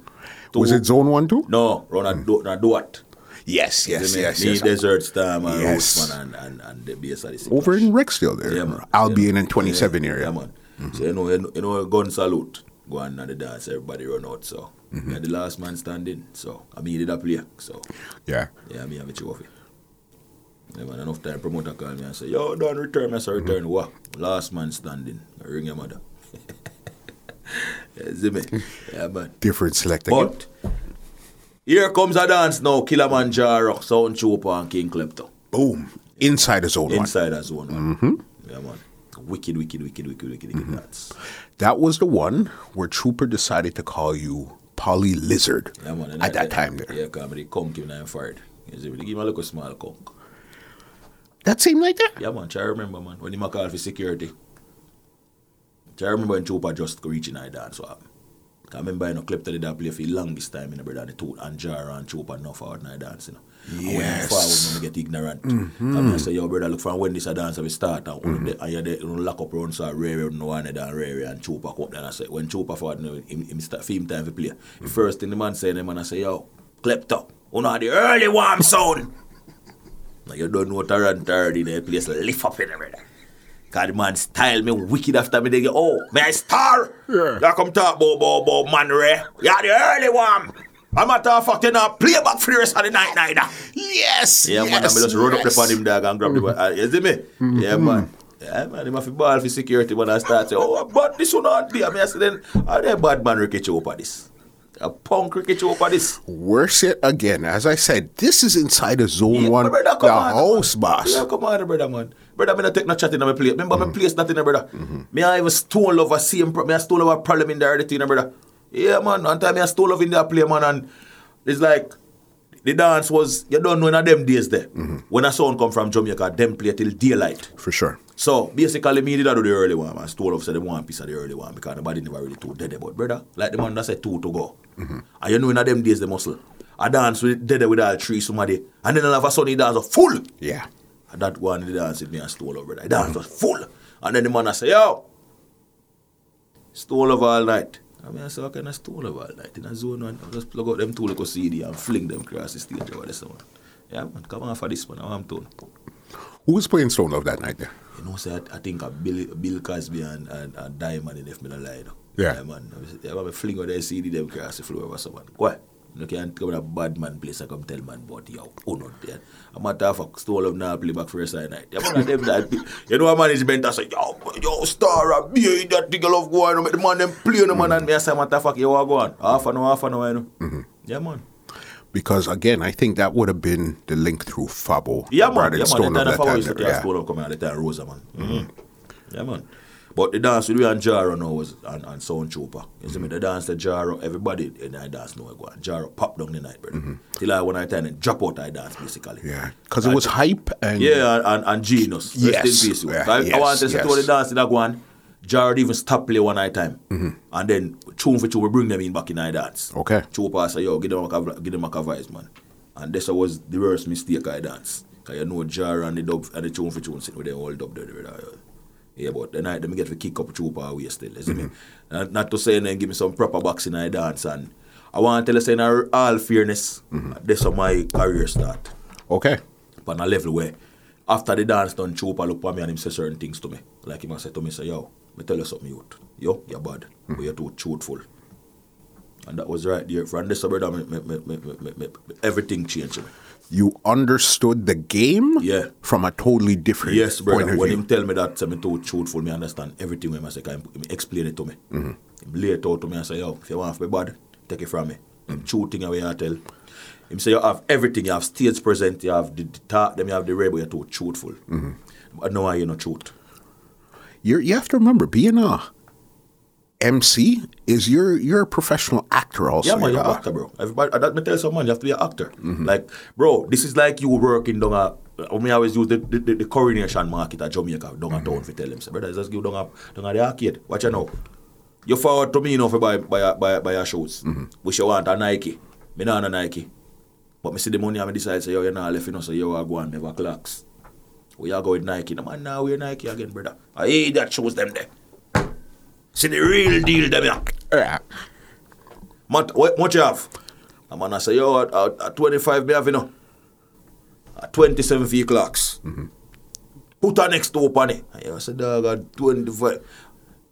Was it zone one too? No, run a do, a do it. Yes, yes, me, yes, me yes. Desert Storm and Yes. Roseman and, and, and the bass at the Over in Rexdale there, yeah, man. Albion yeah. and 27 yeah, area. Yeah, man. So you know, you know, you gun salute. Go on and the dance, everybody run out. So Mm-hmm. yeah, the last man standing. So I mean, did a play. So Yeah. yeah, me have a trophy. Yeah, man, enough time promoter call me and say, Yo, don't return. I say, return what? Last man standing. I ring your mother. yeah, see me? Yeah, man. Different selector. But here comes a dance now. Kilimanjaro, Sound Trooper and King Klepto. Boom. Inside zone one. Inside as zone one. Mm-hmm. Yeah, man. Wicked, wicked, wicked, wicked, wicked, wicked dance. That was the one where Trooper decided to call you Polly Lizard Yeah, man. at I- that time there. Yeah, because the conk him and fired. Give him a little small conk. That same night there? Yeah, man. Try remember, man. When he ma call for security. Try remember when Trooper just reaching I dance what happened. 'Cause I remember you know, Clip that play for the longest time in the brother and the two and Jara and Trooper no forward night dance, you know. And when Yes. you forward, when you get ignorant. Mm-hmm. I mean, I say, yo, brother, look from when this a dance we start and, mm-hmm. and you're there, you know, lock up around so Rare no one and Rare and Trooper come up there and I say, when Trooper forward, you know, him, him start film time to play. The first thing the man say, the man I say, yo, Klepto, you know the early warm sound. Now you don't know what around third in the place lift up in the brother. Cause the man style me wicked after me they go, oh, may I star? Yeah. You come talk about, about, about man Ray. You're the early one. I'm not a fucking uh, play back for the rest of the night neither. Yes! Yeah, man, I'm just run up the on him dog and grab the boy. Uh, you see me? Yeah, man. Yeah, man, him have to ball for security when I start say, oh, but this one not there. I mean, I say then, are they bad man Ricky Chopa this? A punk Ricky Chopa this? Worse yet again, as I said, this is inside the zone Yeah, one, brother, the on, house man. boss. Yeah, come on, brother, man. Brother, me not take no chat in my place. Remember, Mm-hmm. my place not in there, brother. Me I even stole over same, pro- me I stole over problem in the there, everything, brother. Yeah, man. One time me I stole over in there play, man, and it's like the dance was you don't know in a them days there. Mm-hmm. When a sound come from Jamaica, them play till daylight. For sure. So basically, me did that do the early one, man. Stole off said the one piece of the early one because nobody never really told dead about brother. Like the man that said two to go. Mm-hmm. And you know in them days the muscle. I dance with dead with all three somebody, and then all of a sudden he dance a full. Yeah. And that one the dance with me and stole over brother. I dance was full. And then the man I say, yo, stole over all night. I mean, I say, okay, I stole over all night in a zone one. I just plug out them two little CD and fling them across the stage over this one. Yeah, man, come on for this one. I'm told. Who was playing Stone Love that night there? You know, say I, I think of Bill, Bill Cosby and, and, and Diamond in If Me No Lie. though. Yeah. man. I was- Yeah, man, fling out their CD them across the floor over someone. Why? You can't come to a bad man place and come tell man about yo, oh not there. A matter of fact, stole up now play back first side night. Yeah, man, them that, you know, a management I say, yo, yo, star, a beer, that thing love go on, make the man them play no man, and me I say, matter of fact, you want go on. Half an hour, half an hour, you know. Mm-hmm. Yeah, man. Because again, I think that would have been the link through Fabo. Yeah, that man. Yeah, man. The time that I used to play yeah. of coming at the time, Rosa, man. Mm-hmm. Yeah, man. But the dance with we and Jaro now was and, and Sound Trooper. You see me, the dance the Jaro, everybody in I dance now go on. Jaro pop down the night, brother. Till I one night time and drop out I dance basically. Mm-hmm. Yeah. Because it was hype and Yeah, and, and, and Genius. Rest Yes. in peace. Yeah, I, yes, I want to say yes. to the dance that one, Jared even stop play one night time. Mm-hmm. And then tune for tune, we bring them in back in I dance. Okay. Trooper say, yo, give them a cover, give them a cover, man. And this was the worst mistake I dance. Because you know Jar and the dub and the tune for tune sitting with them all dub there. Yeah, but the night them get to kick up Trooper away still. You see me? Not, not to say then give me some proper boxing I dance and I want to tell you say in all fairness, this is my career start okay. But on a level where after the dance done, Chupa look at me and him say certain things to me. Like him a say to me, say, yo, me tell you something, youth. Yo, you're bad, but you're too truthful. And that was right there. From this, brother, me, me, me, me, me, everything changed me. You understood the game Yeah. from a totally different Yes, point of When view. him tell me that, say me too truthful, me understand everything when I say, him, explain it to me. Mm-hmm. Him lay it out to me and say, yo, if you want to be bad, take it from me. Mm. Him true thing away I tell. Him say you have everything, you have stage present, you have the, the talk, them you have the rebel, you're too truthful. Mm-hmm. But no, you're not truth. You're, you have to remember, being a MC is you're you're a professional actor also. Yeah, man, you're an actor, bro. Everybody, that me tell you someone, you have to be an actor. Mm-hmm. Like, bro, this is like you working down a. I mean, I always use the, the, the, the coronation market at Jamaica, down Mm-hmm. a town, for tell them, say, brother, just give down a, down a the arcade. Watch you know. You forward to me, you know, for buy, buy, buy, buy your shoes. Mm-hmm. Wish you want a Nike. Me not a Nike. But me see the money and me decide, say, yo, you're not left, you know, so you are going, never clocks. We are going with Nike. No man, now wear Nike again, brother. I hate that shows them there. See the real deal, them here. Yeah. What, what, what you have? A man I say, yo, at, at, at 25 me have, you know. At 27 V clocks. Mm-hmm. Put her next to open it. I say, dog, at 25.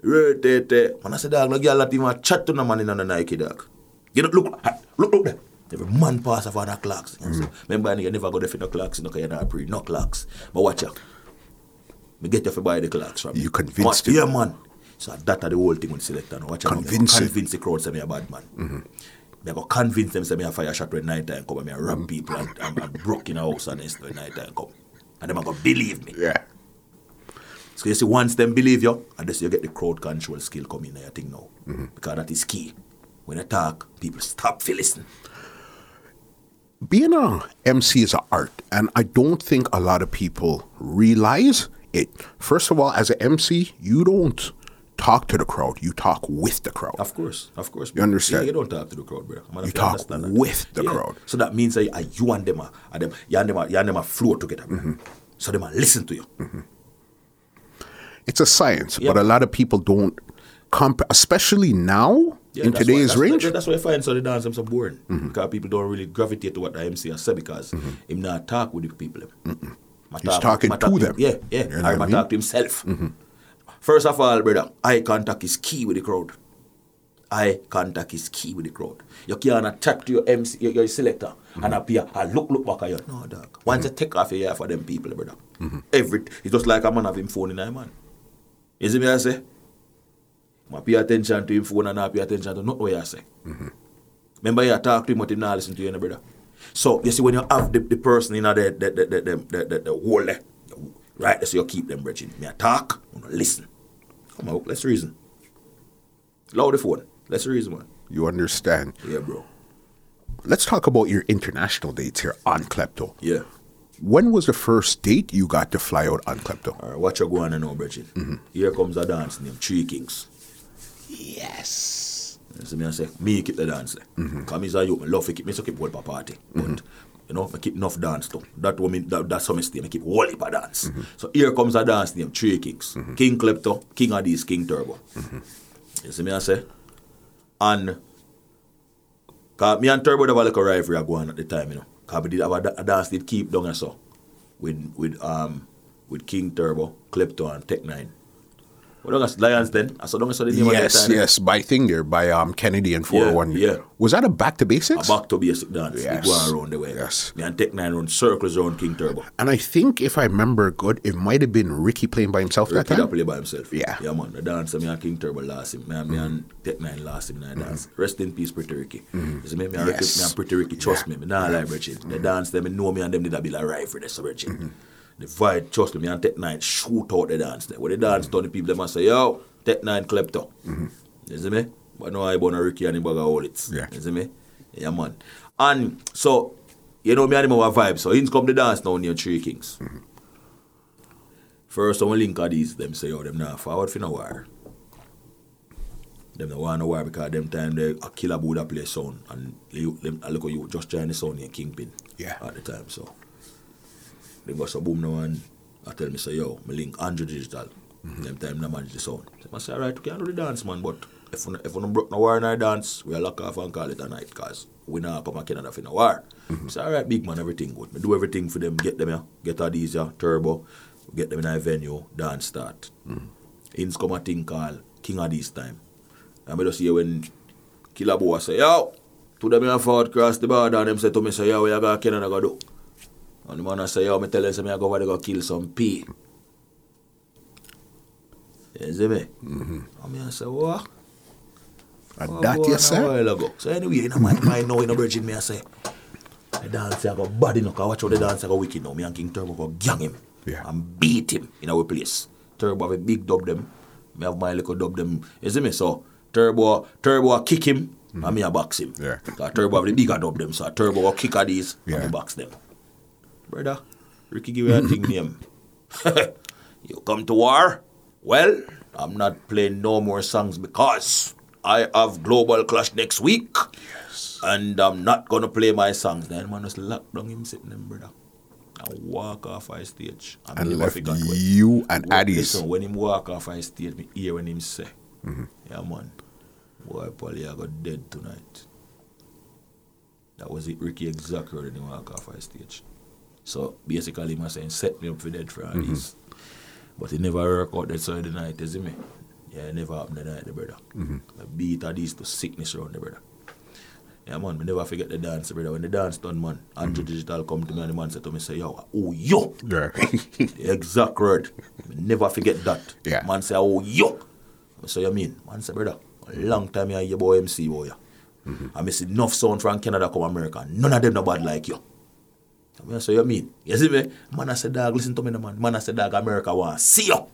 Right there, there. Man I say, dog, no girl that even chat to no man in on the Nike, dog. You know, look, look, look there. Every man pass of the clocks. You know, so, mm. remember, you never go there for no clocks, you know, you're not pre, no clocks. But watch out. Me get you to buy the clocks from You convinced him. Yeah, man. So that are the whole thing when selector. now. Watch out. Convince him. Convince the crowd say me a bad man. Mm-hmm. Me go convince them say me a fire shot when night time come and me a rob mm. people and, and, and broke in a house and this when night time come. And them a go believe me. Yeah. So you see, once them believe you, and this you get the crowd control skill coming in, I think now. Mm-hmm. Because that is key. When I talk, people stop for listen. Being a MC is an art, and I don't think a lot of people realize it. First of all, as an MC, you don't talk to the crowd; you talk with the crowd. Of course, of course. You understand? Yeah, you don't talk to the crowd, bro. You talk with the crowd. So that means that uh, you and them are, are them, you and them are, you and them are flow together. Mm-hmm. So them are listen to you. It's a science, Yeah. but a lot of people don't comp, especially now Yeah, in today's why, that's, range. Mm-hmm. That's why I find so the dance them so boring. Because people don't really gravitate to what the MC has said because him not talk with the people. Ma He's talking ma to talk them. Yeah, yeah. You know I ma mean? Mm-hmm. talk to himself. First of all, brother, eye contact is key with the crowd. eye contact is key with the crowd. You can't chat to your MC, your, your selector, and appear and look, look back at you. No, dog. Once you take off your ear for them people, brother. Every it's just like a man having him phone in his man. You see me I say? I pay attention to him phone and not pay attention to not what you say. Remember you talk to him, but him not listen to you, no, brother. So you see when you have the, the person in the the the the the, the, the, the whole there, right? So you keep them bridging. Me talk, you know, listen. Come on, let's reason. Loud the phone. Let's reason, man. You understand? Yeah, bro. Let's talk about your international dates here on Klepto. Yeah. When was the first date you got to fly out on Klepto? All right, what you going on and now, Bridget? Mm-hmm. Here comes a dance named Three Kings. Yes. You see me I say, me keep the dance there. Mm-hmm. Cause me is a me love to keep, me so keep whole pa party. But, you know, I keep enough dance too. That what me, that, that's how me stay, me keep whole heap of dance. So here comes a dance named Three Kings. King Klepto, King Addies, King Turbo. You see me I say? And, cause me and Turbo have a little rivalry going at the time, you know. Cause we did have a, da- a dance did keep down and so. With, with, um, with King Turbo, Klepto and Tech 9. What long as Lions then? I saw don't the name of Yes, time. yes, by thing there, by um Kennedy and 401. yeah. Was that a back to basics? A back to basic dance. Yes. We go around the way. Yes. And Tech Nine run circles around King Turbo. And I think if I remember good, it might have been Ricky playing by himself that Ricky that time. play by himself. Yeah. Yeah, man. The dancer, me and King Turbo lost him. Me and, me and mm-hmm. Tech Nine lost him in the mm-hmm. dance. Rest in peace, Pretty Ricky. Mm-hmm. You see me, me and, Ricky, Yes. me and Pretty Ricky, trust me. Me not like Richard. The dance, them, me know me and them did a like right for this, so Richard. The vibe, trust me, and Tech Nine shoot out the dance there. When the dance done, the people, them must say, yo, Tech Nine klepto. You see me? But no, I born a Ricky and him bag of all it. Yeah. You see me? Yeah, man. And so, you know me and him have a vibe. So, he's come to dance now near Three Kings. First, when we link of these, them say, yo, them not forward for no war. Them not want no war because them time they a killer Buddha play sound and them, I look at you just join the sound in Kingpin. Yeah. At the time, so. They go so boom now and I tell me say, yo, me link Andrew Digital. Mm-hmm. Them time they manage the sound. So I say, alright, we can do the dance, man, but if we, if we don't broke no war in our dance, we lock off and call it a night because we not come to Canada for no war. I mm-hmm. say, alright, big man, everything good. Me do everything for them, get them here, get all these here, turbo, get them in a venue, dance start. Mm-hmm. Ins come a thing called King of this time. And me just hear when Killer Boy say, yo, to them here forward cross the border and them say to me, say, yo, what you got Canada go do? And the man a say, yo, me tell say, me I go over there go kill some pea. You see me? Mm-hmm. And me I say, what? And Oh, that boy, you a while ago. So anyway, in my mind now, in a virgin, me I say, the dance I go bad enough, cause watch how the dance I go wicked now. Me and King Turbo go gang him Yeah. and beat him in our place. Turbo have a big dub them. Me have my little dub them. You see me? So Turbo, Turbo kick him and me a box him. Yeah. Cause Turbo have the bigger dub them. So Turbo go kick at these Yeah. and me box them. Brother, Ricky give you a thing name. you come to war? Well, I'm not playing no more songs because I have Global Clash next week. And I'm not gonna play my songs. Then man just lock down him sitting there, brother. And walk off our stage. And, And left you and when- Addies. Listen, when him walk off our stage, me hear when him say, mm-hmm. Yeah man, boy Polly I got dead tonight. That was it, Ricky exactly when he walk off our stage. So basically was saying set me up for dead for mm-hmm. this. But it never work out that side of the night, you see me? Yeah, it never happened that night, the brother. Mm-hmm. I beat all these to sickness around the brother. Yeah, man, me never forget the dance, brother. When the dance done, man, Andrew mm-hmm. Digital come to me and the man said to me, say, yo, oh, yo. Yeah. The exact word. Me never forget that. Yeah. Man say, oh, yo. I say, you mean? Man say, brother, a long time I hear boy MC, boy. yeah. I miss enough sound from Canada come America. None of them no bad like you. So me say, you mean? You see me? Man, I said, dog, listen to me, man. Man, I said, dog, America want see you.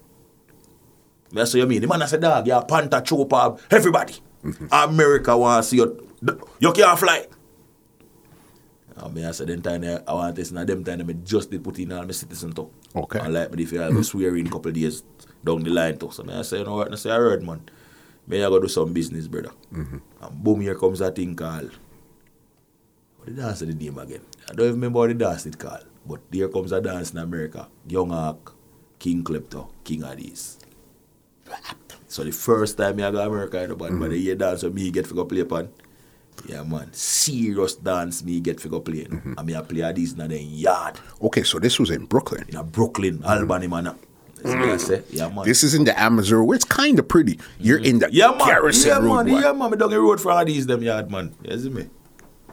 Me say, you mean? The man, I said, dog, you're a panther, chopper, everybody. Mm-hmm. America want see you. You can't fly. A mi a se den tan e, a wan te sin a dem tan e, mi just di put in al mi citizen to. Ok. An like mi di fe al mi swear in couple days down the line to. So mi a se, you know what, mi se a red man. Mi a go do some business, brother. Mm -hmm. An boom, here comes a thing called The dance of the name again? I don't even remember the dance it called. But here comes a dance in America. Young Hawk, King Klepto, King Addies. So the first time I go to America, you know, but, but the year dance with me get to go play upon. Yeah, man. Serious dance me get to go play. Mm-hmm. And me I play a Addies in the yard. okay, so this was in Brooklyn. In a Brooklyn, mm-hmm. Albany, man. You see what I mm. say? Yeah. This is in the Amazon where it's kind of pretty. You're mm. in the Mm-hmm. yeah, man. Garrison yeah, Road. man. boy. Yeah, man. Me down the road for all Addies them yard, man. You see me?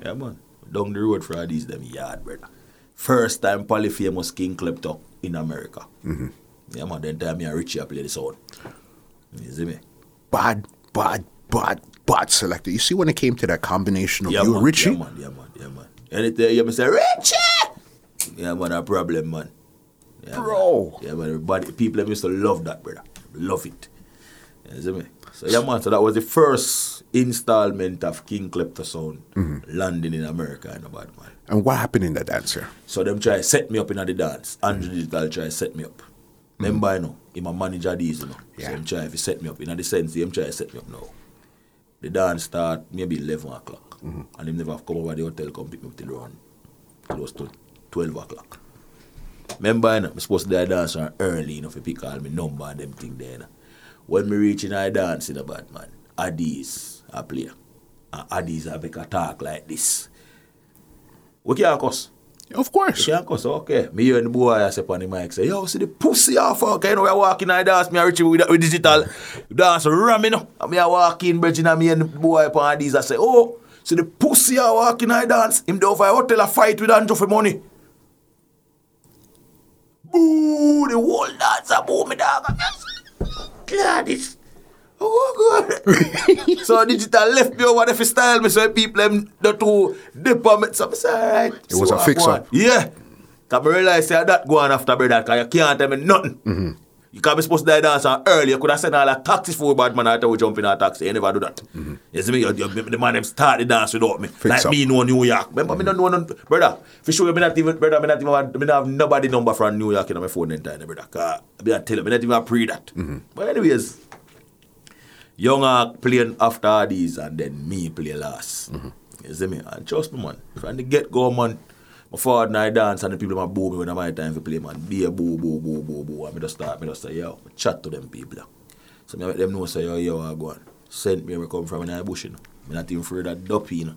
Yeah, man. Down the road for all Addies them yard, brother. First time polyphamous King Klepto in America. Mm-hmm. Yeah, man. Then time me and Richie play the sound. You see me? Bad, bad, bad, bad selector. You see when it came to that combination of Yeah, you man. and Richie? Yeah, man. Yeah, man. Yeah, man. Anything you say, Richie! Yeah, man. A problem, man. Yeah, Bro. Man. Yeah, man. Everybody, people used to love that, brother. Love it. You see me? So, yeah, man. So that was the first installment of King Klepto sound Mm-hmm. landing in America, you know, bad man. And what happened in the dance here? So them try set me up in the dance. Andrew Digital try set me up. Remember, you know, him a manager Addies, you know. Yeah. So him try to set me up. In the sense, him try to set me up now. The dance start maybe 11 o'clock. And him never come over the hotel, come pick me up till around close to 12 o'clock. Remember, you know, I'm supposed to a dance early, you know, if you pick all my number and them thing there, you know. When me reach in I dance in a bad man, Addies I play. And Addies I make a talk like this. We can't cuss. Of course. Can't cuss, okay. Me and the boy I say on the mic say, yo, see the pussy off, okay, you know, we are walking I dance, me and Richie with, with digital, dance ram, you know. And me a walk in, and me and the boy upon Addies, I say, oh, see the pussy a walking I dance, him do for a hotel a fight with Andrew for money. Boo, the whole dance a boo me dog. This. Oh God. so digital left me over there for style me so people them the two dip on me. So I say, alright. It was a fix up. Yeah. Cause I realize say that go on after brother cause you can't tell me nothing. Mm-hmm. You can't be supposed to die dance on early. You could have sent all the taxis for bad man we jump in a taxi. You never do that. Mm-hmm. You see me? You, you, the man them start the dance without me. like up. me know New York. Remember me don't know none, brother. For sure, me not even brother. Me not even me not have nobody number from New York in my phone then time, brother. Cause I be a tell you, me not even pre that. Mm-hmm. But anyways, Young playing after Addies and then me play last. You see me? And trust me, man. From the get go, man. My father and I dance and the people my boo me when I'm my time to play, man. Be a boo, boo, boo, boo, boo. And me just start, me just say, yo, I chat to them people. So me make them know, say, yo, yo, I go on. Send me where I come from in the bush, you know. Me not even afraid of duppy, you know.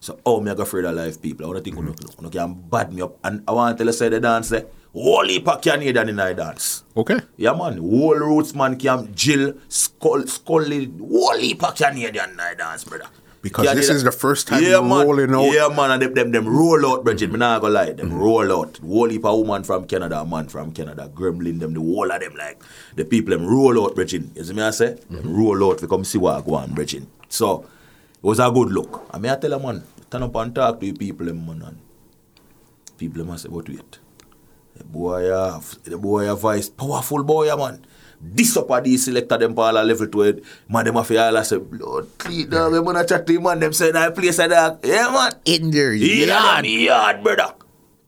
So how me I go afraid of life people? I want to think, you mm-hmm. know, you can bad me up. And I want to tell you, say the dance, there. Holy pack Canadian in the dance. Okay. Yeah, man. Whole roots man camp, Jill, Skull, Scully, whole heap of Canadian night dance, brother. Because Yeah, this is the first time yeah, you're man. rolling out. Yeah, man, and them, them, them roll out, Bridget. Me not gonna lie, them mm-hmm. roll out. Whole heap of woman from Canada, man from Canada, gremlin them, the whole of them, like, the people, them roll out, Bridget. You see me, I say? Them mm-hmm. roll out, to come see what I go on, Bridget. So, it was a good look. I mean, I tell a man, turn up and talk to the people, them, man, and people, them, I say, but wait. The boy have, the boy uh, have voice, powerful boy, uh, man. This up at these selector them for all a level to it. Man, them have to all say, blood, clean dog, them wanna chat to him, man, them say that place a dog. Yeah, man. In there, Yeah, them yard, brother.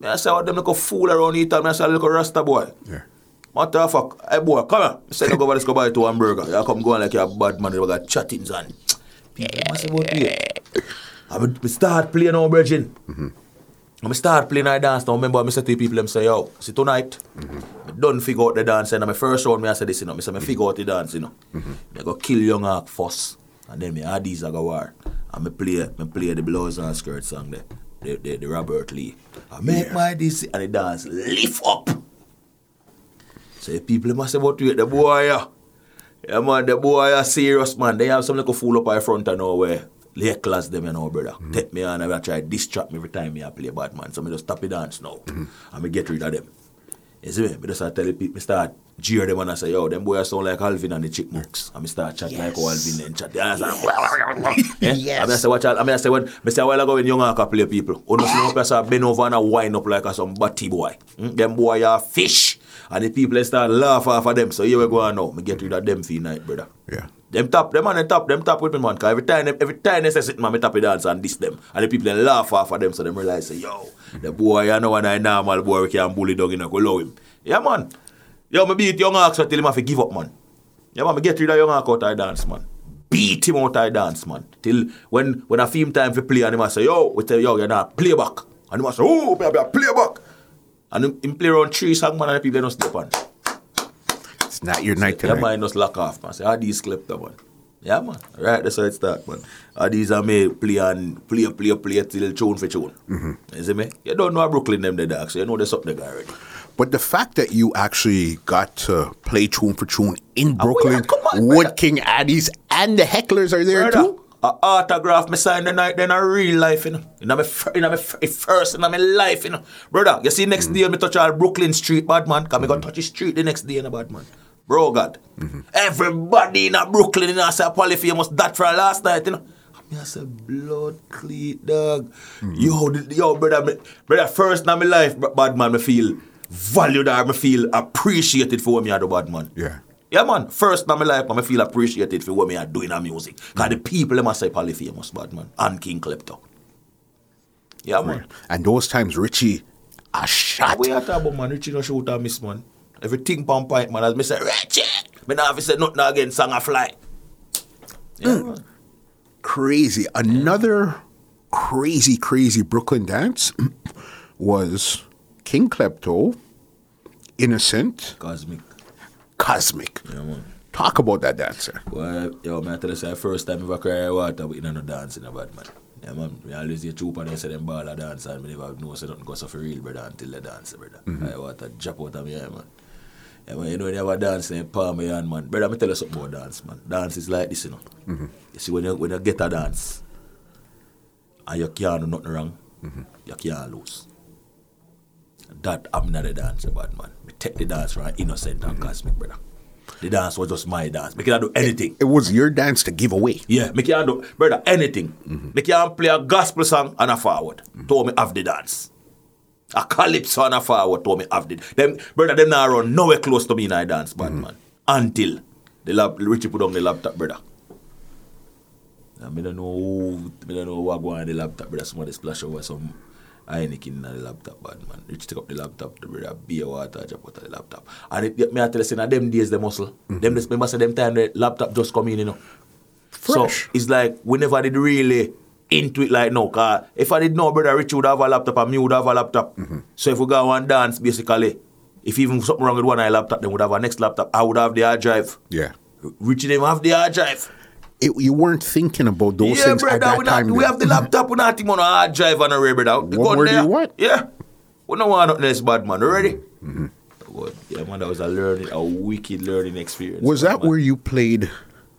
Me I say what them like a fool around here, me I say like a rasta boy. Yeah. What the fuck? Hey boy, come here. I say no go over this go buy two hamburger. You come go on like you're a bad man, you got chattings and people must about play. I me me start playing now, Virgin. I me start playing I dance now. Remember, I say to people, them say, yo, see tonight, mm-hmm. me done figure out the dance. And my first round, me I say this, you know, me say, me mm-hmm. figure out the dance, you know. Mm-hmm. Me go kill Young Ark first. And then me add these, I go war. And me play, me play the blouse and skirt song there. The, the, the Robert Lee. I make Yeah. my this, and the dance lift up. So people must say about it, the boy, yeah. Yeah, man, the boy are serious, man. They have some little fool up in front of nowhere. Late class them, you know, brother. Take me on and I try to distract me every time me I play Batman. So me just stop the dance now. And me get rid of them. You see me? Me just start tell the people, me start jeer them and I say, yo, them boys sound like Alvin and the Chipmunks. And me start chat like how Alvin and chat. Yeah, I say, yeah. Yes. I mean, I say, watch out. I mean, I say, when, me say a while ago when young Aka play people, you know, them person bend over and a wind up like a some batty boy. Mm? Them boy are fish. And the people start laugh off of them. So here we go now. Me get rid of them for night, brother. Yeah. Them tap, them on the top, them tap with me, man. Cause every time, every time they say something, man, me the dance and diss them. And the people they laugh off of them, so them realize, say, yo, the boy, you know, and I normal boy, we can bully dog, you know, go low him. Yeah, man. Yo, me beat young Hawks until him have to give up, man. Yeah, man, me get rid of young Hawk out of dance, man. Beat him out of dance, man. Till when when a film time for play, and him a say, yo, we tell yo, you're not play back. And him a say, oh, baby, play back. And him, him play around three song, man, and the people don't step on. It's not your night Yeah, tonight. man, just lock off, man. Say, how these clip that man. Yeah, man. Right, that's how it start, man. How these are made play and play, play, play till tune for tune. Mm-hmm. You see me? You don't know how Brooklyn them the dark, so you know there's something there already. But the fact that you actually got to play tune for tune in Oh, Brooklyn yeah, come on, with brother. King Addies and the hecklers are there Brother, too. a autograph me sign the night then a real life, you know. In my, fir- in my fir- first in my life, you know. Brother, you see next day me touch all Brooklyn Street, bad man. Come me go touch the street the next day in a bad man. Bro God. Everybody in a Brooklyn in a say polyphamous that for last night, you know. Me I say blood cleat dog. Mm-hmm. Yo, the- yo, brother, brother, first in my life, bad man, me feel valued or me feel appreciated for what me I do, bad man. Yeah. Yeah, man. First in my life, I feel appreciated for what me are doing in music. Because the people, them must say polyphamous, bad man. And King Klepto. Yeah, man. And those times, Richie, a shot. We are talking about, man. Richie no shoot or miss, man. Everything pump point, man. As me say, Richie! Me not have to say nothing again, song a fly. Yeah, mm. man. Crazy. Another crazy, crazy Brooklyn dance was King Klepto, Innocent, Cosmic. Cosmic. Yeah, man. Talk about that dancer. Well, yo, man, I tell you, say, first time I ever cry water, but you know, no dancing about, man. Yeah, man. Me always hear trooper, they say them ball a dance, and me never know say nothing goes for real, brother, until they dance, brother. Mm-hmm. I water drop out of me, yeah, man. Man, you know, when you have a dance, then palm my hand, man. Brother, me tell you something about dance, man. Dance is like this, you know. Mm-hmm. You see, when you, when you get a dance, and you can't do nothing wrong, mm-hmm. you can't lose. That I'm not a dancer, bad man. Me take the dance from innocent and mm-hmm. cosmic, brother. The dance was just my dance. Me can do anything. It was your dance to give away. Yeah, me can do, brother, anything. Me can play a gospel song and a forward. Told me have the dance. A calypso and a forward told me have the them brother them now run nowhere close to me in I dance, bad mm. man. Until the lap Richie put on the laptop, brother. I me don't know who, me don't know what go on the laptop, brother. Somebody splash over some Heineken in the laptop, bad man. Rich take up the laptop, the brother beer water, drop out of the laptop. And it, me I tell you, say, na them days, the muscle. Mm-hmm. Them days, remember say them time the laptop just come in, you know. Fresh. So it's like we never did really into it like no. Cause if I did know, brother Richie would have a laptop and me would have a laptop. Mm-hmm. So if we go and dance, basically, if even something wrong with one of laptop, then we would have a next laptop. I would have the hard drive. Yeah. Richie them have the hard drive. It, you weren't thinking about those yeah, things brother, at that we, not, time. we have the laptop, we're not even on a hard drive on a ray, brother. The What do you want? Yeah. We don't want nothing else bad, man. You ready? Mm-hmm. Mm-hmm. But, yeah, man, that was a learning, a wicked learning experience. Was that man. where you played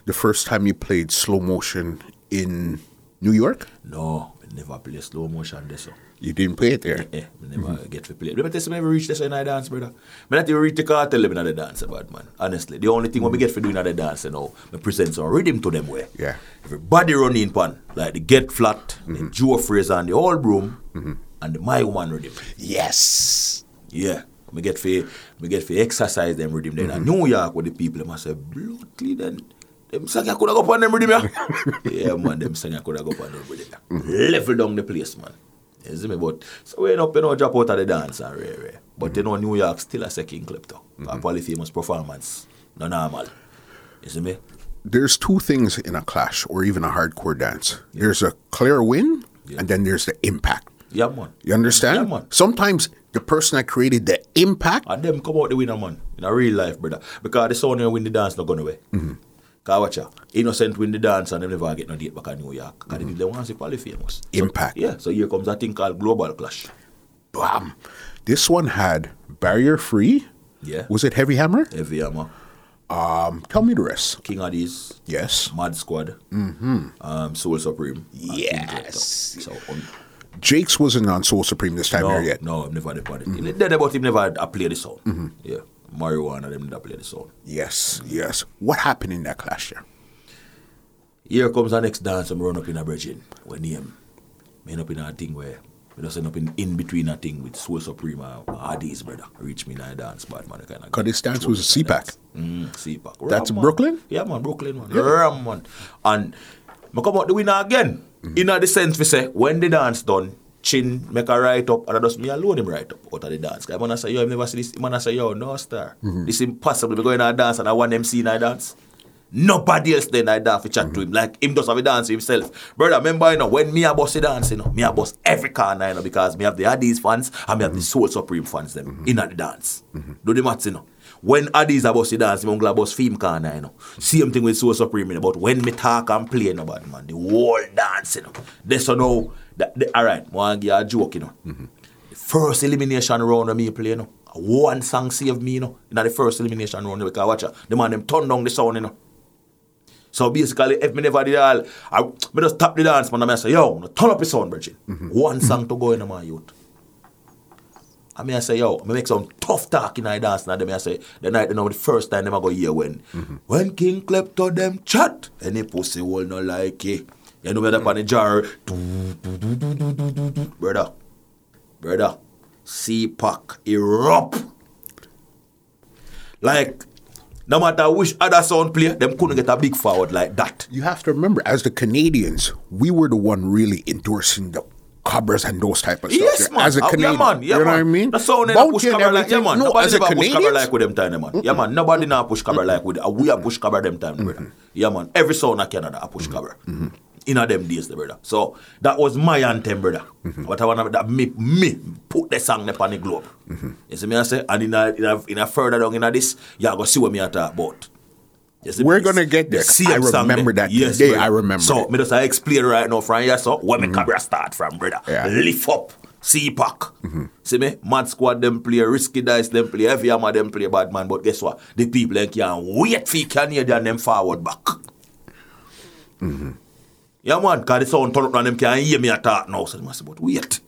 the first time you played slow motion in New York? No, we never play slow motion this. So. You didn't play it there. Eh, eh me never mm-hmm. get to play. Let me tell you, me never reach this in I dance, brother. Me not even reach the cartel in the dance, bad man. Honestly, the only thing when we get for doing in the dance, you know, me present some rhythm to them way. Yeah. Everybody running pan like the Get Flat, the mm-hmm. Joe Frazier, and the All Broom, mm-hmm. and the My Woman rhythm. Yes. Yeah. Me get for me get for exercise them rhythm. Then in New York with the people, must say blood clean Them sang I go on them rhythm, yeah. yeah, man, them sang could go on them rhythm. Yeah. Level down the place, man. You see me? But so we end up, you know, drop out of the dance and rare, rare. But you know, New York still a second clip though. A polyphamous performance. No normal. You see me? There's two things in a clash or even a hardcore dance. There's a clear win, and then there's the impact. Yeah, man. You understand? Yeah, man. Sometimes the person that created the impact, And them come out the winner, man. In a real life, brother. Because the sound when win the dance not going away. Mm-hmm. Cause watch ya, Innocent win the dance and them never get no date back in New York. Because mm-hmm. they want to see. So- Impact. yeah, so here comes a thing called global clash. bam. This one had barrier free. Yeah. Was it Heavy Hammer? Heavy Hammer, Um, tell me the rest. King Addies, Yes. Mad Squad, mm-hmm. um, Soul Supreme. and Yes. So, um, Jake's wasn't on Soul Supreme this time no, here yet. no, I've never done it. Then about him never had a play the song. Yeah, Marijuana, them never play the song. Yes, yes. What happened in that clash there? Here comes the next dance, I'm run up in a bridging. When name, me end up in a thing where, me just end up in, in between a thing with Soul Supreme and Addies brother. Reach me in a dance, bad man. Kind of 'Cause this dance was a CPAC. Mm, CPAC. That's Ram, man. Brooklyn? Yeah, man, Brooklyn, man. Ram, man. And I come out the winner again. In a the sense, we say, when the dance done, Chin make a write up, and I just me alone him write up out of the dance. Cause I say, yo, I've never seen this. Man I say, yo, no star. Mm-hmm. This impossible. We go in a dance and I want MC in a dance. Nobody else then I dance to chat to mm-hmm. him. Like him just have a dance himself. Brother, remember you know when me a boss a dance, you know, me a boss every corner, you know, because me have the Addies fans and me have the mm-hmm. Soul Supreme fans them in at the dance. Do the maths, you know. When Addies a boss a dance, me uncle boss film corner, you know. Same thing with Soul Supreme, you know, but when me talk and play, you know, bad man, the whole dance, you know. That's so now, that, the, all right, want to give a joke, you know. The first elimination round of me play, you know. One song saved me, you know, in the first elimination round. Because watch out, the man them turn down the sound, you know. So basically, if me never did all, I me just tap the dance, man, and I say, yo, no, turn up the sound, Bridget. Mm-hmm. One song mm-hmm. to go in my youth. I mean, I say, yo, I make some tough talk in the dance, and then I say, the night, you know, the first time them I go hear when, when King Klepto them chat, any pussy will not like it. You know, me up on the jar, brother, brother, C-Pack erupt. Like, no matter which other sound player, them couldn't get a big forward like that. You have to remember, as the Canadians, we were the one really endorsing the cobras and those type of stuff. Yes, man. As a Uh, Canadian, yeah, man. Yeah, you know man. what I mean? The sound Bounty push and cover like, yeah, man. No, Nobody as a never push cover Canadian, like with them time, man. Yeah, man. Nobody now push cover like with, uh, we are push cover them time, brother. Yeah, man. Every sound in Canada, I push cover. In a them days, the brother. So that was my anthem, brother. Mm-hmm. What I want to that me, me put the song up on the globe. Mm-hmm. You see me, I say, and in a, in a, in a further down in a this, you go see what me I talk uh, about. You see? We're gonna get there. The same I remember that today. brother. I remember So me just I explain right now from here, so where me mm-hmm. camera start from, brother. Yeah. Lift up, See pack. See me? Mad Squad them play, Risky Dice them play, Heavy Hammer them play, Bad Man. But guess what? The people them can't wait for Canadian them forward back. Yeah, man, because the sound turn up and them can't hear me attack now. So they must say, but wait.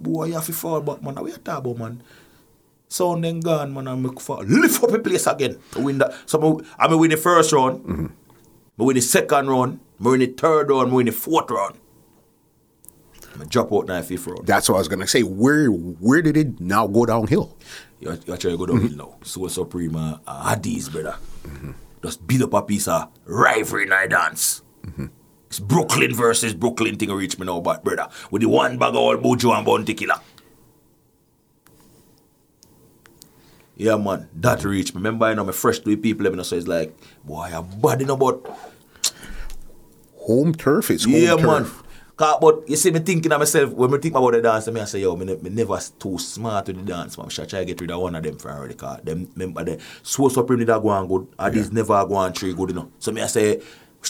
Boy, you have to fall back, man. What you talk about, man? Sound then gone, man, and make fall. Lift up the place again. To win that. So I mean, win the first round. I win the second round. I win the third round. I win the fourth round. I drop out the fifth round. That's what I was gonna say. Where where did it now go downhill? You you try to go downhill now. Soul Supreme uh, Addies, brother. Just beat up a piece of rivalry night dance. It's Brooklyn versus Brooklyn thing reach me now, but brother. With the one bag of old Bojo and Bounty Killer. Yeah, man, that reach me. Remember, you know, my fresh three people, you know, so it's like, boy, I'm bad, you know, but Home turf is home yeah, turf. man. 'Cause- but you see, me thinking of myself, when me think about the dance, me I say, yo, me, me never too smart with the dance, man. Should try to get rid of one of them for already, cause them, remember, the Soul Supreme did go on good, and Addies never go on three good, you know. So me I say,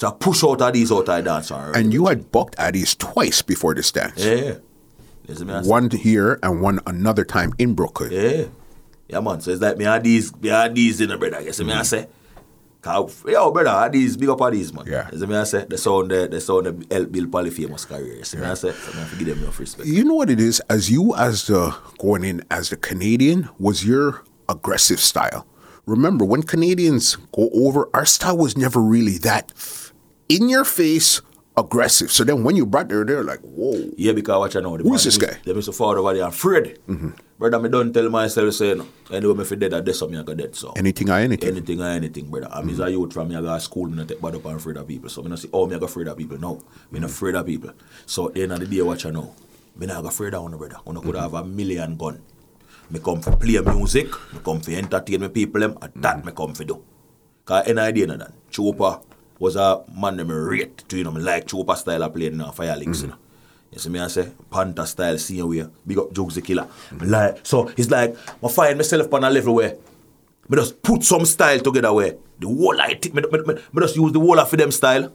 I push out of Addies out of dance already. And you had booked Addies twice before this dance. yeah. You see me I say, One here and one another time in Brooklyn. yeah. Yeah, man. So it's like me had these, me these in the brother. You see me I mm. say, yo, brother, Addies, big up Addies, man. Yeah. You see me I say, the sound, the, the sound, the help build polyphamous career. You see me I say, so have to give them enough respect. You know what it is? As you, as the going in as the Canadian, was your aggressive style. Remember, when Canadians go over, our style was never really that in your face aggressive. So then when you brought there, they're like, whoa. Yeah, because watch I know. The Who man, is this guy? Them is so far over there, afraid. Mm-hmm. Brother, me don't tell myself, say, no. Anyway, me fi dead, I dead something I dead, so. Anything or anything. Anything or anything, brother. I'm mm mm-hmm. a youth from me, I got school, me not take bad up and afraid of people. So, me not say, oh, me I got afraid of people. No, me not mm-hmm. afraid of people. So, at the end of the day, watch I know. Me not afraid of one, brother. One could have a million gun. Me come for play music, me come for entertain me people, them, and that me come for do. Cause any idea of that? Chopa was a man that me rate to, you know, me like Chopa style of playing in uh, Fire Links, mm-hmm. you know. You see me I say, Panther style, same way, big up Jugs the Killer. Me like, so it's like, I find myself on a level where me just put some style together where the whole I think, me, me, me, me just use the whole of them style,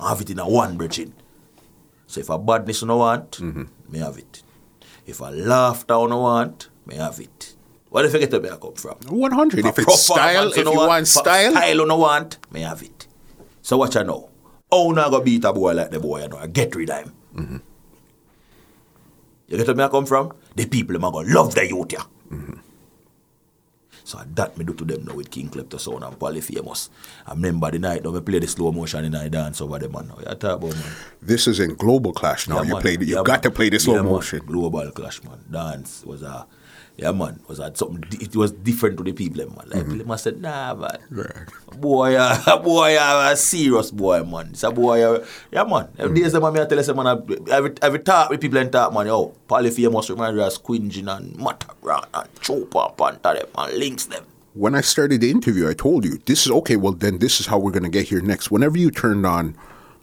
I have it in a one bridging. So if a badness you no want, mm-hmm. me have it. If a laughter you no want, me have it. What if you get where I come from? 100. If For it's style, if you want style, style you no want, me have it. So watch I know. How now go beat a boy like the boy, you know, I get rid of him. Mm-hmm. You get where I come from? The people them are gonna love the youth, yeah. Mm-hmm. So that me do to them now with King Klepto Sound and Polyphamous. I remember the night when we play the slow motion in I dance over them man. You talk about man? this is in Global Clash now. Yeah, you man. played, you Yeah, got man. to play the slow Yeah, man. motion. Global clash, man. Dance was a, yeah, man. Was a something. It was different to the people, man. Like Mm-hmm. people must said, nah, man. Boy, uh, boy, uh, a serious boy, man. It's a boy, uh, yeah, man. Mm-hmm. Every days, them, man, I tell you, man, I- every, every talk with people and talk, man, yo, Polyphamous remind you as Quinjin and Matterhorn and Chopa and them, and links them. when I started the interview, I told you, this is okay, well, then this is how we're going to get here next. Whenever you turned on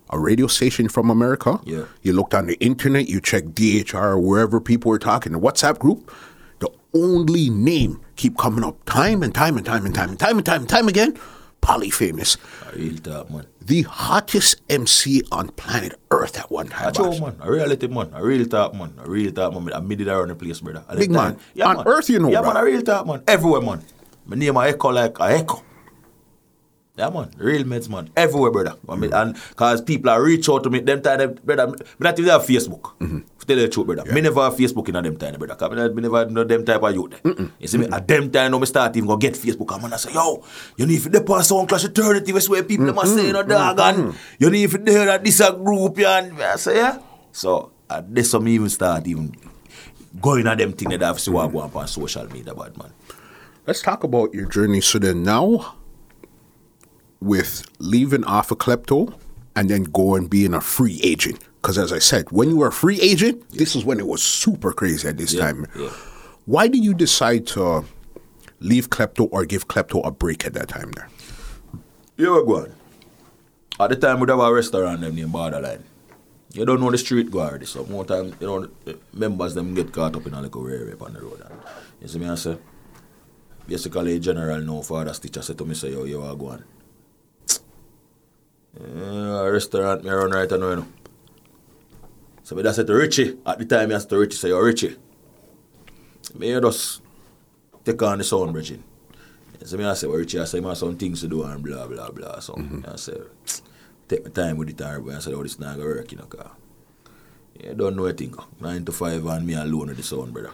a radio station from America, Yeah. you looked on the internet, you checked DHR, wherever people were talking, the WhatsApp group, only name keep coming up time and time and time and time and time and time and time again polyfamous, A real talk, man. the hottest MC on planet Earth at one time. A true, boss. man. A reality, man. A real talk, man. A real talk, man. I made it around the place, brother. Big man. time- On earth, you know, Yeah, bro. man. A real talk, man. Everywhere, man. My name a echo like a echo. Yeah, man. Real meds, man. Everywhere, brother. I mean, and cause people are reach out to me, them time, brother. Me not even have Facebook. Mm-hmm. Tell you the truth, brother. Me never have Facebook in a them time, brother. Cause me, never know them type of youth. there. You see me? At them time, now me start even go get Facebook. And man, I say, yo, you need to depart sound clash eternity. That's where people them are saying, no dog, and you need to hear that this a group, yeah. And I say, yeah. So at this, some even start even going at them thing that I have to see what go on on social media, bad man. Let's talk about your journey. So then now, with leaving off a klepto and then going being a free agent. Because as I said, when you were a free agent, this is when it was super crazy at this Yeah, time. yeah. Why did you decide to leave klepto or give klepto a break at that time there? You were going. At the time, we'd have a restaurant them named Borderline. You don't know the street already, so more time, you know, members them get caught up in a little rare rape on the road. And you see me, I say, basically, a general no father teacher said to me, say, yo, you are going. Uh, restaurant me run right now, you know. So me that said to Richie, at the time, I said to Richie, say, yo, Richie, me just take on the sound, Bridget. So me I say, well, Richie, I say, have some things to do and blah, blah, blah. So I say, take my time with it and I said, oh, this not going to work, you know, cause you don't know anything. Nine to five and me alone with the sound, brother.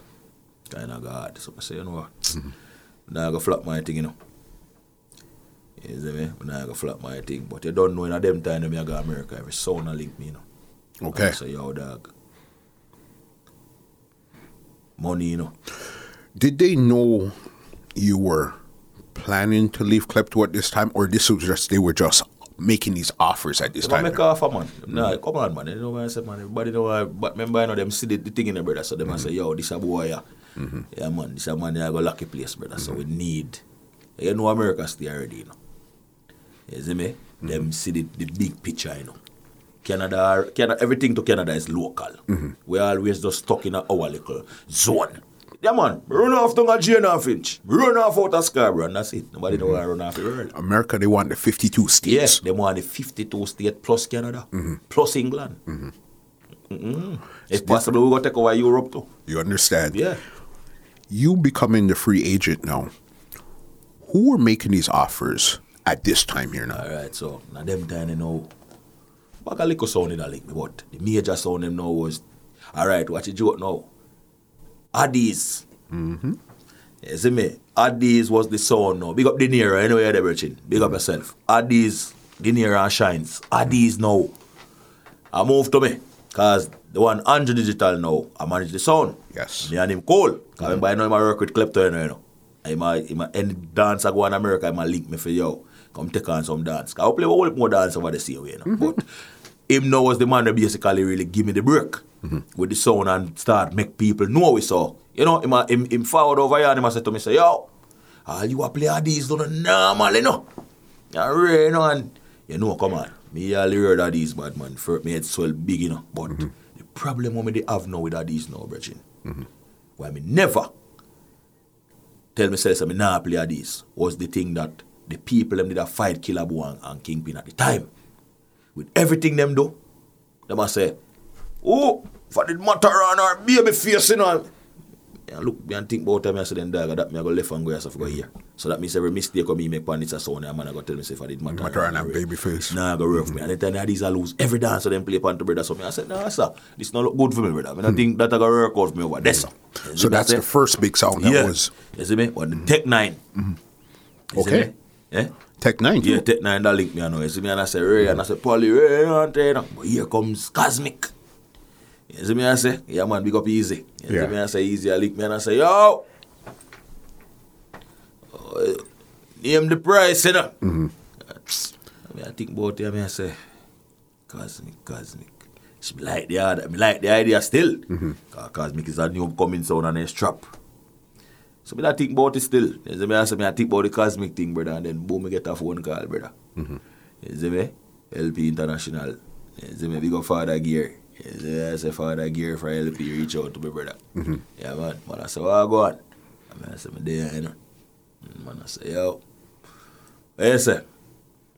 Kind of God. So I say, you know what? Now I go flop my thing, you know. You see me? Now I go flop my thing. But you don't know in a them time that me I go America, every sound a link me, you know. Okay. I say, yo, dog. Money, you know. Did they know you were planning to leave Klepto at this time, or this was just they were just making these offers at this don't time? make offer, man. Nah, mm-hmm. come on, man. You know what I say, man. Everybody know uh, but remember, you know, them see the, the thing in the brother. So them I say, mm-hmm. yo, this a boy, yeah. Mm-hmm. Yeah, man. This a man, yeah, go lucky place, brother. So we need. You know, America stay already, you know. You see me? Them see the, the big picture, you know. Canada, Canada, everything to Canada is local. Mm-hmm. We are always just stuck in our little zone. Yeah, man. Run off to Finch. Run off out of Scarborough, and that's it. Nobody know mm-hmm. where run off the world. America, they want the 52 states. Yes, they want the 52 states plus Canada, mm-hmm. plus England. Mm-hmm. If possible, we go take over Europe too. You understand? Yeah. You becoming the free agent now. Who were making these offers at this time here now? All right, so now them time you know, back a little sound in a link me, but the major sound them now was, all right, watch the joke now. Addies. Mm-hmm. You see me? Addies was the sound now. Big up the near anyway, there, Virgin. Big up yourself. Addies, the near and shines. Addies now. I move to me. Cause the one Andrew Digital now, I manage the sound. Yes. Me and him cool. Cause remember I know him I work with Klepto, you know. You know. Him a, him a, any dance I go in America, him a link me for yo. Come take on some dance. I play a whole lot more dance over the same way, you know. But him now was the man that basically really give me the break with the sound and start make people know we saw. You know, him, him, him forward over here and him a say to me, say, yo, all you a play all these don't normal, you know. Yeah, really, you know, and you know, come on. Me all heard of these bad man. For me head swell big, you know. But mm-hmm. the problem what me they have now with all these now, brethren. Why me never tell me say say me nah play all these was the thing that the people them did a fight Killer Boy and, and Kingpin at the time. With everything them do, them a say, Oh, for the matter on our baby face, you know. Yeah, look, me and think about time I then dog that me I go left and go yourself go here. So that means every mistake of me make pan it's a sound and man I go tell me say for the matter. Matter on a baby face. Nah, I go rough me. And then tell me these I lose every dance so them play pan to brother. So me I said, nah sir, this not look good for me, brother. I mean, I think that I go work out for me over there, sir. Hmm. So that's the first big sound that yeah. was You see me? But the Tech 9. You see Okay. Eh? Tech 9 too? Yeah, Tech 9 da link mi an nou. E si mi an a se Ray, an a se Polly, Ray an te nan. But here comes Cosmic. E si mi an a se, yeah man, big up Easy. E si mi an a se Easy a link mi an a se, yo! Oh, Name the price, e nan. Mi an think bout e, mi an se, Cosmic, Cosmic. Mi like the idea still. Mm-hmm. Cosmic is a new coming sound an e strap. So me I think about it still. You see me, I say me I think about the cosmic thing, brother, and then boom, me get a phone call, brother. Mm-hmm. You see me? LP International. You see me, big up Father Gear. You see me, I say Father Gear for LP, reach out to me, brother. Mm-hmm. Yeah, man. Man, I say, what go on? I, mean, I say, me there, you know. Man, I say, yo. You say?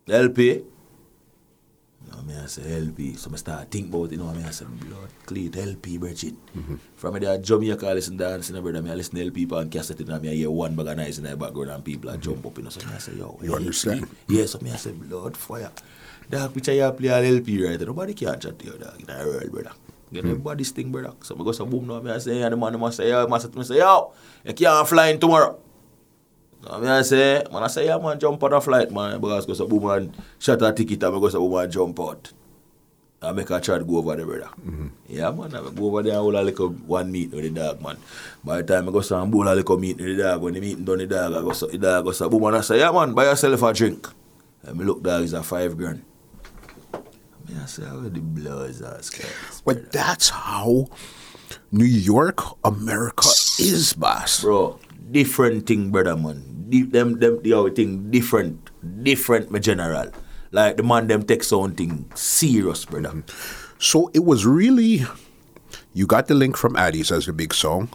LP. me I say LP. So I start think about it, you know, me I say, blood, clean, LP, Bridget. Mm-hmm. From me there, Jamaica, I listen dance, you know, brother, me I listen to LP and cassette, and me I hear one bag of noise in the background and people mm-hmm. jump up, you know, so me I say, yo. You LP. understand? Yes, yeah, so me I say, blood, fire. Dog, which I play all LP right Nobody can chat to you, dog, in the world, brother. Get mm. everybody's thing, brother. So I go to boom now, me I say, and the man, the man say, yo, I say, yo, you can't fly in tomorrow. So me I say, man, I say, yeah, man, jump on a flight, man, because go so boom and shut a ticket and I go so boom jump out. I make a try to go over there, brother. Mm-hmm. Yeah, man, I go over there and hold a little one meet with the dog, man. By the time I go so and bowl a little meet with the dog, when the meeting done, the dog, I go so, the dog go so boom and I say, yeah, man, buy yourself a drink. And me look, dog, is a five grand. Me I say, how the bloods ass guys, But that's how New York, America is, boss. bro. Different thing, brother, man. Them, them, the other thing, different, different, my general. Like the man, them take something serious, brother. Mm-hmm. So it was really, you got the link from Addies as the big song,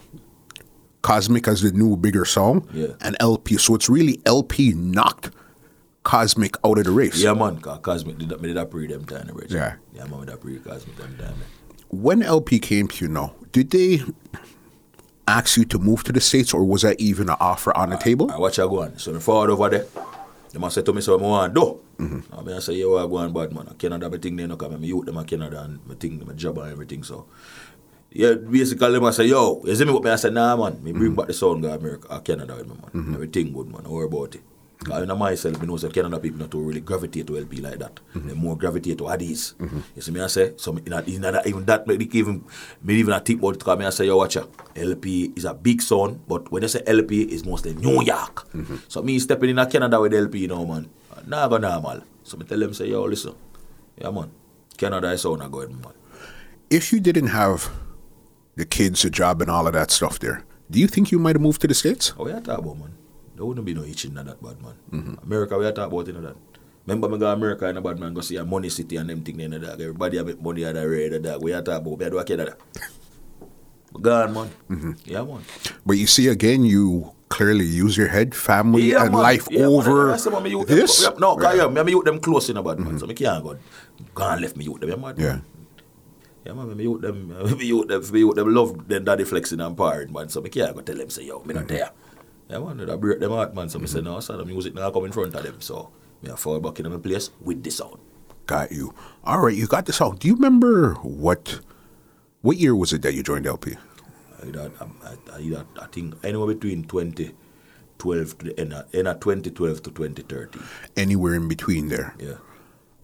Cosmic as the new bigger song, Yeah. and LP. So it's really LP knocked Cosmic out of the race. Yeah, man, Cosmic did that, did pre them time. Yeah. Yeah, man, with that pre Cosmic them time. When LP came to you now, did they ask you to move to the States or was that even an offer on the table? I watch her go on. So me forward over there. They must say to me, so I want to do. Mm-hmm. I mean, I say, yeah, I go on bad, man. I Canada, my thing, they know, because I youth them in Canada and my thing, my job and everything, so. Yeah, basically, them I say, yo, you see me what me? I say, nah, man. Me bring back the sound, go America, uh, Canada with me, man. Everything good, man. Don't worry about it. I know myself, I know say Canada people not to really gravitate to LP like that. Mm-hmm. They more gravitate to Addies. Mm-hmm. You see me I say? So in that, in that, even that, me even, me even I think about it, because me I say, yo, watch ya. LP is a big sound, but when you say LP, it's mostly New York. Mm-hmm. So me stepping in a Canada with LP, you know, man. Go normal. So me tell them, say, yo, listen. Yeah, man. Canada is sound a good, man. If you didn't have the kids, a job, and all of that stuff there, do you think you might have moved to the States? Oh, yeah, are talk about, man. There wouldn't be no itching in that bad, man. Mm-hmm. America, we are talk about, you know, that. Remember me go America and a bad man, go see a money city and them thing in the dog. Everybody have money at the rate of dog. We are talk about, we are doing Canada. Gone, man. Mm-hmm. Yeah, man. But you see, again, you clearly use your head, family, Yeah, and man. life Yeah, over That's the one me youth them- this. yeah, No, cause yeah, me, me them close in a bad man, mm-hmm. so me can't go. Go and left me youth them, yeah, man. Yeah. Yeah, man, me youth them, me youth them, me youth them love them daddy flexing and partying, man. So me can't go tell them say, yo, me not there. Yeah, man, that break them heart, man. So me say, no, so the music now come in front of them. So me I fall back in my place with the sound. Got you. All right, you got this out. Do you remember what what year was it that you joined LP? I, I, I, I, I think anywhere between 2012 to the end of, end of 2012 to 2013. Anywhere in between there. Yeah.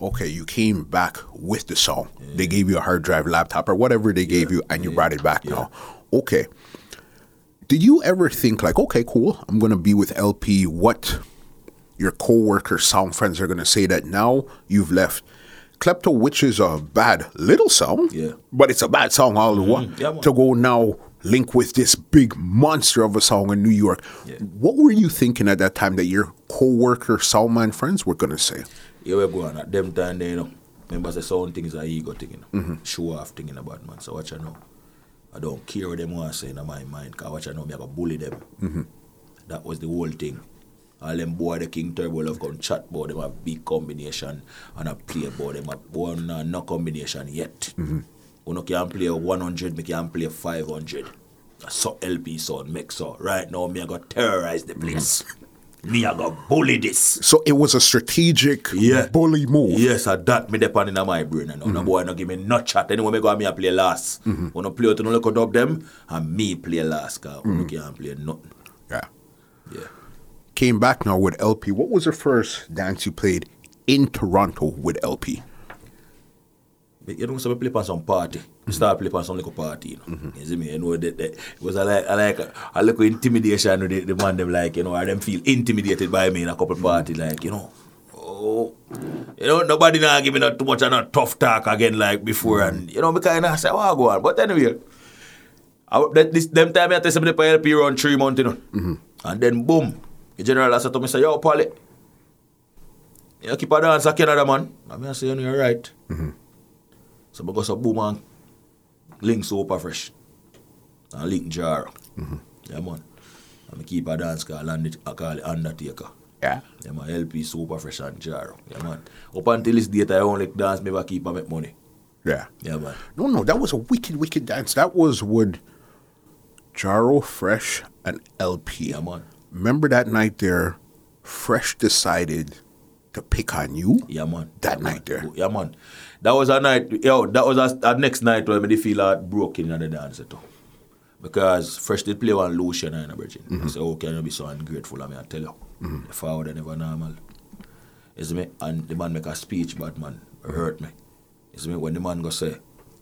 Okay, you came back with the song. They gave you a hard drive laptop or whatever they gave you, and you brought it back now. Okay. Did you ever think like, okay, cool, I'm gonna be with LP? What your co-workers, sound friends are gonna say that now you've left Klepto, which is a bad little song, Yeah. but it's a bad song all the while. Yeah, man. to go now link with this big monster of a song in New York. What were you thinking at that time that your co-worker, soundman friends were gonna say? Yeah, we go on at them time there, you know. Remember, say sound thing is a ego thing, you know. Show off thing in a bad man. So watch I know. I don't care what them want to say in my mind, because watch I know me, I go bully them. Mm-hmm. That was the whole thing. All them boy, the King Turbo love come chat about them a big combination and a play about them a boy no, uh, no combination yet. Mm-hmm. Uno can play 100, me can play 500. So LP sound make so. Right now, me I go terrorize the place. Mm-hmm. Me I go bully this. So it was a strategic Yeah. bully move. Yes, I that me depend in my brain. And no boy no give me no chat. Anyway, me go and me a play last. Mm-hmm. When I play out, no look up them, and me play last. Cause mm can't play nothing. Yeah. Yeah. Came back now with LP. What was the first dance you played in Toronto with LP? You know, so we play on some party. We start play some little party, you know. Mm-hmm. You see me? You know, that, that it was a like, a like a, a little intimidation with the, the man them like, you know, or them feel intimidated by me in a couple party, like, you know. Oh, you know, nobody now me not too much of a tough talk again like before, and you know, kind of say, "What go on?" But anyway, I, that, this them time I tell somebody for help you around three months, you know, mm-hmm. and then boom, the general I said to me, say, "Yo, Polly, you keep a dance a Canada man." I mean, I say, "You're right." Mm-hmm. So because of boom and link super fresh. And link jar. Mm-hmm. Yeah man. And I keep a dance called Land- I uh, call it Undertaker. Yeah. Yeah, man. LP super fresh and Jaro. Yeah, man. Up until this date, I only dance, never keep and make money. Yeah. Yeah, man. No, no, that was a wicked, wicked dance. That was with Jaro, Fresh, and LP. Yeah, man. Remember that night there, Fresh decided to pick on you? Yeah, man. That yeah, night man. there. Yeah, man. That was a night, yo, that was a, a next night where me feel like broken in the dance too. Because first they play one Lucian in a virgin. Mm-hmm. I said, oh, can you be so ungrateful I me, I tell you. The forward never normal. See me? And the man make a speech, but man, hurt me. See me? When the man go say,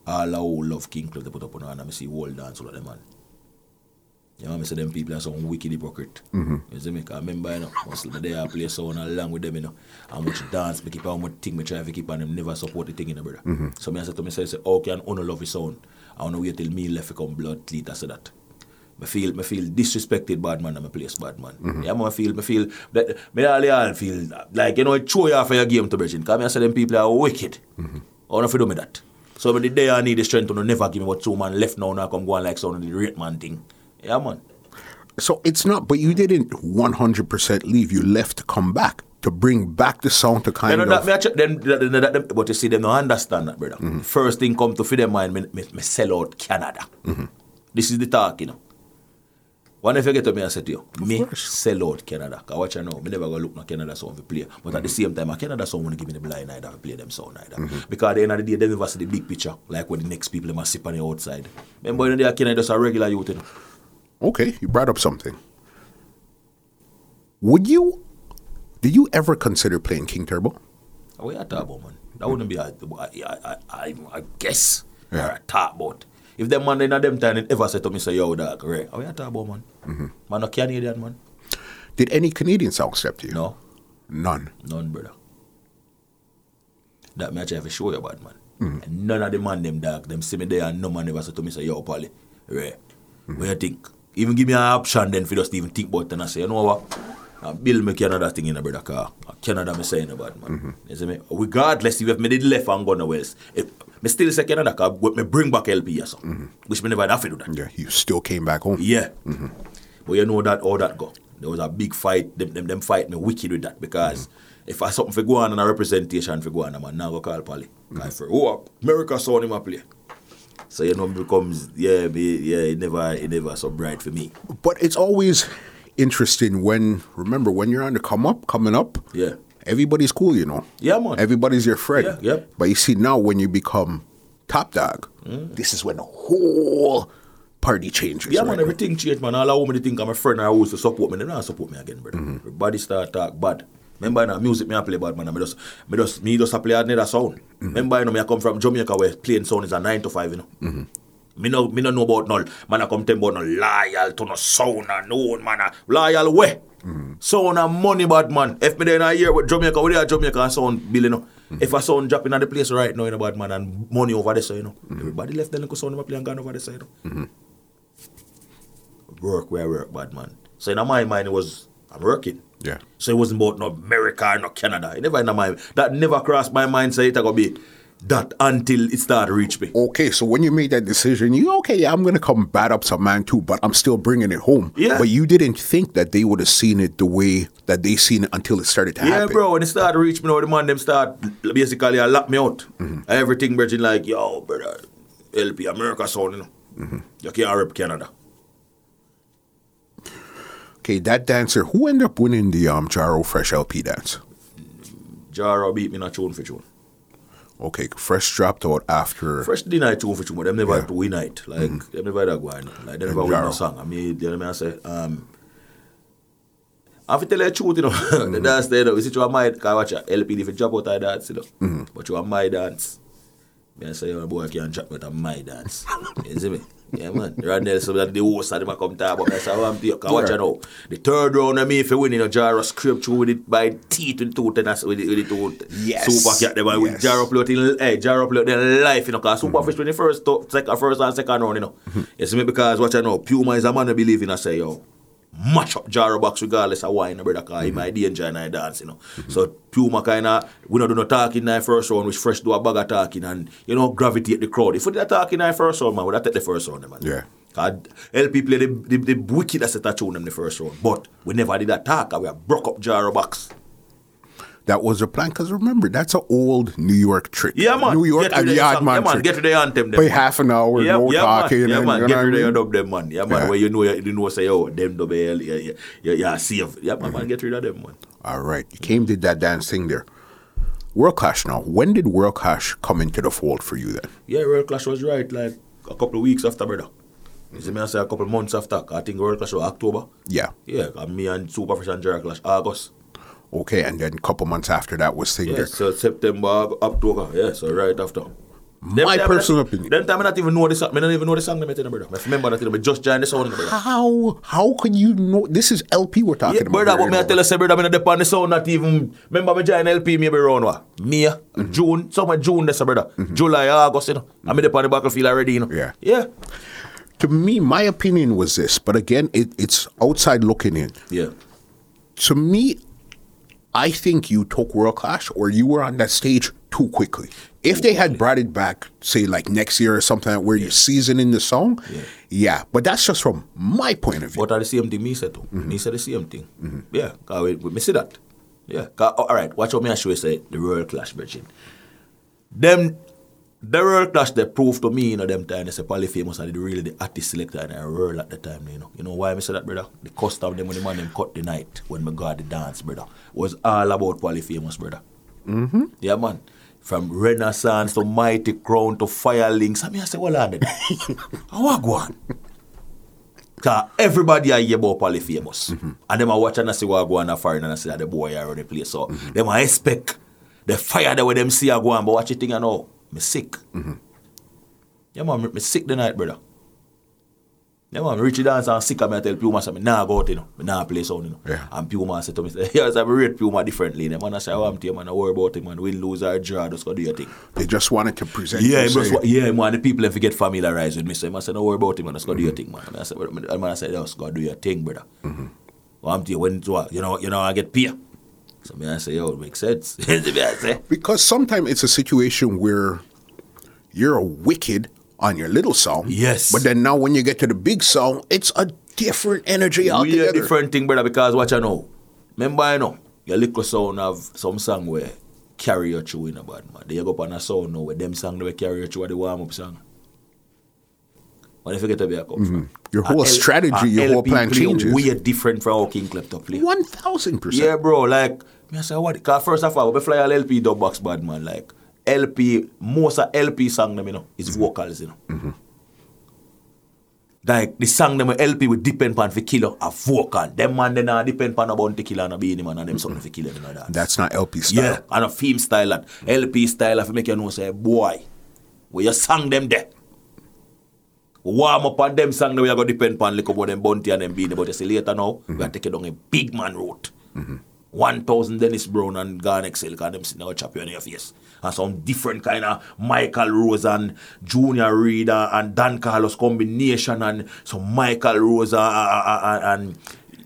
all I who love King Club, they put up on and I see whole dance all of them man. You know, I say them people are some wicked hypocrite. Mm-hmm. You see me? Because I remember, you know, once the day I play sound along with them, you know, how much dance me keep, how much thing me try to keep, and them never support the thing, you know, brother. Mm-hmm. So me I said to myself, say, how can honor love his sound? I want to wait till me left come blood cleat, I said that. Me feel, me feel disrespected bad man in my place, bad man. Mm-hmm. Yeah, man, feel, me feel, that, me all, feel, like, you know, it throw you off of your game to Virgin. Because I say them people are wicked. Mm-hmm. I want to do me that. So the day I need the strength to never give me what two man left now, now come go on like of the rate man thing. Yeah, man. So it's not, but you didn't 100% leave. You left to come back, to bring back the sound to You kind of. that, me actually, then, then, then, then, but you see, them don't understand that, brother. Mm-hmm. First thing come to feed their mind, me, me, me sell out Canada. Mm-hmm. This is the talk, you know. When if you get to me, I say to you, me course. sell out Canada. Because watch I know, me never go look no Canada song to play. But at the Mm-hmm. same time, a Canada song want to give me the blind eye to play them sound either. Because at the end of the day, they never see the big picture, like when the next people them a sip on the outside. Remember when they are Canada just a regular youth, you know. Okay, you brought up something. Would you, did you ever consider playing King Turbo? You talk about, man? That wouldn't be a, I, I, I, I guess, Yeah. or a talk about. If them man in a them time ever said to me, say, yo, dog, right, you talk about, man? Mm-hmm. Man, no Canadian, man. Did any Canadian songs step to you? No, None. none, brother. That me I have to show you about, man. Mm-hmm. And none of the man, them dog, them see me there and no man ever said to me, say, yo, Polly, right, Mm-hmm. what you think? Even give me an option then for just even think about it and I say, you know what? Uh, build me Canada thing in a brother car. Canada me saying about man. Mm-hmm. You see me? Regardless if me did left and go nowhere else. If, me still say Canada car, but me bring back LP or something. Which me never have to do that. Yeah, you still came back home. Yeah. But you know that all that go. There was a big fight. Them them, them fight me wicked with that because if I something for go on and a representation for go on, man, now go call Polly. Mm. for oh America saw him a play. So you know it becomes yeah, me, yeah, it never it never so bright for me. But it's always interesting when, remember, when you're on the come up, coming up, Yeah. everybody's cool, you know. Yeah, man. Everybody's your friend. Yeah, yep. But you see, now when you become top dog, this is when the whole party changes. Mm. Yeah, right? man, everything changed, man. All I to think I'm a friend I always support me, they don't support me again, brother. Mm-hmm. Everybody start talk bad. Remember, you know, music me I play bad, man. Me just, me just, me just a play another sound. Mm-hmm. Remember, you know, me I come from Jamaica where playing sound is a 9 to 5, you know. Mm-hmm. Me no, me no know about no, man I come tell about no loyal to no sound and no, man. a Loyal way. Mm-hmm. Sound and money bad, man. If me then a year with Jamaica, where they are Jamaica and sound bill, you know. Mm-hmm. If a sound dropping at the place right now, you know, bad, man, and money over there, so, you know. Everybody left the little sound a play and gone over there, so, you know work where work, bad man. So in my mind, it was I'm working. Yeah. So it wasn't about no America or no Canada. It never in my that never crossed my mind. Say it gonna be that until it started reach me. Okay, so when you made that decision, you okay? Yeah, I'm gonna come bat up some man too, but I'm still bringing it home. Yeah. But you didn't think that they would have seen it the way that they seen it until it started to Yeah, happen. bro. When it started reach me, now the man them start basically I lock me out. Mm-hmm. Everything, Virgin like yo, brother, LP America sound, you know. Mm-hmm. You can't rep Canada. Okay, that dancer. Who ended up winning the um Jaro Fresh LP dance? Jaro beat me in a tune for tune. Okay, Fresh dropped out after. Fresh deny tune for tune, but them never Yeah. to win it. Like them never had a go on. Like they never win Jaro. no song. I mean, the other man say, um, I have to tell you the truth, you know. the dance there, you know, we see you on my, cause watch a LP if you drop out of dance, you know. But you on my dance. Me I say, oh, boy, I can't drop out of my dance. you see me? Yeah, man. Randall, so that the host of them a come talk about. I say, oh, I'm there. Cause watch you know. The third round of me, if you win, you know, Jaro scrape through with it by teeth with the tooth and that's with it, with the tooth. Yes. Super cat, with Yes. Jaro play till, hey, eh, Jaro play their life, you know, cause Super Fish mm-hmm. when the first, to, second, first and second round, you know. Mm-hmm. You see me? Because watch you know, Puma is a man I believe in, I say, yo, mash up Jaro box regardless of why, you know, brother, cause he my danger and I dance, you know. Mm-hmm. So Puma kinda, we don't do no talking in the first round, which Fresh do a bag of talking and, you know, gravitate the crowd. If we did a talking in the first round, man, we would take the first round, man. Yeah. 'Cause LP play the, the, the wickedest set of tune in the first round. But we never did attack. and We have broke up Jaro box. That was a plan because remember that's an old New York trick. Yeah, man. New York and the yard man Yeah, man. trick. Get to the anthem. Them, Play half an hour, yeah, no yeah, talking. Man. Yeah, and, man. you Get rid what I of mean? your dub them, man. Yeah, man. Yeah. Where you know, you know, say, oh, them dub, yeah, yeah, yeah, yeah, safe. Yeah, man, man. Get rid of them, man. All right, you came did that dance thing there. World Clash now. When did World Clash come into the fold for you then? Yeah, World Clash was right, like a couple of weeks after, brother. You see me, I say a couple of months after. I think World Clash was October. Yeah. Yeah, and me and Superfish and Jerry Clash, August. Okay, and then a couple months after that was Yeah, there. so September, October. Yeah, so right after. My time, personal I, opinion. Them time I not even know this. song. I don't even know the song. Them, brother. I remember that. I just joined the sound, brother. How how can you know this is LP we're talking Yeah, about? brother, but me I tell you, brother, me not depend on the sound, not even. Remember me join LP maybe around what? May, mm-hmm. June, somewhere June, that's brother. Mm-hmm. July, August, you know. I me depend on the battlefield already, you know. Yeah. Yeah. To me, my opinion was this, but again, it, it's outside looking in. Yeah. To me, I think you took World Clash or you were on that stage too quickly. If they had brought it back, say like next year or something like where you're seasoning the song, Yeah. yeah. But that's just from my point of view. But are the same thing me said too. Mm-hmm. Me said the same thing. Mm-hmm. Yeah, cause we, we, see that. Yeah. all right, watch what me I show you say the Royal Clash virgin. Them the Royal Clash they proved to me, you know, them time they say Poly famous and they really the artist selector in the world at the time, you know. You know why me say that, brother? The cost of them when the man them cut the night when me got the dance, brother, was all about Poly famous, brother. Mm-hmm. Yeah, man. From Renaissance to Mighty Crown to Fire Links. I mean, I say, well, on How I go on? Cause everybody I hear about Poly famous. And them I watch and I see what go on a foreign and I see that the boy are on the place. So them I expect the fire that with them see I go on, but watch it thing I know. Me sick. Mm-hmm. Yeah man, me, me sick the night, brother. Yeah man, the dance and sick and me I tell Puma say me nah go out, you know. Me nah play sound, you know. Yeah. And Puma say to me, say, yes, I rate Puma differently. Them man I say, oh, I'm to you, man, I worry about it, man. Win, lose or draw, just go do your thing. they just wanted to present. Yeah, you, say, yeah, man. The people have to get familiarized with me. So I said, don't worry about it, man. Just go do your thing, man. And I said, and man, I said, just go do your thing, brother. Well, I'm to you when you know, you know, I get paid. So me, I say, yo, it makes sense. Me, I say, because sometimes it's a situation where you're a wicked on your little song. Yes. But then now when you get to the big song, it's a different energy we altogether. a different thing, brother, because what you know. Remember, I know, your little sound have some song where carry you through in a bad man. Then you go up on a sound now where them song they carry you through the warm up song. When you forget to be a from. Mm-hmm. Your whole A L- strategy, a your whole plan changes. We are different from how King Klepto play. One thousand percent. Yeah, bro. Like, me I say, what? Cause first of all, we fly all LP dub box bad man. Like, LP, most of LP song them, you know, is mm-hmm. vocals, you know. Mm-hmm. Like, the song them with LP will depend on for killer a vocal. Them man, they not depend on a Bounty Killer and a Beenie Man and them something for killer, you know that. That's not LP style. Yeah, and a theme style that LP style if make you know say, boy, where you sang them there. Warm up on them song, we are to depend on like about them Bounty and them Beenie. But you see later now, we are taking down a big man route. Mm-hmm. 1,000 Dennis Brown and Garnet Silk and them sitting out chop you on your face. And some different kind of Michael Rose and Junior Reader and Don Carlos combination and some Michael Rose and, and, and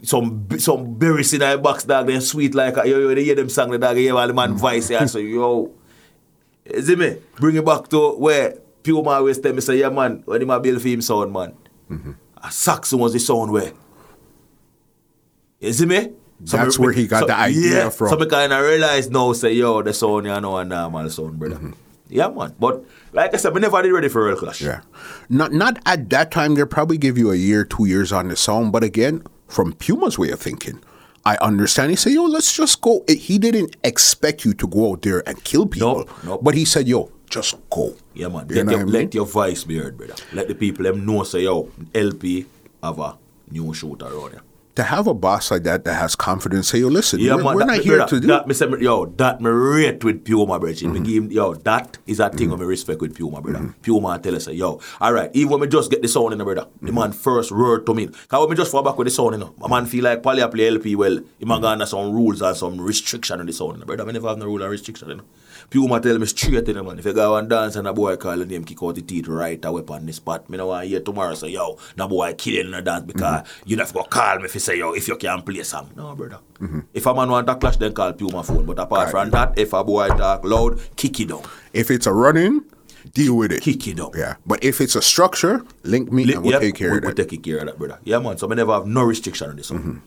some some berries in that box dog then sweet like uh, a, yo yo they hear them song the dog hear all the man mm. voice here so yo. You see me bring it back to where Puma always tell me say yeah man when him a build for him sound man? Mm-hmm. A Saxon was the sound where. You see me That's where he got the idea yeah, from. So me kind of realize now say yo the sound you know a normal um, sound brother mm-hmm. yeah man but like I said me never did ready for real clash Yeah. Not not at that time. They'll probably give you a year, two years on the song. But again, from Puma's way of thinking, I understand. He said, "Yo, let's just go." He didn't expect you to go out there and kill people. Nope, nope. But he said, "Yo, just go." Yeah, man. You Let, your, I mean? let your voice be heard, brother. Let the people them know, say, yo, LP have a new shooter around here. To have a boss like that that has confidence, say, "Yo, listen, Yeah, we're, man. we're that, not here brother, to do." that. Me- yo, that me rate with Puma, brother. Mm-hmm. Give yo, that is a thing of me respect with Puma, brother. Puma tell us, yo, all right, even when me just get the sound in the brother, Mm-hmm. the man first word to me. Cause when me just fall back with the sound, you know, my man feel like a play LP well, he Mm-hmm. man gonna some rules and some restriction on the sound, you know, brother. Me never have no rule and restriction, you know. Puma tell me straight, you know, man. If you go and dance and a boy call the name, kick out the teeth right away on the spot. Me no want hear tomorrow say, yo, no boy kill you in the dance because mm-hmm. you have to go call me if you say, yo, if you can play some. No, brother. Mm-hmm. If a man want to clash, then call Puma phone. But apart from that, if a boy talk loud, kick it down. if it's a run-in, Deal with it. kick it up. Yeah. But if it's a structure, link me and we'll Yep, take care we, of that. take care of that, brother. Yeah, man. So I never have no restriction on this one. Mm-hmm.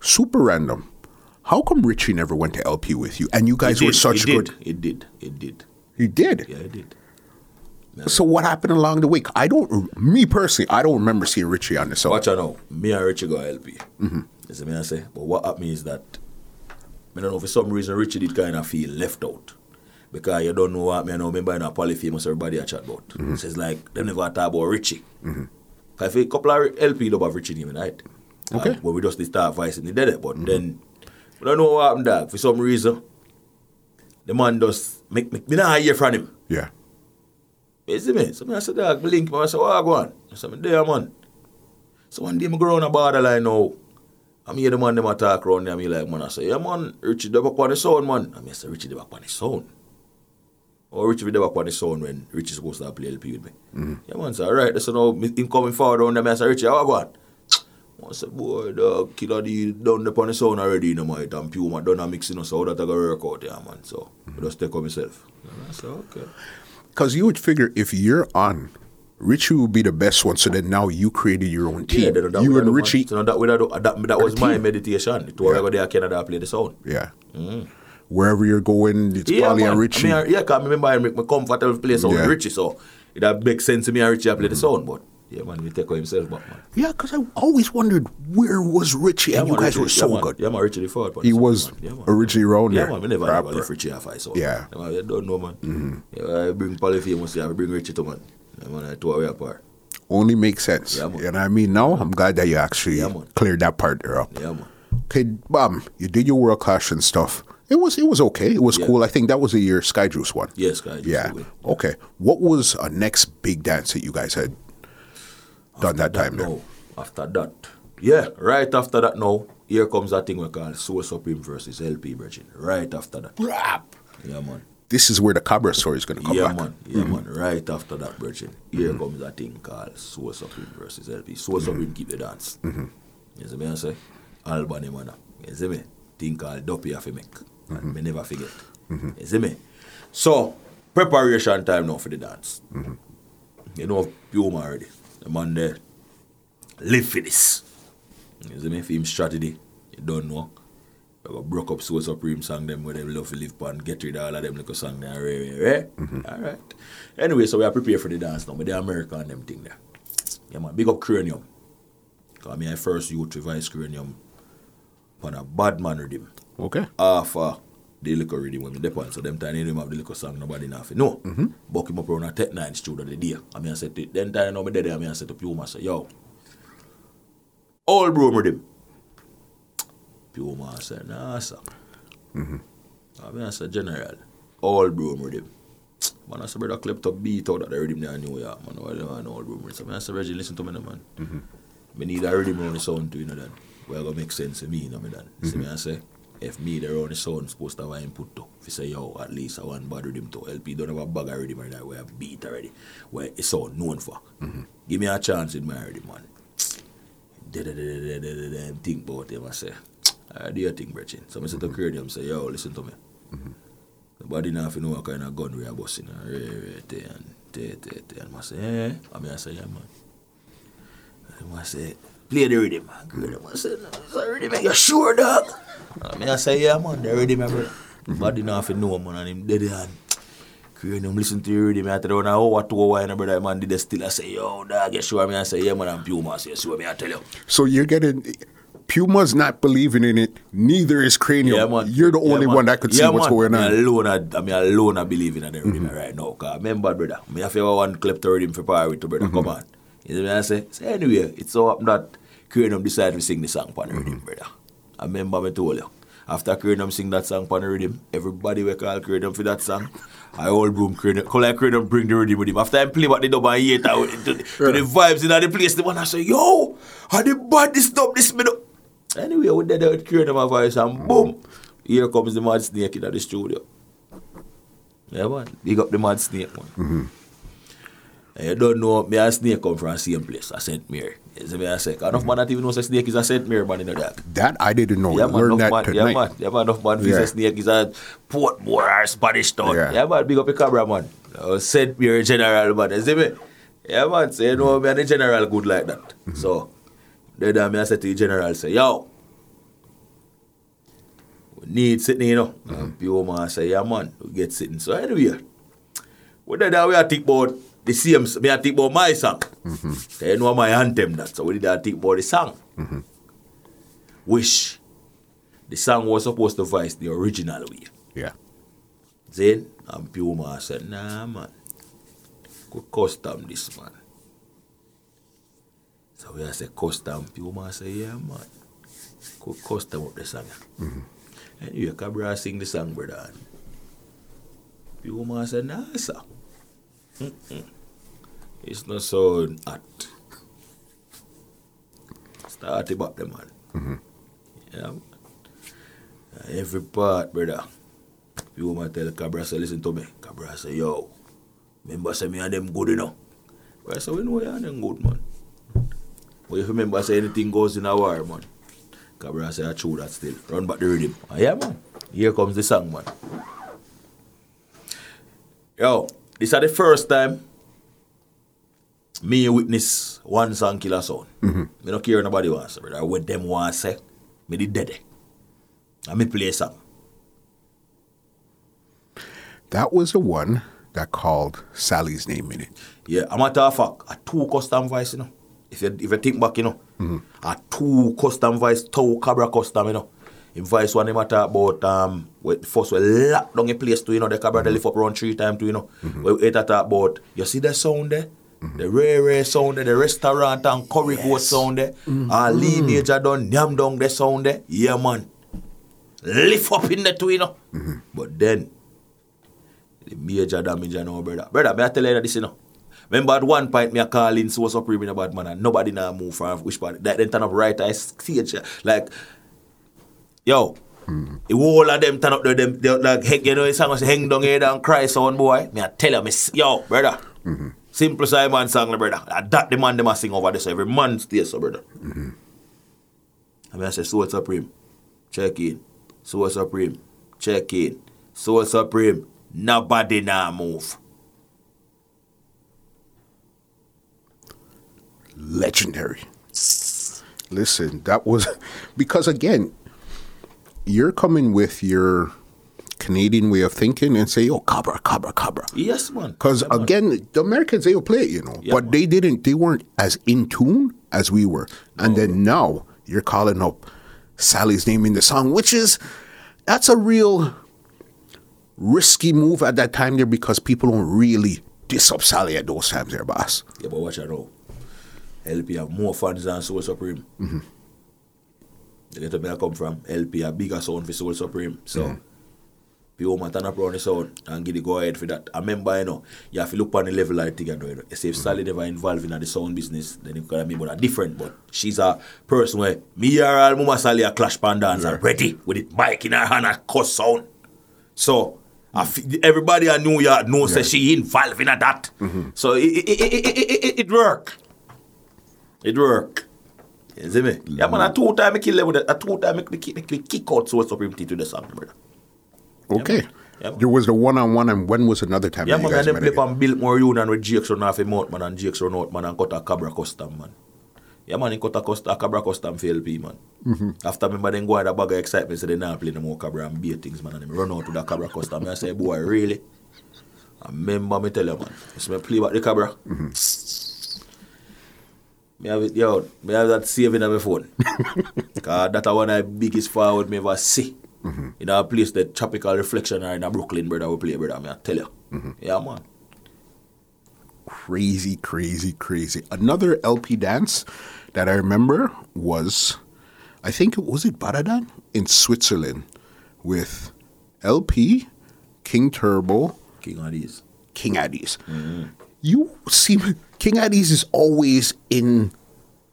Super random. How come Richie never went to LP with you? And you guys were such it good. Did, it did. It did. He did. Yeah, it did. So what happened along the way? I don't. Me personally, I don't remember seeing Richie on the song. Watch out now. Me and Richie go LP. Mm-hmm. You see me I say? But what happened is that I don't know for some reason Richie did kind of feel left out. Because you don't know what me I know remember in a polyphamous everybody I chat about. Mm-hmm. So it's like they never talk about Richie. Mm-hmm. I think a couple of LP don't have Richie name right. Okay. Mm-hmm. Uh, when we just start voice and they did it. But then we don't know what happened there. For some reason the man does make me, me not hear from him. Yeah. You see me? So I said, dog, me link him. I said, what I go on? I said, there, man. So one day me go around a borderline now. I'm hear the man them attack around there. Me like, man, I say, yeah, man, Richie the back on the sound, man. I mean, I say, Richie the back on the sound. Or Richie the back on the sound when Richie supposed to play LP with me. Mm-hmm. Yeah, man, so alright, so now him coming forward around there. I say, Richie, how I go on? I said, boy, the killer the done up on the sound already, you know, my and Puma done a mixing, so how that I go work out, yeah, man. So, I just take on myself. And I said, okay. Because you would figure if you're on, Richie would be the best one. So then now you created your own team. Yeah, that you and. Richie. So that, do, that, that was my team. meditation. It was Yeah. there Canada play the sound. Yeah. Wherever you're going, it's Yeah, probably man. a Richie. I mean, yeah, because I remember I make my comfortable play sound Yeah. Mm-hmm. Richie, so it that makes sense to me and Richie I play the sound. But yeah, man, he take on himself back, man. yeah, because I always wondered where was Richie, Yeah, and you guys Richie- were so yeah, man. good. Yeah, man, Richie the forward. He was man. Yeah, man. originally around Yeah, there. man, we never, Rapper. never left Richie off I so. Yeah. Mm-hmm. man, you don't know, man. Yeah, I bring Polyphemus, yeah, I bring Richie to man. Yeah, man, I two away apart. Only makes sense. Yeah, man. and I mean, now I'm glad that you actually Yeah, man. cleared that part there up. Yeah, man. Okay, Bob, you did your world clash and stuff. It was it was okay. It was Yeah. cool. I think that was the year Sky Juice won. Yes, guys. Yeah. Okay. What was a next big dance that you guys had done that time there? No, after that. Yeah, right after that now, here comes that thing we call Soul Supreme versus LP Virgin. Right after that. Rap. Yeah, man. This is where the Cabra story is going to come yeah, back. man. Yeah, mm-hmm. man. Right after that, Virgin. Here mm-hmm. comes that thing called Soul Supreme versus LP. Soul Supreme keep the dance. Mm-hmm. You see me I say? Albany, man. You see me? Thing called Duppy have to make. And me never forget. You see me? So, preparation time now for the dance. You know, Puma already. The man there live for this. You see me? Film strategy. You don't know. We got broke up Soul Supreme song them where they love to live pan, get rid of all of them little song there, right, right, right? Alright. Anyway, so we are prepared for the dance now, but the American them thing there. Yeah man, big up Cranium. Cause me I first youth revise Cranium on a bad man rhythm. Okay. Half uh, the little rhythm when me depend. So them time they didn't have the little song nobody nothing. No. Mm-hmm. Buck him up around a Tech 9 studio the day. I mean I said to then time now me dead I mean I said to Puma, say, yo, all bro rhythm. Puma said, nah, sir. Mm-hmm. I mean, I said, general, all broom rhythm. Man, I said, brother, clipped up beat out that the rhythm there in New York, man. All them all broom rhythm. So, man, I said, Reggie, listen to me, now, man. Mm-hmm. Me need a rhythm around the sound too, you know, then. Well, gonna make sense to me, you know, me, then. See mm-hmm. me, I say, if me the around the sound supposed to have input to, if you say, yo, at least I want bad rhythm to LP, don't have a bag of rhythm already, where I beat already, where it's sound known for. Mm-hmm. Give me a chance with my rhythm, man. Them think about him, I say, I do you think, Brechin? So I say to Cranium, say, yo, listen to me. Mm-hmm. Nobody now if you know what kind of gun we are busting and re, re, te, and te, te, te. And I say, eh, eh? I mean, I say, yeah, man. And I say, play the rhythm, man. Cranium, I say, no, it's a rhythm, you sure, dog? I mean, I say, yeah, man, the rhythm, my brother. Nobody now if you know, man, and him dead, and Cranium listen to the rhythm, I tell you, now, what two hour, and brother, man, did they still, I say, yo, dog, you sure? I I say, yeah, man, I'm Puma, say, you sure, me, I tell you. So you're getting Puma's not believing in it. Neither is Cranium. Yeah, man. You're the Yeah, only man. one that could see Yeah, what's man. going Me on. alone, I, I mean, alone, I believe in everything mm-hmm. right now. Cause remember, brother, me have one clip to rhythm for power with brother. Come mm-hmm. on. You know what I say? So anyway, it's so up that Cranium decided to sing the song on the mm-hmm. rhythm, brother. I remember me told you. After Cranium sing that song on the rhythm, everybody will call Cranium for that song. I all broom Cranium, call like Cranium bring the rhythm with him. After I play what they dub and hear it out to, the- to the vibes in the place, the one I say, yo, how the bad this dub this middle. Anyway, we did with Cranium and voice and boom, here comes the mad snake in the studio. Yeah, man. Big up the mad snake, man. Mm-hmm. And you don't know, me and Snake come from the same place, a St. Mary. You see me I say, enough man that even knows a Snake is a St. Mary man, you know that. That I didn't know. Yeah, man, learned that man, yeah, tonight. man, yeah, man, enough man, Yeah. yeah. Snake is a Portmore or Spanish town. Yeah. Yeah. man, big up the camera, man. Uh, St. Mary General, man, you see me? Yeah, man, so you know, me and the General good like that. Mm-hmm. So, then I me I say to the General, say, yo, we need sitting, you know. Mm-hmm. And Pure man say, yeah, man, we get sitting. So anyway, what did that we are think about the same, me I think about my song. Mm-hmm. So you know my anthem that. So we did I think about the song. Mm-hmm. Which the song was supposed to voice the original way. Yeah. Then and Pure man said, nah man, could custom this man. So we say custom, Puma say, yeah man, could custom up the song. Anyway, Cabra sing the song, brother. Pure man said, nah sir. Mm-mm. It's not so hot. Start about the man. Yeah, man. Uh, Every part, brother. You woman tell Cabra say, listen to me. Cabra say, yo, remember say me and them good, you know. Well, so we know you and them good, man. But if you remember say anything goes in a war, man. Cabra say, I true that still. Run back the rhythm. Ah, yeah, man. Here comes the song, man. Yo, this is the first time me witness one song kill a sound. Me no care nobody wants, brother. What them want say, me the dead. And me play some. That was the one that called Sally's name in it. Yeah, a matter of fact, a two custom voice, you know. If you if you think back, you know, a two custom voice, two Cabra custom, you know. In voice one, they matter about um, first we lock down a place to, you know, the Cabra they lift up around three times to, you know. Where we talk about, you see the sound there? Mm-hmm. The rare, rare sound the restaurant and curry goat sound there. And Lee Major done, yam down the sound. Yeah, man. Lift up in the two, you know. Mm-hmm. But then, the major damage, you know, brother. Brother, may I tell you this, you know. Remember at one point me a call in Soul Supreme in about man and nobody now move from which part that then turn up right I see it, like yo mm-hmm. the whole of them turn up there them they, like heck you know the song was hang down here and cry sound boy me I tell s- yo brother simple Simon song brother. That the man them a sing over this every man stay so brother. Mm-hmm. And me I say Soul Supreme. Check in. Soul Supreme. Check in. Soul Supreme. Nobody now move. Legendary. Listen, that was because again, you're coming with your Canadian way of thinking and say, "Oh, cabra, cabra, cabra." yes man Because Yeah, man. again, the Americans they'll play it, you know, Yeah, but man. they didn't. They weren't as in tune as we were. And then now you're calling up Sally's name in the song, which is that's a real risky move at that time there because people don't really diss up Sally at those times there, boss. Yeah, but watch out now. LP have more fans than Soul Supreme. Mm-hmm. You get where I come from. LP a bigger sound for Soul Supreme. So, Mm-hmm. People man turn up around the sound and give the go ahead for that. I remember, you know, you have to look on the level of the thing. You, know, you know. You say if Sally mm-hmm. never involved in the sound business, then you can mean but different. But she's a person where me or all Mama Sally a clash pan dance and ready with it mic in her hand and cuss sound. So, I f- everybody I New York knows that she involved in that. Mm-hmm. So it, it, it, it, it, it, it work. It work. You see me? Mm-hmm. Yeah, man, a two time I kill them with it. A two time I kick, kick out Soul Supreme to the song, brother. Okay. Yeah, there was the one on one, and when was another time? Yeah, man, and met play on Biltmore Union with Jakes run off a mouth, man, and Jakes run out, man, and cut a Cabra custom, man. Yeah, man, he cut a, cust- a Cabra custom for LP, man. Mm-hmm. After remember then go out a bag of excitement, so they now play no more Cabra and beat things, man, and them run out with a Cabra custom. I say, boy, really? I remember me tell you, man. See me play back the Cabra. Mm-hmm. Me have it, yo, me have that saving on my phone. Cause that one of the biggest forward me ever see. Mm-hmm. In a place that tropical reflection or in a Brooklyn, brother, we play, brother, me I tell you. Mm-hmm. Yeah, man. crazy, crazy, crazy. Another LP dance that I remember was, I think it was it Baradan in Switzerland with LP, King Turbo, King these. King Addies. Mm-hmm. You see, King Addies is always in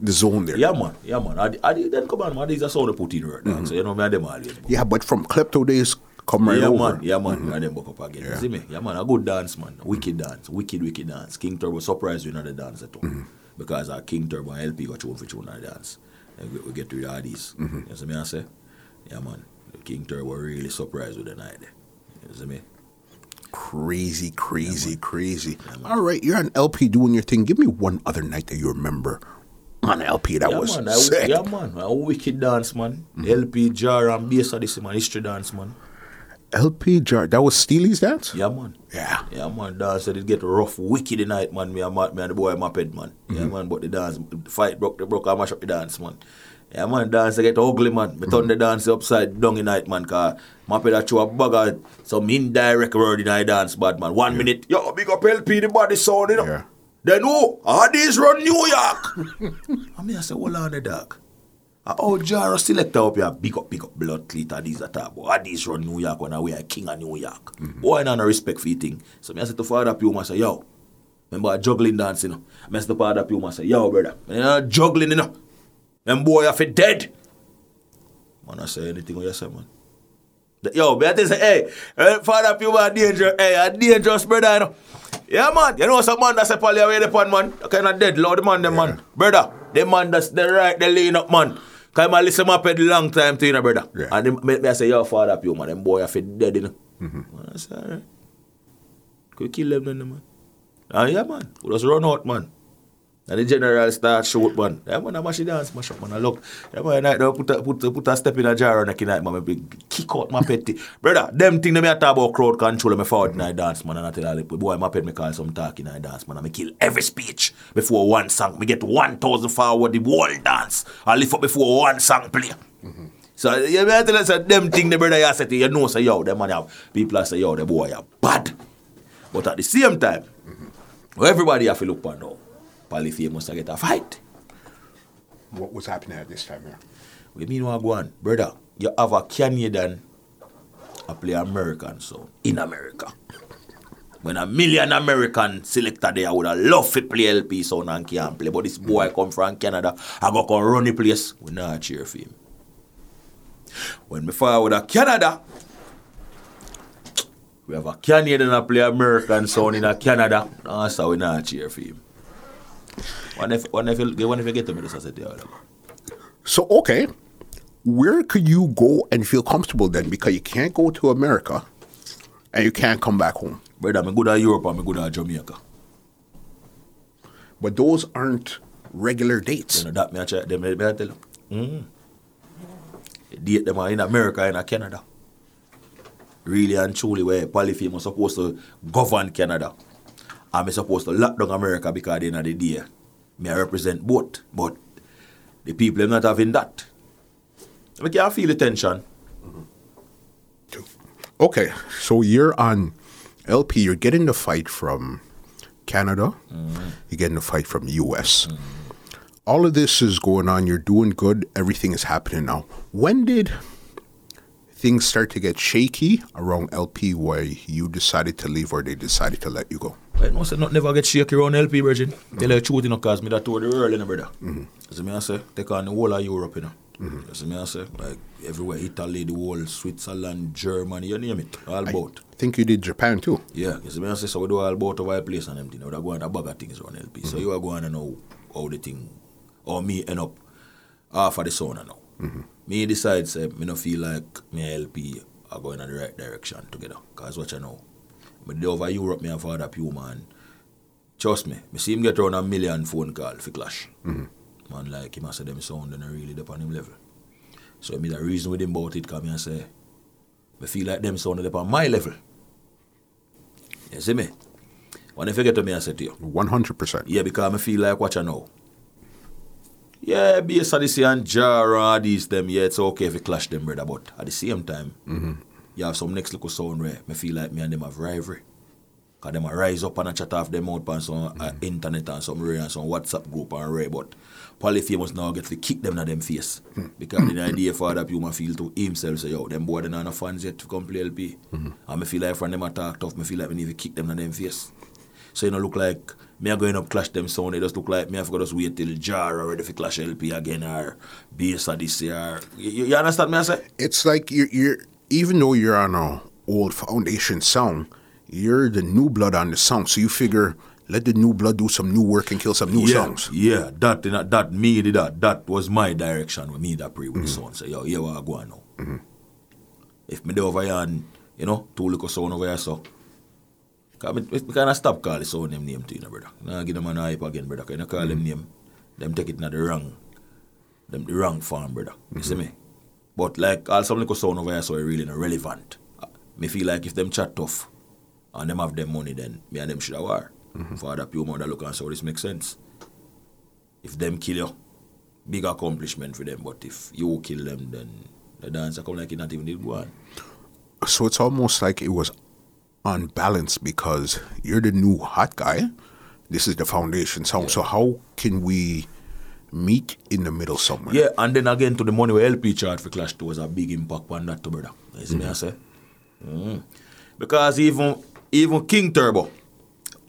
the zone there. Yeah, man. Yeah, man. I, I then come on, man. These are sound they put in right now. Mm-hmm. So, you know, me and them always. man. Yeah, but from Klepto days, come right yeah, over. man. Yeah, man. Mm-hmm. And then up again. You see me? Yeah, man. A good dance, man. Mm-hmm. Wicked dance. Wicked, wicked dance. King Turbo surprised you in the dance at all. Because our King Turbo and LP got tune for tune the dance. And we, we get rid of all these. You see me? I say? Yeah, man. King Turbo really surprised with the night. You see me? Crazy, crazy, crazy. All right, you're on LP doing your thing. Give me one other night that you remember on LP that yeah, was man. I, sick. yeah, man. A wicked dance, man. Mm-hmm. LP, jar and bass of this, man. History dance, man. LP jar. That was Steely's dance. Yeah, man. Yeah. Yeah, man, dance said it get rough, wicked night, man. Me and, me and the boy my pet, man. Yeah, mm-hmm. man, but the dance, the fight broke, the broke, I mash up the dance, man. Yeah, man, dance get ugly, man. Me turn the mm-hmm. dance upside down night, man, cause my pet a throw a bag of some indirect word in I dance, bad, man. One minute, yo, big up LP, the body sound, you know. Yeah. Then who? All these run New York. I mean, I say, hold on the dog. Uh, oh, Jaro selector up here, big up, big up, blood cleat, and these are about. All these run New York when I wear king of New York. Boy, no respect for you thing. So me I say to Father Puma, I say, yo, remember juggling dance, you know. I say to Father Puma, I say, yo, brother, you know, juggling, you know. Them boy are fit dead. Man, I say anything what you say, man. Yo, I say, hey, eh, Father Puma dangerous, hey, a dangerous brother, you know. Yeah, man. You know some man that's a poly away the pan, man. I kind of dead low, the man, the yeah. man. Brother, the man that's the right, the lean up, man. Because I listen up a long time to you, know, brother. Yeah. And they, me, me, I say, yo, father up you, man. Them boy, I feel dead, you know. Mm-hmm. Man, I say, all right. Could kill them then, man. And yeah, man. We just run out, man. And the general start shoot, man. Yeah, man, I mash it dance, mash up, man. I look. Yeah, man, I put a, put, a, put a step in a jar on the night, man. I kick out my petty. Brother, them thing them I talk about crowd control, me forward in I dance, man. And I tell all the boy, my pet me call some talk in I dance, man. I me kill every speech before one song. Me get 1,000 forward the whole dance. I lift up before one song play. So, yeah, me I tell you, so them thing the brother you say, you you know, say, yo, them man have, people say, yo, the boy are bad. But at the same time, well, everybody have to look for now. Polyphemus to get a fight. What was happening at this time here? We mean what go on? Brother, you have a Canadian a play American sound in America. When a million American selector there would have loved to play LP sound and can't play. But this mm. boy come from Canada, I go come run the place. We not cheer for him. When me forward a Canada, we have a Canadian a play American sound in a Canada. That's how we not cheer for him. When if, when if, you- when if you get to me, this I said, So okay, where could you go and feel comfortable then? Because you can't go to America, and you can't come back home. Brother, I'm good at Europe and I'm good at Jamaica. But those aren't regular dates. You know that me I try them me I tell you. Mm. Date them are in America and in Canada. Really and truly where Polyphemus supposed to govern Canada. Me supposed to lock down America because at the end of the day, me I represent both. But the people are not having that. I can I feel the tension. Mm-hmm. Okay, so you're on LP. You're getting the fight from Canada. Mm-hmm. You're getting the fight from US. Mm-hmm. All of this is going on. You're doing good. Everything is happening now. When did things start to get shaky around LP where you decided to leave or they decided to let you go? I know say not never get shaky around LP, Virgin. Tell you the truth, you know, cause me that tour the world, you know, brother. Mm-hmm. See me I say, take on the whole of Europe, you know. You see me I say, like everywhere, Italy, the whole, Switzerland, Germany, you name it, all about. I think you did Japan too. Yeah, see me I say, so we do all about over our place and them thing. We go on a bag of things around LP. So you are going to know how the thing, or me end up half of the sauna now. Me decide, say, me no feel like me LP are going in the right direction together. Cause what you know, dey over Europe, me have father Puma and trust me, me see him get around a million phone call for clash. Man like him I say them sound and really up on him level. So me the reason with him about it come here and say, me feel like them sound up on my level. You see me? When you forget to me I say to you, 100%. yeah, because I feel like what you know. Yeah, on this and jar and these them, yeah, it's okay if you clash them, brother, but at the same time, you have some next little sound where I feel like me and them have rivalry. Because them a rise up and a chat off them out on some uh, mm. internet and some ray and some WhatsApp group and ray, but Polyphemus now get to kick them in them face. Hmm. Because the idea for that Puma feel to himself say, yo, them boy they not no fans yet to come play LP. Mm-hmm. And I feel like from them attack tough, me feel like we need to kick them in them face. So you know look like me a going up clash them sound, it just look like me have to just wait till jar or ready for clash LP again or bass or this or you, you understand me I say? It's like you're, you're even though you're on a old foundation sound, you're the new blood on the sound. So you figure let the new blood do some new work and kill some new yeah, songs. Yeah, that know, that me did that. That was my direction with me that pray with the Mm-hmm. son. Say, yo, here what I go on now. If me do over here and you know, two little sound over here so. Cause me, me kind of stop call the sound them name to you, know, brother. Now give them an hype again, brother. Cause you know, call Mm-hmm. them name, them take it in the wrong, them the wrong form, brother. You see me? But like all some little sound over here so it really not relevant. Me feel like if them chat tough and them have them money, then me and them should have war. Mm-hmm. For other people that look and say, oh, this makes sense. If them kill you, big accomplishment for them. But if you kill them, then the dancer come like it not even did go on. So it's almost like it was unbalanced because you're the new hot guy. This is the foundation sound. So how can we meet in the middle somewhere? Yeah, and then again to the money we LP chart for Clash 2 was a big impact on that too, brother. You see me I mm-hmm. say? Mm. Because even even King Turbo,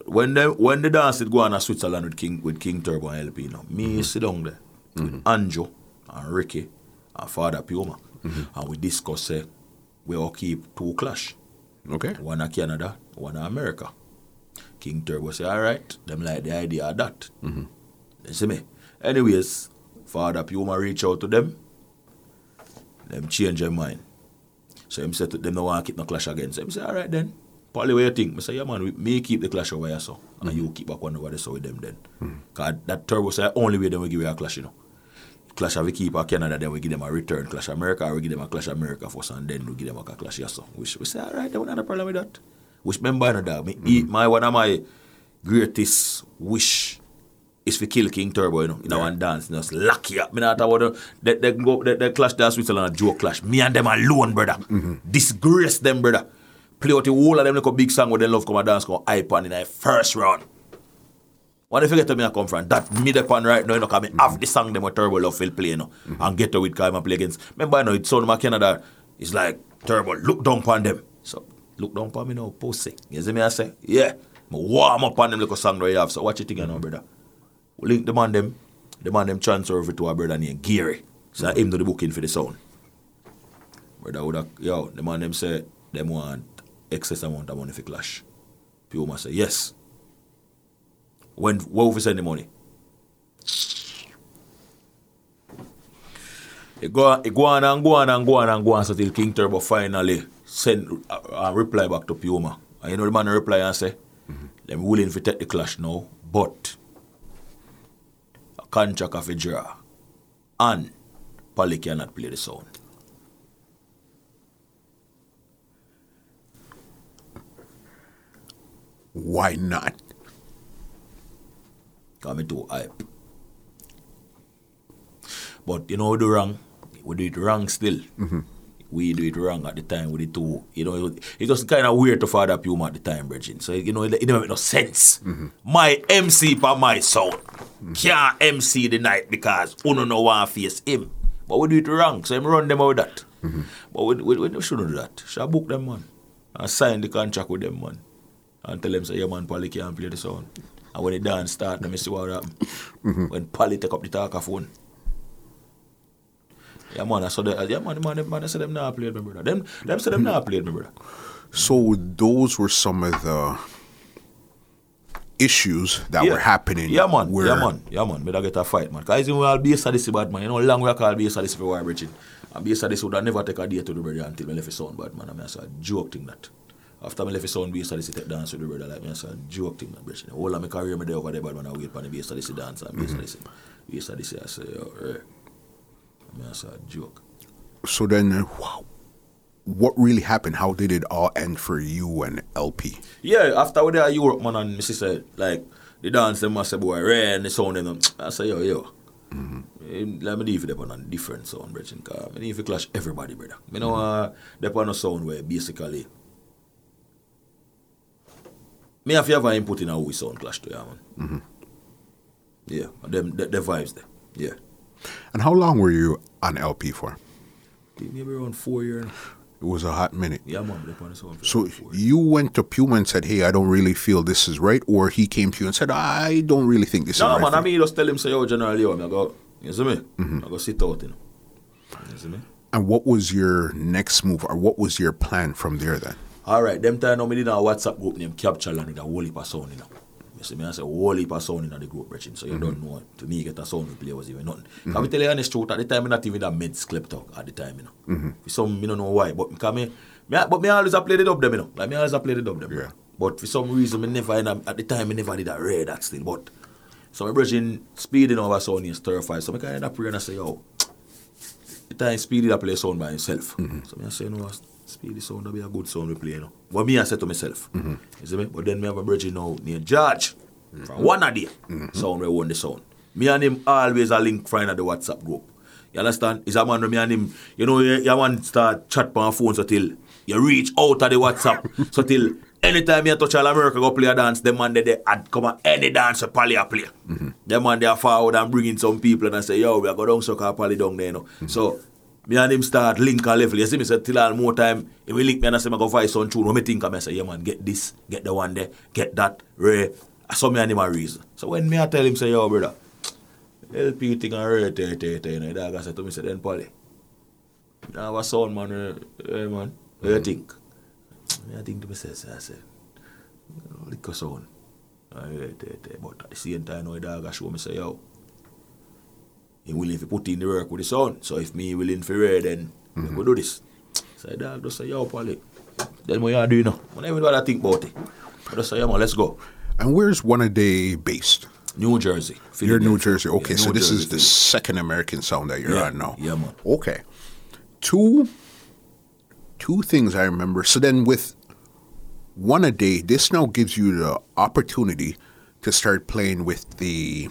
when they when the dance did go on to Switzerland with King with King Turbo and LP, you know, me mm-hmm. sit down there with mm-hmm. Anjo and Ricky and Father Puma, and we discuss say we all keep two clash. Okay. One in Canada, one in America. King Turbo say, all right, them like the idea of that. You see me? Anyways, Father Puma reach out to them. Them change their mind. So him said to them, no want to keep no clash again. So him say, all right then. Probably what you think? I say, yeah man, we, me keep the clash over here so. And you mm-hmm. keep back one over there so with them then. Mm-hmm. Cause that Turbo say, only way them we give you a clash, you know. Clash of we keep a Canada, then we give them a return Clash America, or we give them a Clash America first, and then we give them a Clash yes, so. Which we say, all right, there no problem with that. Which member you know, dog, me, eat mm-hmm. my one of my greatest wish is to kill King Turbo, you know, in one dance, you know, just lock you up. Me not about the, they, they go, they, they clash there Switzerland, a joke clash. Me and them alone, brother. Mm-hmm. Disgrace them, brother. Play out the whole of them like a big song where they love come and dance, come hype on in the first round. When you forget where me I come from, that the pan right now, you know, cause me have mm-hmm. the song them with Turbo Love will play, you know, mm-hmm. and get to with Kai play against. Remember, you know, it's sound my Canada, it's like, Turbo, look down upon them. So, look down upon me now, pussy. You see me I say? Yeah. Me warm up on them little song that you have, so watch it again now, brother. Link the man them, the man them transfer over to our brother named Gary. So him do the booking for the sound. Brother would have, yo, the man them say, them want excess amount of money for clash. Puma say, yes. When where we send the money? It go, it go on and go on and go on and go on so till King Turbo finally send a, a reply back to Puma. And you know the man reply and say, mm-hmm. them willing to take the clash now, but a contract of a draw and Polly cannot play the sound. Why not? Cause me too hype. But you know we do wrong. We do it wrong still. Mm-hmm. We do it wrong at the time with the two. You know, it, it was kind of weird to father Puma at the time, Bridging. So you know, it, it didn't make no sense. Mm-hmm. My MC for my sound mm-hmm. can't MC the night because uno no want face him. But we do it wrong, so him run them out with that. Mm-hmm. But we, we, we shouldn't do that. Should book them man and sign the contract with them man and tell them say, yeah man, Polly can't play the sound. And when the dance start, let me see what happen. When Polly take up the talker phone. Yeah man, I saw the yeah man, man, man, I said them not played me brother. Them them said them not played me brother. So those were some of the issues that yeah. were happening. Yeah man, where yeah man, yeah man. Me da get a fight man. Cause even I'll be a sadist bad man, you know, long way I call be a sadist for war bridging. And be a sadist would I never take a day to the brother until me left his son bad man. I mean, I said joke thing that. After me left his son, be a sadist take dance with the brother like me. I said joke thing that bridging. All of my career me there over there bad man. I wait for the be a sadist dance and be a sadist. Be a sadist. I say, yo, eh. I mean, I joke. So then, uh, wow, what really happened? How did it all end for you and LP? Yeah, after we there Europe, man, and my sister, like, the dance, them must say, boy, rain, the sound, them, I say, yo, yo. Eh, Let me leave it on a different sound, brethren, because I need to clash everybody, brother. You know, uh, they on a sound where basically, me have to have an input in how we sound clash to yeah, man. Yeah, and them, the, the vibes there, yeah. And how long were you on LP for? Maybe around four years. It was a hot minute. Yeah, man, they on the sound So around four years. you went to Puma and said, "Hey, I don't really feel this is right," or he came to you and said, "I don't really think this No, is right." No, man, I you." mean, just tell him, say, yo, General Leo, I go, you see me? Mm-hmm. I go sit out, you know. You see me? And what was your next move, or what was your plan from there then? All right, them time now me did a WhatsApp group named Capture Land with a whole heap of sound, you know. You see me, I say whole heap of sound in the group, Brechin. So you don't mm-hmm. know, to me, get a sound play was even nothing. Mm-hmm. Can I tell you honest truth, at the time, I not even that meds clipped talk at the time, you know. Mm-hmm. For some, me don't know why, but because me, me, but me always a play the dub them, you know. Like me always a play the dub them. Yeah. But for some reason, me never, at the time, me never did a rare that still. But, so my Brechin speeding over sound stir fire. So me kind of pray and I say, yo, the time Speedy that play sound by himself. So me I say, no, Speedy sound that be a good sound we play, you know. But me I said to myself, you see me? But then me have a bridge now named George from mm-hmm. one of the sound we own the sound. Me and him always a link friend at the WhatsApp group. You understand? Is a man me and him, you know, you, you want start chat on phone so till you reach out of the WhatsApp. so till anytime you touch all America go play a dance, them man they, they add come on any dance a Pally a play. Mm-hmm. Them man they are forward and bring in some people and I say, yo, we are go down so Pally down there, you know. Mm-hmm. So me and him start link a level. You see me say till all more time, if we link me and I say I go voice on tune, what me think I say, yeah man, get this, get the one there, get that, Ray. So me and him a reason. So when me I tell him say, yo brother, LP thing and Ray te te te, you know, I say to me say, then Polly, you have a sound man, hey man, what you think? Me I think to myself, say, I said, sound. Uh, Ray te te, but at the same time, now dog I show me say, yo, he willing to put in the work with the sound. So if me willing for read, then we mm-hmm. go do this. So dog just say, yo, Polly, then what you do you know? I never what I think about it. I just say, yeah man, let's go. And where's One a Day based? New Jersey. You're New Jersey. Okay, Yeah, so New this is Jersey, the second American sound that you're Yeah, on now. yeah, man. Okay. Two two things I remember. So then with one a day, this now gives you the opportunity to start playing with the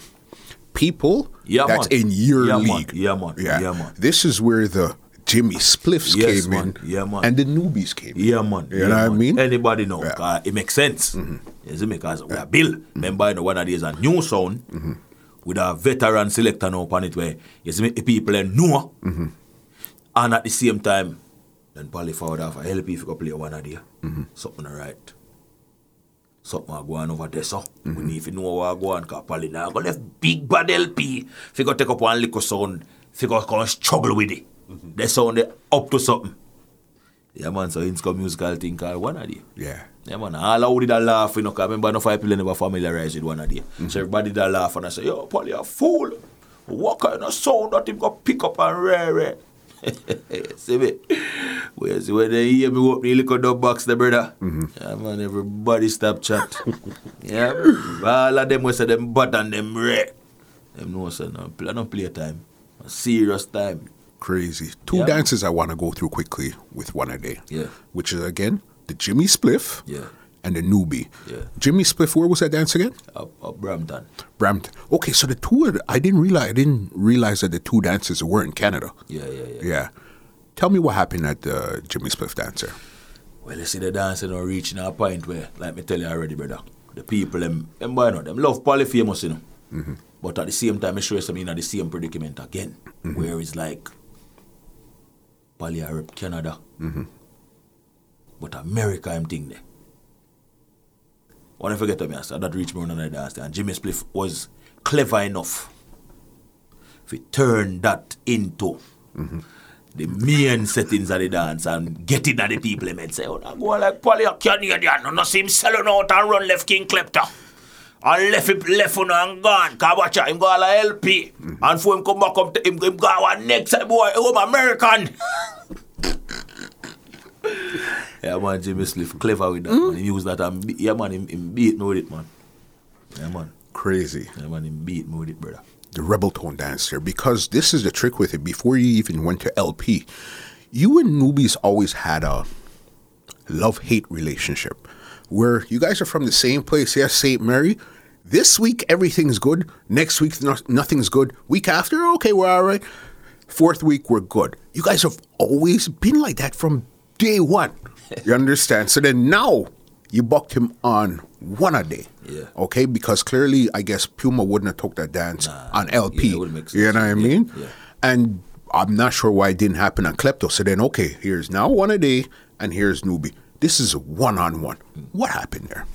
people Yeah, that's man. in your Yeah, man. league. Yeah, man. Yeah, man. This is where the Jimmy Spliffs Yes, came man. in Yeah, man. and the newbies came in. Yeah, man. You yeah, know what I mean? Anybody know? Yeah. Mm-hmm. 'cause it makes sense. You see me? Because we are Bill. Remember, you know, one of these a new sound Mm-hmm. with a veteran selector now upon it where you see people know. Mm-hmm. And at the same time, then Polly forward off a help if you go play one of the Mm-hmm. something right. Something I go on over there, so Mm-hmm. we need to know what I go on, because Polly now go left big bad LP. If you go take up one little sound, if you go come struggle with it, Mm-hmm. the sound they up to something. Yeah, man, so it's got musical thing called one of the. Yeah. Yeah, man, all did a laugh, you know, 'cause I remember no five people never familiarized with one of the. So everybody a laugh and I say, yo, you a fool. What kind of sound that him go pick up and rare, rare? see me? Well, see, when they hear me open the little dub box, the brother. Mm-hmm. Yeah, man, everybody stop chat. yeah, all of them will say them butt and them rare. Them know, say, no, play, no play time. A serious time. Crazy. Two Yeah. dances I want to go through quickly with one a day. Yeah. Which is again the Jimmy Spliff Yeah. And the newbie. Yeah. Jimmy Spliff, where was that dance again? Up, up Brampton. Brampton. Okay, so the two of the, I didn't realize I didn't realize that the two dances were in Canada. Yeah, yeah, yeah. Yeah. Tell me what happened at the Jimmy Spliff dancer. Well, you see the dance now reaching a point where, like me tell you already, brother, the people, them, them boy, know, them love Polyphemus, you know. Mm-hmm. But at the same time, I show you something in the same predicament again, Mm-hmm. where it's like, Poly Arab Canada, Mm-hmm. but America, I'm thinking there. When I forget to me, I said that reach me on the dance, and Jimmy Spliff was clever enough to turn that into the main settings of the dance and get it at the people and say, oh, now go like Polly a Canadian, no, no see him selling out and run left King Klepto. And left him left on and gone. Cause watch out, him go all a LP. Mm-hmm. And for him come back up to him, him go one next time, boy, home American. yeah, man, Jimmy Spliff clever with that, man. He used that and be- yeah, man, him, him beat me with it, man. Yeah, man. Crazy. Yeah, man, him beat me with it, brother. The rebel tone dancer. Because this is the trick with it. Before you even went to LP, you and Newbies always had a love hate relationship where you guys are from the same place. Yes, St. Mary. This week, everything's good. Next week, no, nothing's good. Week after, okay, we're all right. Fourth week, we're good. You guys have always been like that from day one. You understand? So then now you bucked him on one a day. Yeah. Okay, because clearly, I guess Puma wouldn't have took that dance on LP. yeah, You know what I mean? yeah. And I'm not sure why it didn't happen on Klepto. So then, okay, here's now one a day, and here's Newbie. This is one on one. What happened there?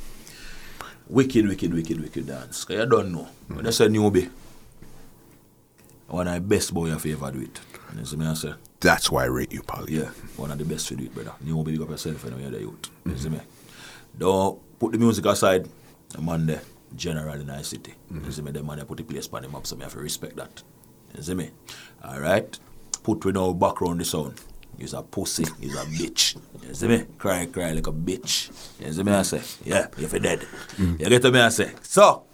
Wicked, wicked, wicked, wicked dance. Cause you don't know. When I mm-hmm. say newbie, one of the best boy I have ever do it. You see me I say? That's why I rate you, Polly. Yeah, one of the best to do it, brother. You won't big up yourself when you're the youth. You see me? Don't put the music aside. The man there, general in our city. You see me? The man there put the place on the map, so me have to respect that. You see me? All right? Put with no background the sound. He's a pussy. He's a bitch. You see me? Cry, cry like a bitch. You see me? I say, yeah, you're dead. You get to me? I say. So,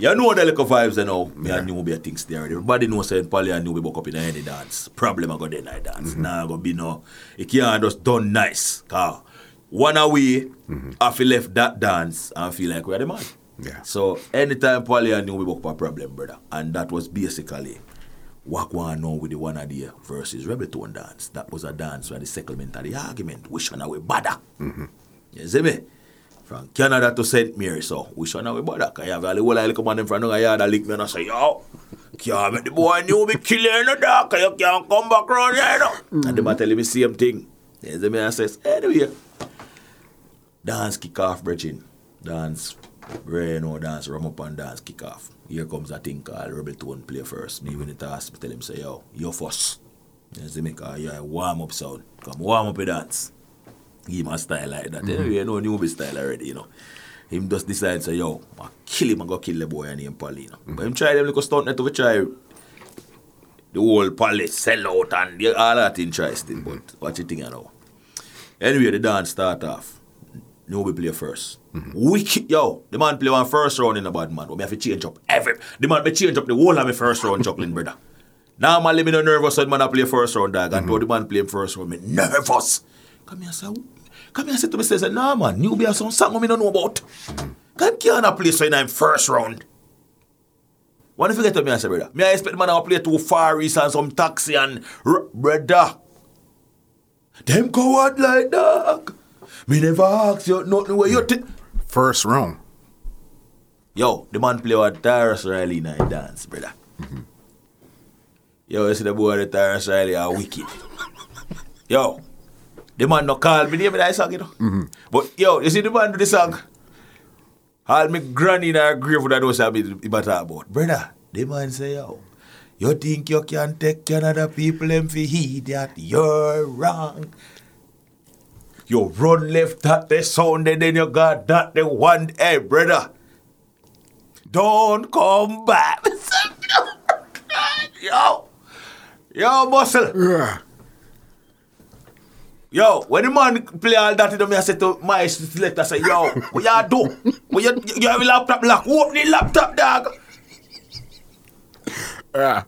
you know the little vibes and know. Me and Newbie things there. Everybody knows saying Polly and Newbie buck up in any dance. Problem I in that dance. Mm-hmm. Nah, go be no. It can't just done nice. Car one away, I feel left that dance and feel like we're the man. Yeah. So anytime Polly and Newbie buck up a problem, brother. And that was basically what one know with the one idea versus Rebel Tone dance. That was a dance where the settlement of the argument. Which one are we bother? Mm-hmm. You see me? From Canada to St. Mary, so which one are we bother? Cause you have a whole lot of come on them from the yard and lick me and I say, yo, can't make the boy new be kill you in the dark, 'cause you can't come back around here, you know. Mm. And them are telling me same thing. You see me? I says, anyway, dance kick off, brethren. Dance, rain or dance, rum up and dance kick off. Here comes a thing called Rebel Tone play first. Me when it ask me, tell him say, yo, you first. You see me? Cause you're warm up sound. Come warm up a dance. Him a style like that. Anyway, you know, mm-hmm. newbie style already, you know. Him just decide say, yo, I kill him, I go kill the boy named Polly, you know. Mm-hmm. But him try them little stunt net to try the whole palace sell out and all that try still, but mm-hmm. what you think you know? Anyway, the dance start off. Nobody play 1st Wicked, yo, the man play one first round in a bad man. We have to change up every. The man be change up the whole of my first round juggling, brother. Normally me no nervous when man a play first round, dog. And mm the man play him first round, me nervous. Come here, say, come here, say to me, say, nah, man, you be a some song me no know about. Come can't a play so in him first round. What if you get to me, I say, brother? Me I expect man to play too far east and some taxi and r- brother. Them coward like dog. Me never ask you nothing where you think. First round. Yo, the man play with Tarrus Riley a dance, brother. Mm-hmm. Yo, you see the boy the Tarrus Riley are wicked. yo, the man no call me name in that song, you know. Mm-hmm. But yo, you see the man do the song. All me granny in her grave that knows what me talk about. Brother, the man say, yo, you think you can take Canada people them for heed that you're wrong. You run left at the sound and then you got that the one hey brother. Don't come back. yo. Yo, muscle. Yeah. Yo, when the man play all that, you know, me I say to my selector, say, yo, what you do? What you, you have a laptop lock? Open the laptop, dog. Yeah.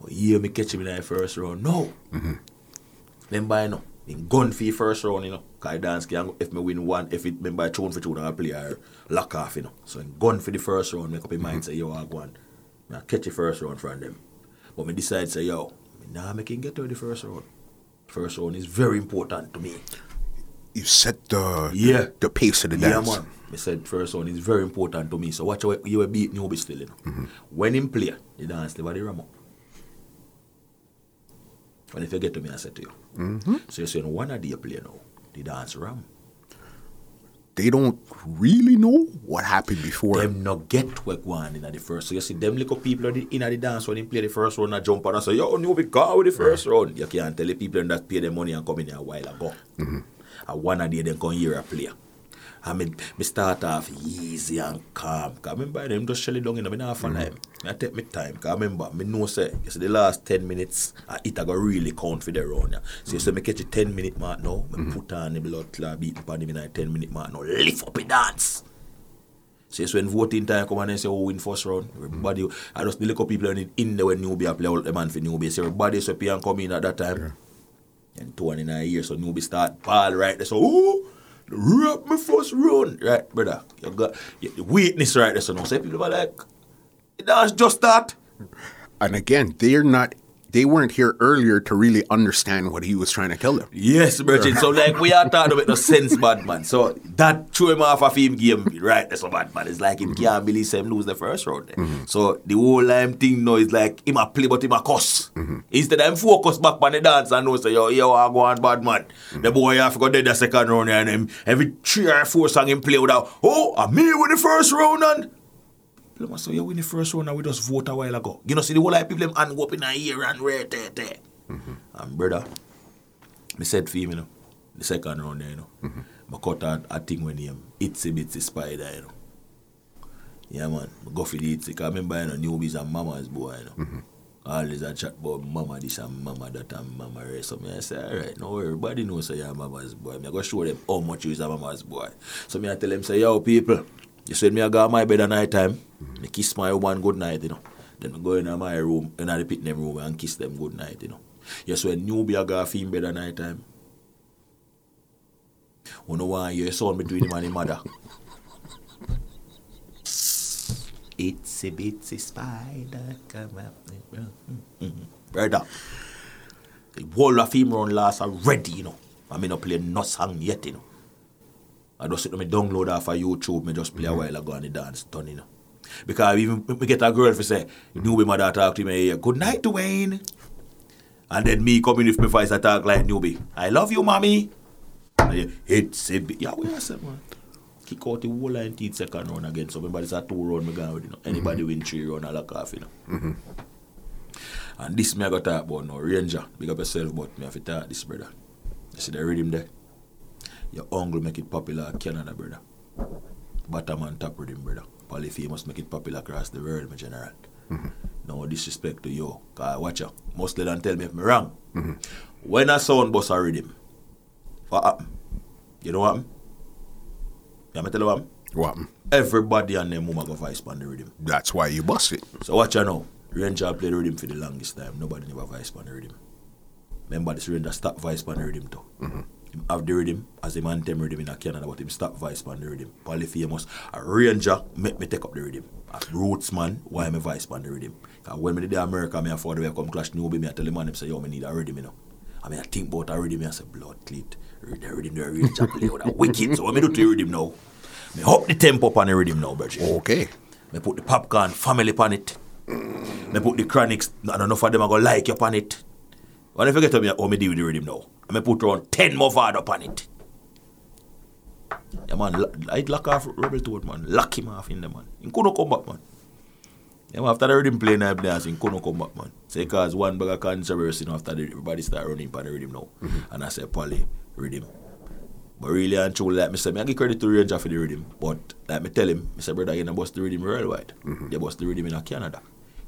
But yeah, me catch him in the first round. No. Mm-hmm. Remember, you know, in gun for first round, you know. Cause I dance, can, if me win one, if it remember tune for tune, I play or lock off, you know. So in gun for the first round, make up your mind, mm-hmm. say, yo, I go on. I catch the first round from them. But me decide, say, yo, me nah, me can get to the first round. First round is very important to me. You set the Yeah. the pace of the Yeah, dance. man. I said first one is very important to me. So watch how you will beat Newbie still, you know. Mm-hmm. When him play, the dance the ram up. And if you get to me, I said to you. Mm-hmm. So you're saying one of the play now, the dance ram. They don't really know what happened before. Them not get what one in the first. So you see them little people in the, in the dance when they play the first round and jump on and say, yo, Newbie go with the first mm-hmm. round. You can't tell the people that pay them money and come in here a while ago. Mm-hmm. And one of the them come here a play. I mean, me start off easy and calm. Cause remember them just shell it down in the half an time. I take me time. Cause remember, me know say, see the last 10 minutes, uh, it a go really count for the round. Yeah. So you mm. see me catch a 10 minute mark now, me mm-hmm. put on the blood clot beating upon him in a 10 minute mark now, lift up a dance. So it's when voting time come and say, oh, win first round. Mm-hmm. Everybody, I just the little people in, in there when newbie play all the man for newbie. So everybody so and come in at that time. And two and in a year, so newbie start ball right there. So, ooh, rap me first round. Right, brother. You got you, the weakness right there. So now, say people are like, that's just that. And again, they're not. They weren't here earlier to really understand what he was trying to tell them. Yes, Virgin. So like we are talking about no sense bad man. So that threw him off of him game, right? That's a bad man. It's like him can't believe him lose the first round. there. Mm-hmm. So the whole time thing now is like him a play but him a cuss. Mm-hmm. Instead of him focus back on the dance and know say yo, yo, I go on bad man. The mm-hmm. boy have to go dead the second round and him every three or four song him play without oh I'm me with the first round and Say, you win the first round and we just vote a while ago. You know, see the whole lot of people them hand go up in a ear and right there, there. And brother, me said for him, you know, the second round there, you know, mm-hmm. I cut out a thing when him Itsy Bitsy Spider, you know. Yeah, man. I go for the Itsy, because I remember, you know, newbies and mama's boy, you know. Mm-hmm. Always a chat about mama this and mama that and mama rest. So me I say, alright, no worry, everybody knows say you're mama's boy. Me I go show them how much you is a mama's boy. So me I tell them, say, yo, people, you said me I go to my bed at night time, me kiss my woman good night, you know. Then I go in my room, in the pit them room and kiss them good night, you know. Yes, when newbie I go to in bed at night time, you know why your son between him and his mother. It's a bitsy spider come up. Mm-hmm. Brother, the whole of him run last already, you know. I mean, not play no song yet, you know. I just sit on me download off of YouTube, me just play a mm-hmm. while ago and the dance done, you know. Because even me get a girl for say, mm-hmm. newbie mother talk to me, good night, Dwayne. And then me coming with my voice I talk like newbie. I love you, mommy. You, It's a bit, yeah, we I said, man. Kick out the whole line teeth second round again. So this a two round me going with, you know. Mm-hmm. Anybody win three round, I lock off, you know. And this me I got talk about now. Ranger, big up yourself, but me have to talk this, brother. You see the rhythm there? Your uncle make it popular in Canada, brother. Bottom and top rhythm, brother. Polyphemus make it popular across the world, my general. Mm-hmm. No disrespect to you. Cause watch out. Mostly don't tell me if me wrong. Mm-hmm. When I sound bust a rhythm, what happen? You know what happen? You me tell you what happen? What? Everybody and them woman go vice on the rhythm. That's why you bust it. So watch out now. Ranger played the rhythm for the longest time. Nobody never vice on the rhythm. Remember this Ranger stop vice on the rhythm too. Him have the rhythm as a man them rhythm in a Canada, but him stop vice on the rhythm. Probably Polyphemus, a Ranger make me take up the rhythm. A Roots man, why me vice on the rhythm? Cause when me did America, me afford the way I come clash newbie, me I tell the man him say, yo, me need a rhythm, you know. I mean, I think about a rhythm, me I say, blood cleat. The rhythm, the Ranger play with a wicked. So what me do to the rhythm now? Me up the tempo on the rhythm now, Bridget. Okay. Me put the popcorn family on it. Me put the chronics, and enough of them are going to like you on it. When I forget to me how me deal with the rhythm now. I me put around 10 more vard up on it. Yeah, man, I'd lock off Rebel Tone, man. Lock him off in there, man. He couldn't come back, man. Yeah, man, after the rhythm playing, I dance, he couldn't come back, man. Say, cause one bag of controversy, you know, after the, everybody start running for the rhythm now. Mm-hmm. And I say, Polly, rhythm. But really and truly, like me say, me I give credit to Ranger for the rhythm. But like me tell him, me say, brother, you know, bust the rhythm worldwide. Mm-hmm. They bust the rhythm in Canada.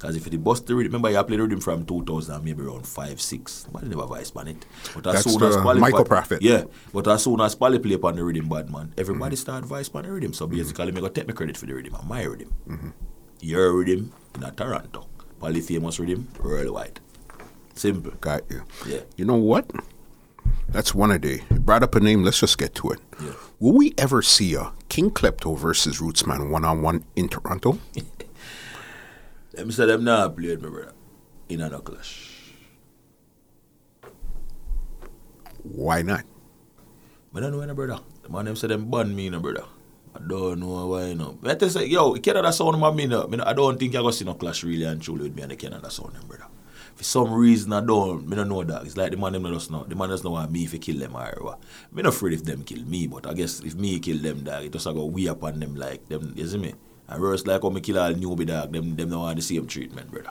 Because if you bust the rhythm, remember you played the rhythm from 2000, maybe around 5, 6. But never vice man it. But as That's soon as Polly Michael Prophet. Yeah. But as soon as Polly play upon the rhythm, bad man, everybody mm-hmm. start vice upon the rhythm. So mm-hmm. basically, me go take me credit for the rhythm and my rhythm. Mm-hmm. Your rhythm in a Toronto. Polly famous rhythm worldwide. Simple. Got you. Yeah. You know what? That's one a day. You brought up a name. Let's just get to it. Yeah. Will we ever see a King Klepto versus Rootsman one on one in Toronto? Them say them not played me, brother. In a clash. Why not? I don't know brother. The man them say them ban me, no brother. I don't know why, no. But I say, yo, Canada sound man, me, no. I don't think you're going to see no clash really and truly with me and the Canada sound, them, brother. For some reason, I don't, me don't know that. It's like the man them just know. The man just know want me if he kill them or what. Me not afraid if them kill me, but I guess if me kill them, dog, it just go we upon them like them, you see me? And worse like how me kill all newbie dog, them, them don't want the same treatment, brother.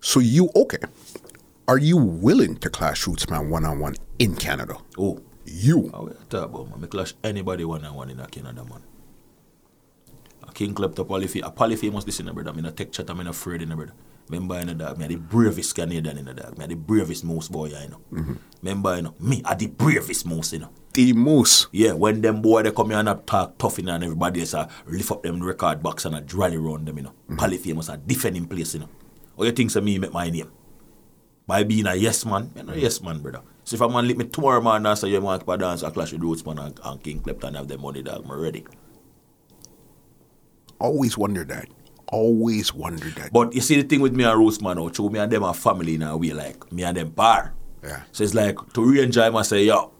So you okay? Are you willing to clash Rootsman one on one in Canada? Oh, You. We talk about man? Me clash anybody one on one in a Canada man. A king polyphy, a Polyphemus this in a brother. Me no take chat, I'm not afraid in a brother. Remember in a dog, me a the bravest Canadian in a dog. Me a the bravest mouse boy, you know. Mm-hmm. Remember, you know, me a the bravest mouse, you know. The Moose. Yeah, when them boy they come here and a talk tough and everybody else a lift up them record box and a rally round them, you know. Mm-hmm. Polyphemus a defending place, you know. What you think say me make my name? By being a yes man, you know, yes man, brother. So if a man lick me tomorrow man and say you want to dance a clash with Roots man and, and King Klepto have them money dog, me ready. Always wondered that. Always wondered that. But you see the thing with me and Roots man, oh, true, me and them are family in a way, like me and them bar. Yeah. So it's like to re-enjoy him, I say, yo,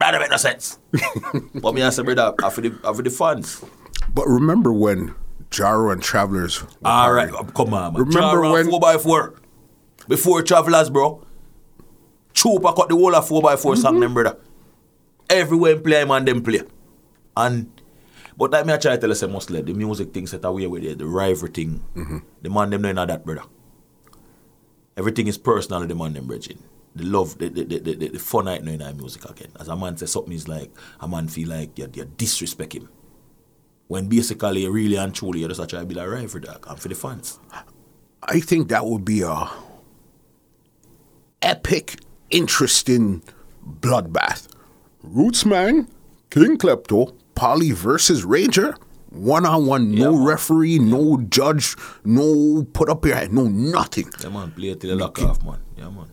that don't make no sense. but me I say, brother, for the for the fans. But remember when Jaro and Travelers. were All right, partying? come on, man. Remember Jara when- four by four before travelers, bro. Chupa cut the whole of four by 4 Mm-hmm. song, them brother. Everywhere him play, man, them play. And but like me, I try to tell us, mostly the music thing set away with it, the rivalry thing. Mm-hmm. The man them know that, brother. Everything is personal, the man them bridging. The love, the, the, the, the, the fun night now in our music again. As a man say something is like, a man feel like you, you disrespect him. When basically, really and truly, you just try to be like right for that and for the fans. I think that would be a epic, interesting bloodbath. Rootsman, King Klepto, Polly versus Ranger. One on one, no Yeah. referee, no judge, no put up your hand, no nothing. Yeah, man, play it till the lock off, man. Yeah, man.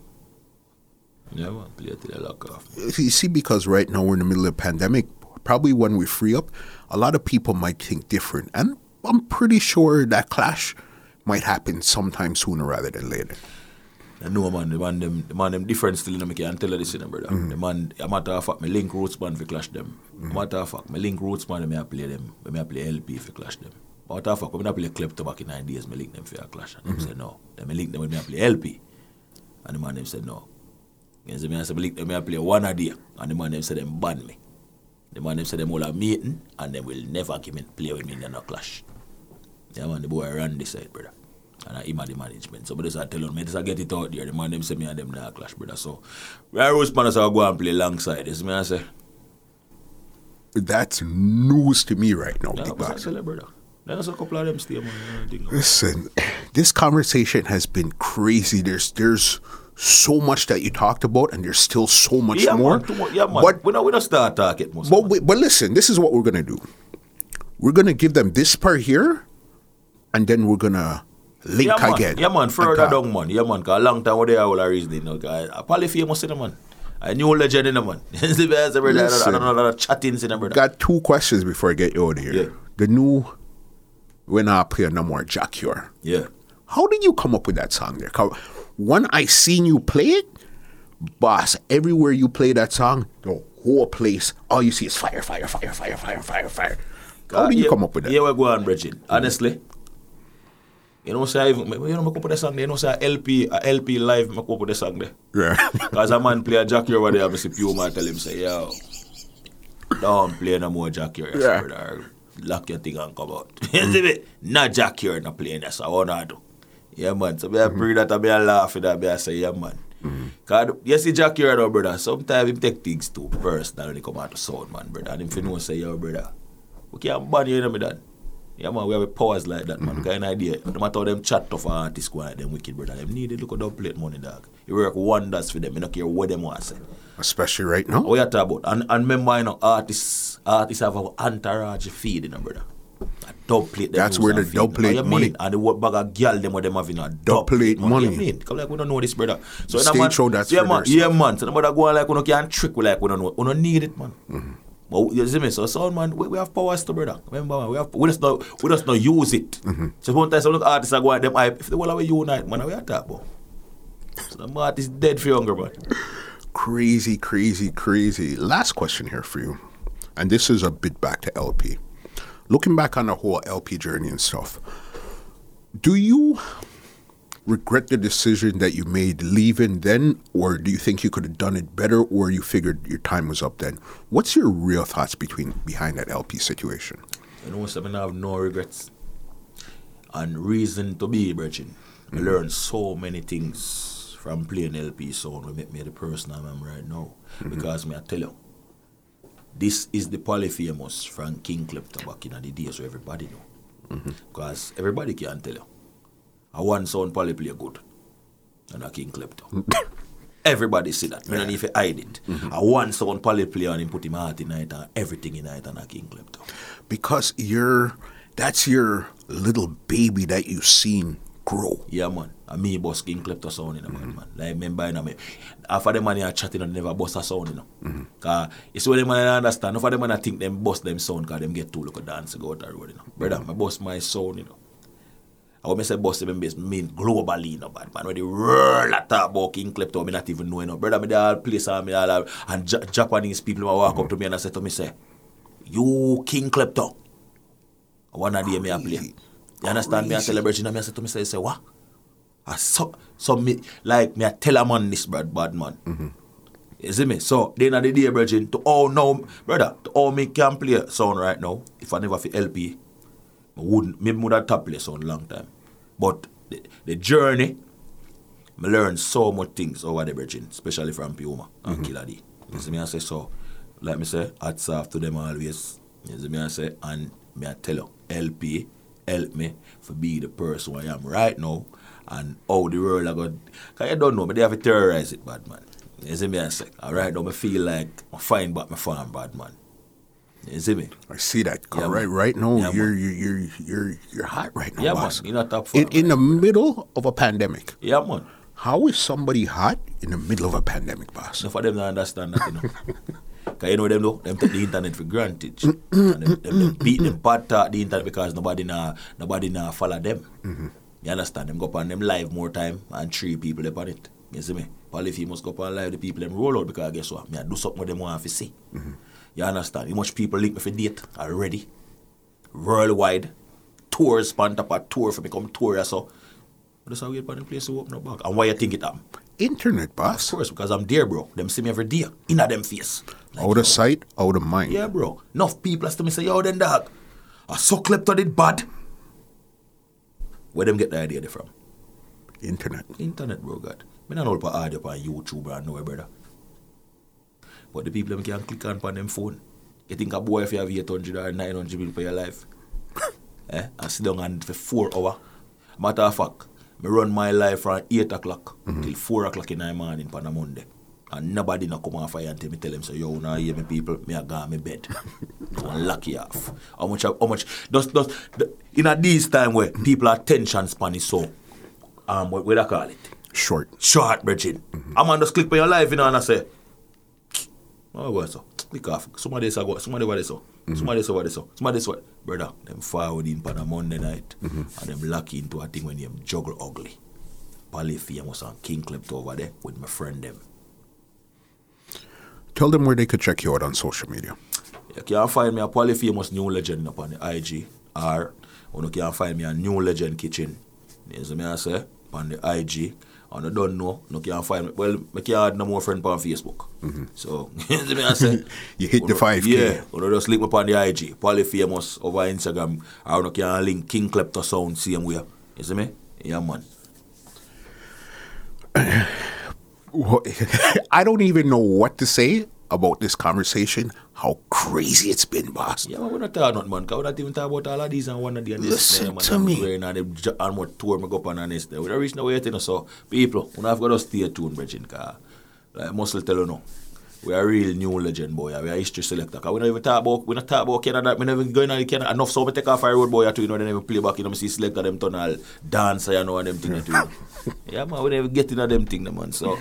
Yeah, man, play till the lock off. You see, because right now we're in the middle of a pandemic, probably when we free up, a lot of people might think different. And I'm pretty sure that clash might happen sometime sooner rather than later. I know man, the man them the man them different still, you know, me can tell you this, you know, brother. Mm-hmm. The man, a matter of fact, me link Rootsman for clash them. A matter of fact, me link roots me I play them, I play LP for clash them. Matter of fact, when I play Klepto back in nine days, me link them for a clash, and them mm-hmm. say no. Then me link them when I play LP, and the man them said no. You see me I say me link them, me I play one a day, and the man them say them ban me. The man them say them all a meeting, and they will never give me play with me in no clash. Yeah man, the boy run this side, brother. And I him the management. So but just I tell him, me just I get it out there. The man them say me and them not clash, brother. So we are Rose Pandas I go and play alongside. This me I say. That's news to me right now, Yeah, Big Boss. brother. There's a couple of them stay man. you know, thing, no. Listen, this conversation has been crazy. There's there's so much that you talked about, and there's still so much Yeah, more. man, yeah, man. But we don't we don't start talking most. but wait, but listen, this is what we're gonna do. We're gonna give them this part here, and then we're gonna link yeah, man. again. Yeah, man. Further down, man. Yeah, man. Cause a long time they are all a reason, you know. I probably famous in the man. I knew legend in the man. You see me as a brother. I don't- Listen. know a lot of in the brother. Got two questions before I get you out of here. Yeah. The new when I play no more Jack Cure. Yeah. How did you come up with that song there? When I seen you play it, boss, everywhere you play that song, the whole place, all you see is fire, fire, fire, fire, fire, fire, fire. How Uh, did you yeah, come up with that? Yeah, we go on, Bridget. Honestly. You know, say, even, you know, I come up with song there. You know, say, a LP, a LP live, I come up with the song there. Yeah. Because a man play a Jack over there, obviously, Pure man tell him, say, yo, don't play no more Jack here, Yeah. brother. Lock your thing and come out. you see me? Not Jack here, not playing that, so I want to do. Yeah, man. So, I pray that I be a laugh at that, I say, yeah, man. Mm-hmm. Because, you see Jack here, now, brother, sometimes he take things too personal when he come out to sound, man, brother. And if you know, say, yo, brother, we can't ban you, you know me, dad. Yeah, man, we have powers like that, man. Mm-hmm. Kind of idea. No matter how them chat tough artists go them wicked, brother. Them need it. Look at them plate money, dog. You work wonders for them. You don't care what them want to say. Especially right now. What you talk about? And, and remember, you know, artists, artists have an entourage feed, you know, brother. A dub plate. That's where the dub plate money- mean? And the what bag of girl them what them having a dub, plate money. you mean? Come like we don't know this, brother. So a man, show, that's yeah, man. Yeah, man. So nobody go on like we don't can trick we like we don't know. We don't need it, man. Mm-hmm. But you see me, so sound man, we, we have powers to brother. Remember, man, we have we just not we just not use it. Mm-hmm. So sometimes some artists are going them hype. If they want to unite, man, we are talk about. So the artist dead for younger, man. Crazy, crazy, crazy. Last question here for you. And this is a bit back to LP. Looking back on the whole LP journey and stuff, do you regret the decision that you made leaving then, or do you think you could have done it better, or you figured your time was up then? What's your real thoughts between behind that LP situation? You know, so I have no regrets. And reason to be, Bridget. I mm. learned so many things from playing LP sound will make me the person I am right now. Mm-hmm. Because me I tell you, this is the polyphemus from King Klepto back in the where everybody know. Mm-hmm. Because everybody can tell you. I one sound poly play good. And a King Klepto. Everybody see that. Don't need to hide it. Mm-hmm. I one sound poly play and him put him heart in it and everything in it and a King Klepto. Because you're that's your little baby that you've seen grow. Yeah, man. And me boss King Klepto sound, you know, man, man. Like, remember, you know, me, half of them man here chatting and never boss a sound, you know. Cause it's when them man understand, half of them man I think them boss them sound cause them get too look a dance go out the road, you know. Brother, my boss my sound, you know. I when me say boss them base mean globally, you know, bad man. When the world a talk about King Klepto, me not even know, you know. Brother, me all place and me all and Ja- Japanese people will walk up to me and I say to me, say, You King Klepto. One day me a play. You understand me? I celebrate, you know, me I say to me, say, say, what? I so, so me, like, me I tell a man this, bad, bad man. Mm-hmm. You see me? So, then at the day, brethren, to all now, brother, to all me can play a sound right now, if I never feel LP, I wouldn't, me would have top play sound long time. But the, the journey I learn so much things over the bridging, especially from Puma and mm-hmm. Killer D. You see me I say so, like me say, hats off to them always. You see me I say, and me I tell you, LP help me for be the person I am right now and how the world I got. Cause you don't know, but they have to terrorize it, bad man. You see me I say, all right now I feel like I find back my farm, bad man. You see me? I see that. Yeah, right, right now, Yeah, you're, you're you're you're you're hot right now, Yeah, boss. man. You're not top In, in the middle of a pandemic. Yeah, man. How is somebody hot in the middle of a pandemic, boss? Enough of them don't understand that, you know. Cause you know them though, them take the internet for granted. and them, them, them beat them part the internet because nobody nah nobody nah follow them. Mm-hmm. You understand? Them go up on them live more time and three people up on it. You see me? Probably if you must go up on live the people them roll out because guess what? Me I do something with them want to see. Mm-hmm. You understand? How much people link me for date already? Worldwide. Tours, span top a tour for me come tour so. That's how we get on the place to open up back. And why you think it happen? Internet, boss. Of course, because I'm there, bro. Them see me every day. In a them face. Like, Out yo, of sight, out of mind. Yeah, bro. Enough people as to me say, yo, then dog. I so clipped on it bad. Where them get the idea they from? Internet. Internet, bro, God. Me not know about audio on YouTube and nowhere, brother. But the people them can click on on them phone. You think a boy if you have 800 or 900 bill for your life? eh? I sit down and for four hour. Matter of fact, me run my life from 8 o'clock till 4 o'clock in the morning on a Monday. And nobody no come off fire until me tell them, so yo, now hear me people, me a go on me bed. And lock you off. How much, how much, does, does, the, in a these time where people attention span is so, um, what, what I call it? Short. short, Bridget. I'm on just click on your life, you know, and I say, oh, what so? Click off. Somebody say? Somebody what so? Somebody say what so? Mm-hmm. Somebody say? Brother, them forward in on a Monday night, mm-hmm. and them lock into a thing when them juggle ugly. Famous and King clipped over there with my friend them. Tell them where they could check you out on social media. You can find me a Polyphemus new legend up on the IG or you can find me a new legend kitchen. You see me I say on the IG. And I don't know, you can find me. Well, I can't add no more friend on Facebook. Mm-hmm. So, you see me I say. You hit the 5K. Yeah, or just link me on the IG. Polyphemus over Instagram. Or you can link King Klepto Sound same way. You see me? Yeah, man. I don't even know what to say about this conversation. How crazy it's been, boss. Yeah, man, we're not talking nothing, man. We're not even talking about all of these and one of the and this. Listen to and me. And, them ju- and what tour me go up on and this. We don't reach nowhere yet, you know. So, people, we have got to stay tuned, Bridget. Because, like, muscle tell you now, we are real new legend, boy. We are history selector. Because we don't even talk about, we not talk about Canada. We never going on Canada. Enough so we take off our road, boy, to, you know, they never play back, you know, see selector them turn all dancer, you know, and them thing, too. yeah, man, we never get into them thing, man. So,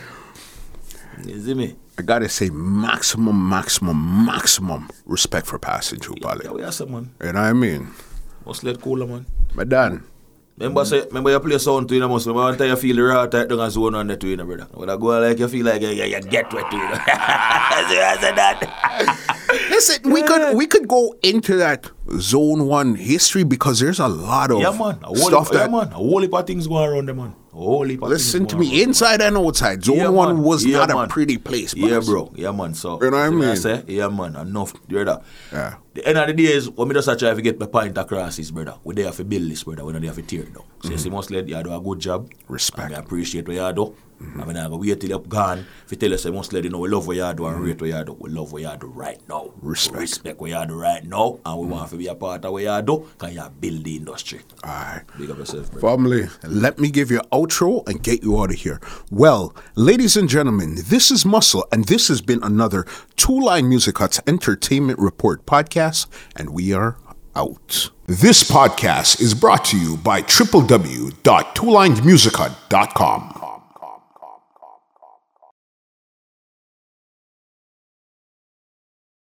you see me? I gotta say, maximum, maximum, maximum respect for passing through, Yeah, Pali. we are some, man. You know what I mean? Must let cooler, man. But Dan, Remember, say, remember you play sound too, you know, remember time you feel the raw type down and zone on that you brother. When I go like you feel like you, you, you get wet too, you so I said that. listen, we could we could go into that zone one history because there's a lot of yeah, man. A whole stuff heap, that. yeah, man. A whole heap of things going around there, man. A of Listen to me, inside and outside. Zone Yeah, one man. was Yeah, not man. a pretty place. Yeah, bro. Yeah, man. So, You know what I mean? say? Yeah, man. Enough. You hear that? Yeah. The end of the day is when me just a try to get my point across is, brother. We there for build this, brother. We not there for tear it down. So you see, mm-hmm. most lady, you do a good job. Respect. And I appreciate what you do. Mm-hmm. I mean, I go wait till you're gone. If you tell us, most you know we love what you do and mm-hmm. rate what you do. We love what you do right now. Respect. We respect what you do right now. And we mm-hmm. want to be a part of what you do because you build the industry. All right. Big up yourself, brother. Family, let me give you an outro and get you out of here. Well, ladies and gentlemen, this is Muscle, and this has been another Two Line Music Hut's Entertainment Report podcast, and we are out. This podcast is brought to you by www.twolinedmusichut.com.